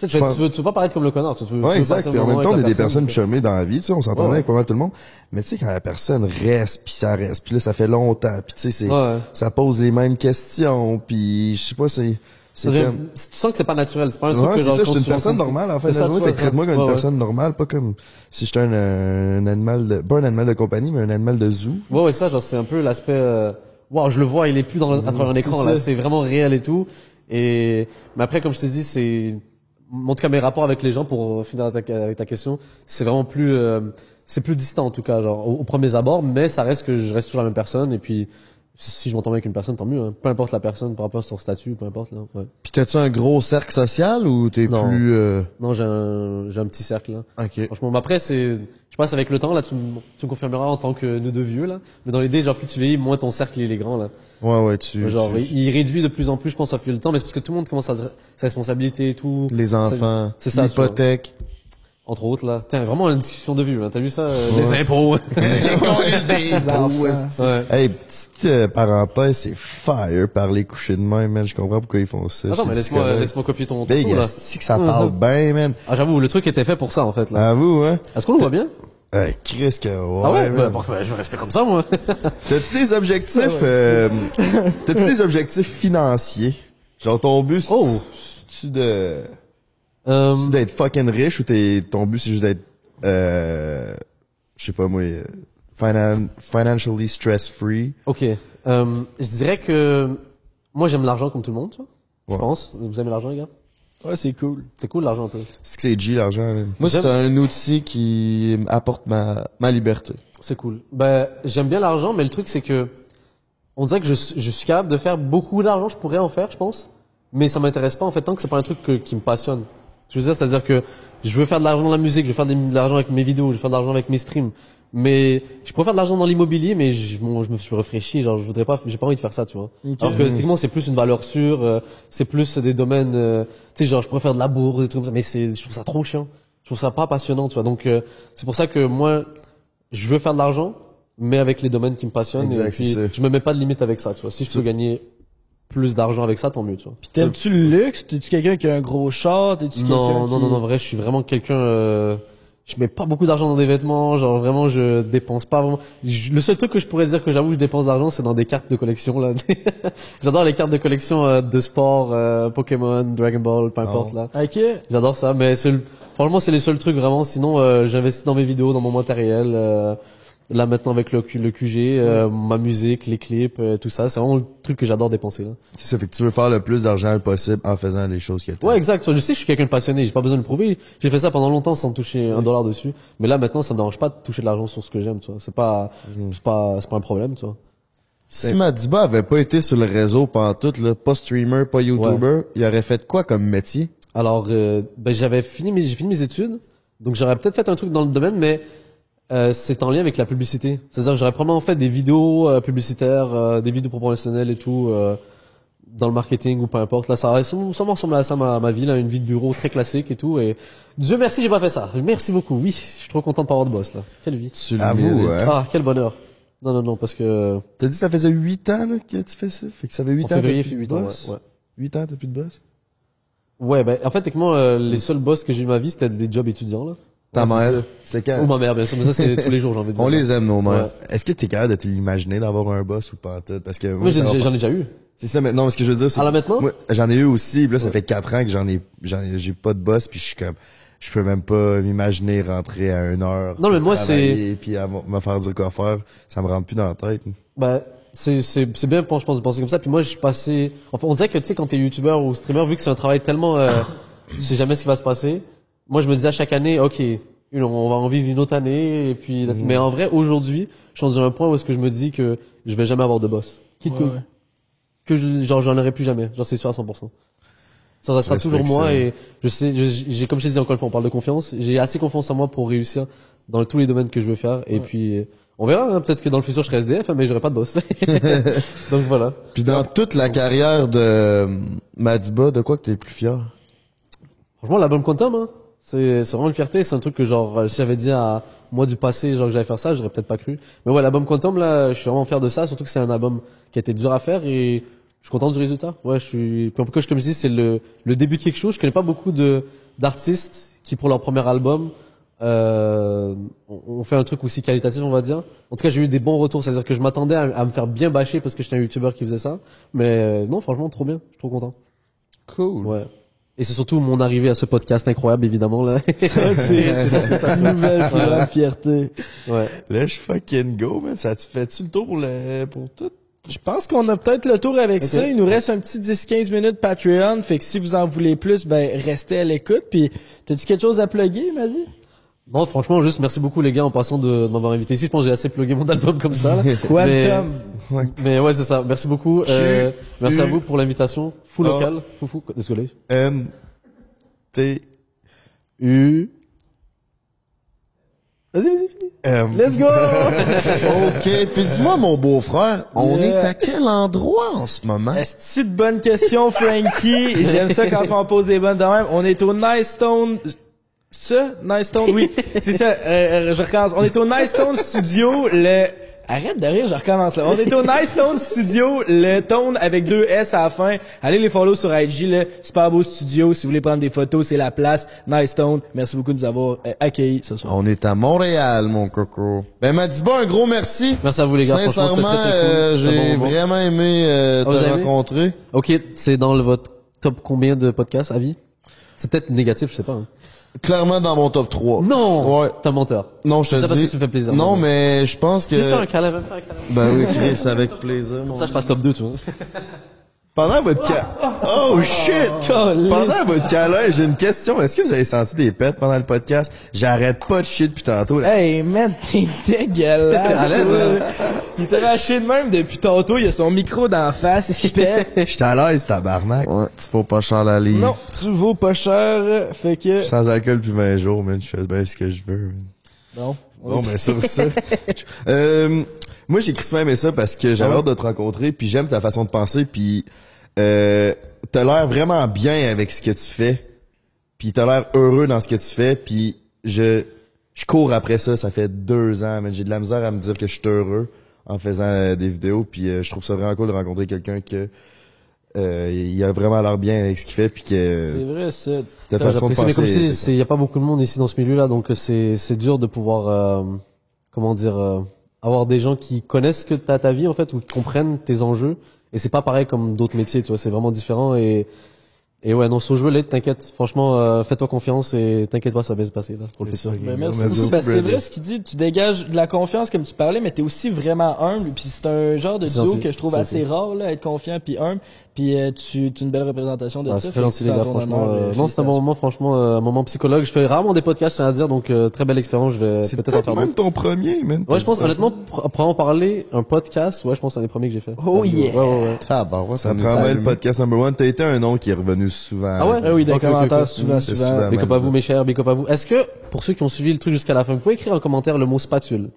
Tu, tu, veux, tu, veux, pas paraître comme le connard, tu veux, Ouais, exact. Puis en même temps, on est des personnes personne, chumées dans la vie, tu sais, on s'entend bien ouais. avec pas mal tout le monde. Mais tu sais, quand la personne reste, puis ça reste, puis là, ça fait longtemps, puis tu sais, c'est, Ouais. ça pose les mêmes questions, puis je sais pas, c'est, c'est comme... Tu sens que c'est pas naturel, c'est pas un truc Ouais, que c'est ça, je suis une personne normale, en fait, ça, fait que traite-moi comme une personne normale, pas comme si j'étais un, un animal de, pas un animal de compagnie, mais un animal de zoo. Ouais, ouais, ça, genre, c'est un peu l'aspect, euh, waouh, je le vois, il est plus dans, à travers un écran, là, c'est vraiment réel et tout. Et, mais après, comme je t'ai dit, c'est, en tout cas, mes rapports avec les gens, pour finir avec ta, avec ta question, c'est vraiment plus, euh, c'est plus distant, en tout cas, genre, au, au premier abord, mais ça reste que je reste toujours la même personne, et puis, si je m'entends bien avec une personne, tant mieux, hein. Peu importe la personne, peu importe son statut, peu importe, là, ouais. Puis t'as-tu un gros cercle social ou t'es Non. plus, euh... Non, j'ai un, j'ai un petit cercle, là. ok. Franchement, mais après, c'est, je pense avec le temps, là, tu, me- tu me confirmeras en tant que nous deux vieux, là. Mais dans l'idée, genre, plus tu vieillis, moins ton cercle, il est grand, là. Ouais, ouais, tu, Genre, tu- il, il réduit de plus en plus, je pense, au fil du temps, mais c'est parce que tout le monde commence à sa responsabilité et tout. les enfants, c'est ça, tu vois. Entre autres, là. Tiens, vraiment une discussion de vue, hein. T'as vu ça? euh, Les impôts? ouais. Hey, petite euh, parenthèse, c'est fire par les coucher de main, man. Je comprends pourquoi ils font ça. Attends, mais les laisse-moi, laisse-moi copier ton, tour, là. esti que ça parle Mhm. bien, man. Ah, j'avoue, le truc était fait pour ça, en fait, là. Avoue, hein? Est-ce qu'on le voit bien? Euh, Chris, que, ouais, ah ouais? Bah, parfait, je vais rester comme ça, moi. T'as-tu des objectifs, euh, t'as-tu des objectifs financiers? Genre, ton but, c'est, Oh. tu de, Euh, c'est d'être fucking riche ou t'es, ton but, c'est juste d'être, euh, je sais pas moi, euh, finan- financially stress-free? ok. Euh, je dirais que, moi, j'aime l'argent comme tout le monde, tu vois. Je Ouais. pense. Vous aimez l'argent, les gars? Ouais, c'est cool. C'est cool, l'argent, un peu. C'est que c'est G, l'argent. Moi, c'est un outil qui apporte ma, ma liberté. C'est cool. Ben, j'aime bien l'argent, mais le truc, c'est que, on dirait que je, je suis capable de faire beaucoup d'argent, je pourrais en faire, je pense. Mais ça m'intéresse pas, en fait, tant que c'est pas un truc que- qui me passionne. Je veux dire, c'est-à-dire que je veux faire de l'argent dans la musique, je veux faire de l'argent avec mes vidéos, je veux faire de l'argent avec mes streams. Mais je préfère de l'argent dans l'immobilier, mais je, bon, je me suis réfléchi, genre je voudrais pas, j'ai pas envie de faire ça, tu vois. Alors que techniquement c'est plus une valeur sûre, euh, c'est plus des domaines, euh, tu sais genre je préfère de la bourse, des trucs comme ça, mais c'est, je trouve ça trop chiant, je trouve ça pas passionnant, tu vois. Donc euh, c'est pour ça que moi je veux faire de l'argent, mais avec les domaines qui me passionnent, Exact, et puis je me mets pas de limite avec ça, tu vois. Si je peux gagner plus d'argent avec ça, tant mieux, tu vois. Puis t'aimes-tu le luxe? T'es-tu quelqu'un qui a un gros char? T'es-tu quelqu'un Non, qui... non, non, non, vrai, je suis vraiment quelqu'un. Euh, je mets pas beaucoup d'argent dans des vêtements, genre vraiment, je dépense pas vraiment. Je- le seul truc que je pourrais dire que j'avoue, que je dépense d'argent, c'est dans des cartes de collection là. J'adore les cartes de collection euh, de sport, euh, Pokémon, Dragon Ball, peu importe là. Ok. J'adore ça, mais c'est le- franchement, c'est les seuls trucs vraiment. Sinon, euh, j'investis dans mes vidéos, dans mon matériel. Là maintenant avec le, QG, euh, ma musique, les clips, euh, tout ça, c'est vraiment le truc que j'adore dépenser là. C'est ça, fait que tu veux faire le plus d'argent possible en faisant les choses que t'aimes. Ouais, exact. Je sais que je suis quelqu'un de passionné, j'ai pas besoin de le prouver. J'ai fait ça pendant longtemps sans toucher un dollar dessus. Mais là, maintenant, ça me dérange pas de toucher de l'argent sur ce que j'aime, tu vois. C'est pas, c'est pas, c'est pas un problème, tu vois. Si Madiba avait pas été sur le réseau pendant tout, là, pas streamer, pas YouTuber, il aurait fait quoi comme métier? Alors, euh, ben, j'avais fini mes, j'ai fini mes études. Donc, j'aurais peut-être fait un truc dans le domaine, mais, euh, c'est en lien avec la publicité. C'est-à-dire, que j'aurais probablement fait des vidéos euh, publicitaires, euh, des vidéos promotionnelles et tout, euh, dans le marketing ou peu importe. Là, ça aurait sûrement sûrement ressemblé à ça, ma, ma vie, là, une vie de bureau très classique et tout. Et Dieu merci, j'ai pas fait ça. Merci beaucoup. Oui, je suis trop content de pas avoir de boss, là. Quelle vie. Tu mérites. ouais. Ah, quel bonheur. Non, non, non, parce que T'as dit que ça faisait 8 ans là, que tu fais ça? Fait que ça fait 8 en ans février, fait plus 8 de ans, boss? ouais. ouais. 8 ans, t'as plus de boss? Ouais, ben, en fait, techniquement, euh, les seuls boss que j'ai eu de ma vie, c'était des jobs étudiants, là. Ta mère. c'est. C'est quand? Ou ma mère, bien sûr, mais ça, c'est tous les jours, j'ai envie de dire. On les aime, nos mères. Ouais. Est-ce que t'es capable de t'imaginer d'avoir un boss ou pas en tout? Parce que moi, j'en ai déjà eu. C'est ça, mais non, ce que je veux dire, c'est que maintenant? moi, j'en ai eu aussi, puis là, ça fait 4 ans que j'en ai, j'en j'ai pas de boss, puis je suis comme, je peux même pas m'imaginer rentrer à une heure. Non, mais moi, travailler, Puis à me faire dire quoi faire, ça me rentre plus dans la tête. Bah, c'est, c'est, c'est bien, je pense, de penser comme ça. Puis moi, je suis passé, enfin, on dirait que, tu sais, quand t'es youtubeur ou streamer, vu que c'est un travail tellement, euh, tu sais jamais ce qui va se passer. Moi, je me disais à chaque année, ok, on va en vivre une autre année, et puis, Mm. mais en vrai, aujourd'hui, je suis dans un point où est-ce que je me dis que je vais jamais avoir de boss. Quitte que, Ouais. que je, genre, j'en aurai plus jamais. Genre, c'est sûr à 100%. Ça restera Respecte toujours moi et je sais, j'ai, comme je t'ai dit encore une fois, on parle de confiance. J'ai assez confiance en moi pour réussir dans tous les domaines que je veux faire. Et puis, on verra, hein, peut-être que dans le futur, je serai SDF, mais j'aurai pas de boss. Donc voilà. Puis dans toute la carrière de Madiba, de quoi que t'es le plus fier? Franchement, l'album Quantum, hein, c'est, c'est vraiment une fierté. C'est un truc que genre, euh, si j'avais dit à moi du passé, genre que j'allais faire ça, j'aurais peut-être pas cru. Mais ouais, l'album Quantum, là, je suis vraiment fier de ça. Surtout que c'est un album qui a été dur à faire et je suis content du résultat. Ouais, je suis, puis en cas, comme je dis, c'est le, le début de quelque chose. Je connais pas beaucoup de, d'artistes qui, pour leur premier album, euh, ont ont fait un truc aussi qualitatif, on va dire. En tout cas, j'ai eu des bons retours. C'est-à-dire que je m'attendais à, à me faire bien bâcher parce que j'étais un youtubeur qui faisait ça. Mais euh, non, franchement, trop bien. Je suis trop content. Cool. Ouais. Et c'est surtout mon arrivée à ce podcast incroyable, évidemment, là. Ça, c'est, c'est surtout ça, nouvelle plus grande fierté. ouais. Là, je fucking go, man. Ça te fait-tu le tour pour le, pour tout? Je pense qu'on a peut-être le tour avec ça. Il nous reste un petit 10-15 minutes Patreon. Fait que si vous en voulez plus, ben, restez à l'écoute. Puis, t'as-tu quelque chose à plugger, vas-y? Non, franchement, juste merci beaucoup les gars en passant de, de m'avoir invité ici. Je pense que j'ai assez plugué mon album comme ça. Là. Quantum. Mais, mais ouais, c'est ça. Merci beaucoup. Euh, merci à vous pour l'invitation. Fou local. Fou fou. Désolé. N, T, U. Vas-y, vas-y. finis. M. Let's go. ok, puis dis-moi, mon beau-frère, on Yeah. est à quel endroit en ce moment? Est-ce de bonne question, Frankie? J'aime ça quand on pose des bonnes de même. On est au Nice Stone. Ça? Nice Stone? Oui. C'est ça. Euh, euh, je recommence. On est au Nice Stone Studio, le... Arrête de rire, je recommence là. On est au Nice Stone Studio, le tone avec deux S à la fin. Allez les follow sur IG, le super beau studio. Si vous voulez prendre des photos, c'est la place. Nice Stone. Merci beaucoup de nous avoir euh, accueillis ce soir. On est à Montréal, mon coco. Ben, Madiba, un gros merci. Merci à vous les gars. Sincèrement, cool. euh, j'ai bon vraiment aimé euh, Ah, te vous avez aimé? rencontrer. Ok, c'est dans le, votre top combien de podcasts à vie? C'est peut-être négatif, je sais pas. hein. Clairement dans mon top 3. Non. Ouais. T'es un menteur. Non, je te C'est ça parce dis. que tu me fais plaisir. Non, mais je pense que... Viens faire un câlin, viens faire un câlin. Ben oui, Chris, avec plaisir, mon Ça, je passe top 2, tu vois. Pendant votre ca... Oh shit! Pendant votre câlin, j'ai une question. Est-ce que vous avez senti des pets pendant le podcast? J'arrête pas de shit depuis tantôt. Là. Hey man, t'es dégueulasse. À l'aise, toi. Il t'a lâché de même depuis tantôt, il a son micro d'en face qui pète. J'étais à l'aise, tabarnak. Ouais, tu faut pas cher la livre. Non, tu vaux pas cher, fait que... Sans alcool depuis 20 jours, man. Je fais bien ce que je veux. man. Bon. Bon, ben sur ça. euh, moi, j'ai crissement aimé ça parce que j'avais Ah ouais? hâte de te rencontrer, puis j'aime ta façon de penser, puis euh, t'as l'air vraiment bien avec ce que tu fais, puis t'as l'air heureux dans ce que tu fais, puis je je cours après ça, ça fait deux ans, mais j'ai de la misère à me dire que je suis heureux en faisant euh, des vidéos, puis euh, je trouve ça vraiment cool de rencontrer quelqu'un que euh, il a vraiment l'air bien avec ce qu'il fait, puis que C'est vrai, ça. ta façon de J'apprécie, mais comme penser. c'est- il y a pas beaucoup de monde ici dans ce milieu-là, donc euh, c'est c'est dur de pouvoir, euh, comment dire, euh, avoir des gens qui connaissent que t'as ta vie en fait ou qui comprennent tes enjeux. Et c'est pas pareil comme d'autres métiers, tu vois, c'est vraiment différent. Et et ouais, non, sur je veux l'être, t'inquiète. Franchement, euh, fais-toi confiance et t'inquiète pas, ça va bien se passer là pour le futur. Ben, merci beaucoup. c'est vrai ce qu'il dit, tu dégages de la confiance comme tu parlais, mais t'es aussi vraiment humble. Puis c'est un genre de duo que je trouve assez rare, là, être confiant puis humble. Puis euh, tu, tu es une belle représentation de Ah, ça. c'est Fait très que gentil les gars, en franchement. euh, euh, non, c'est un bon moment, franchement, euh, un moment psychologue. Je fais rarement des podcasts, je tiens à dire, donc euh, très belle expérience. Je vais C'est peut-être en peut-être faire même ton premier, man. Ouais, je pense honnêtement, après en parler, un podcast, ouais, je pense que c'est un des premiers que j'ai fait. Oh yeah. Ouais, ouais, ouais. Tabarouette, Ça nous prendrait le podcast number one. T'as été un nom qui est revenu souvent. Ah ouais? Ah oui, des Ok, ok, commentaires souvent, souvent. souvent. Big up à vous, mes chers, big up à vous. Est-ce que, pour ceux qui ont suivi le truc jusqu'à la fin, vous pouvez écrire en commentaire le mot spatule?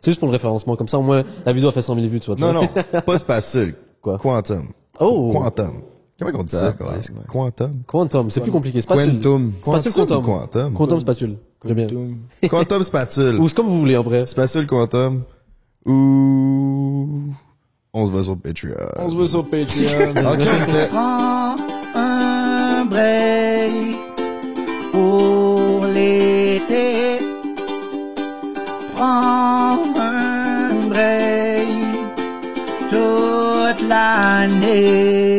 C'est juste pour le référencement, comme ça au moins la vidéo a fait 100 000 vues, tu vois. Non, non, pas spatule. Quoi? Quantum. Oh! Quantum. Comment on dit ça? Tabarnak. Quantum. Quantum, c'est plus compliqué. Spatule. Quantum. Spatule Quantum quantum? Quantum? Quantum spatule. J'aime bien. Quantum spatule. Ou c'est comme vous voulez, en vrai. Spatule quantum. Ou... On se va sur Patreon. On se voit sur Patreon. Ok, Prends un break pour l'été. Prends un break toute l'année.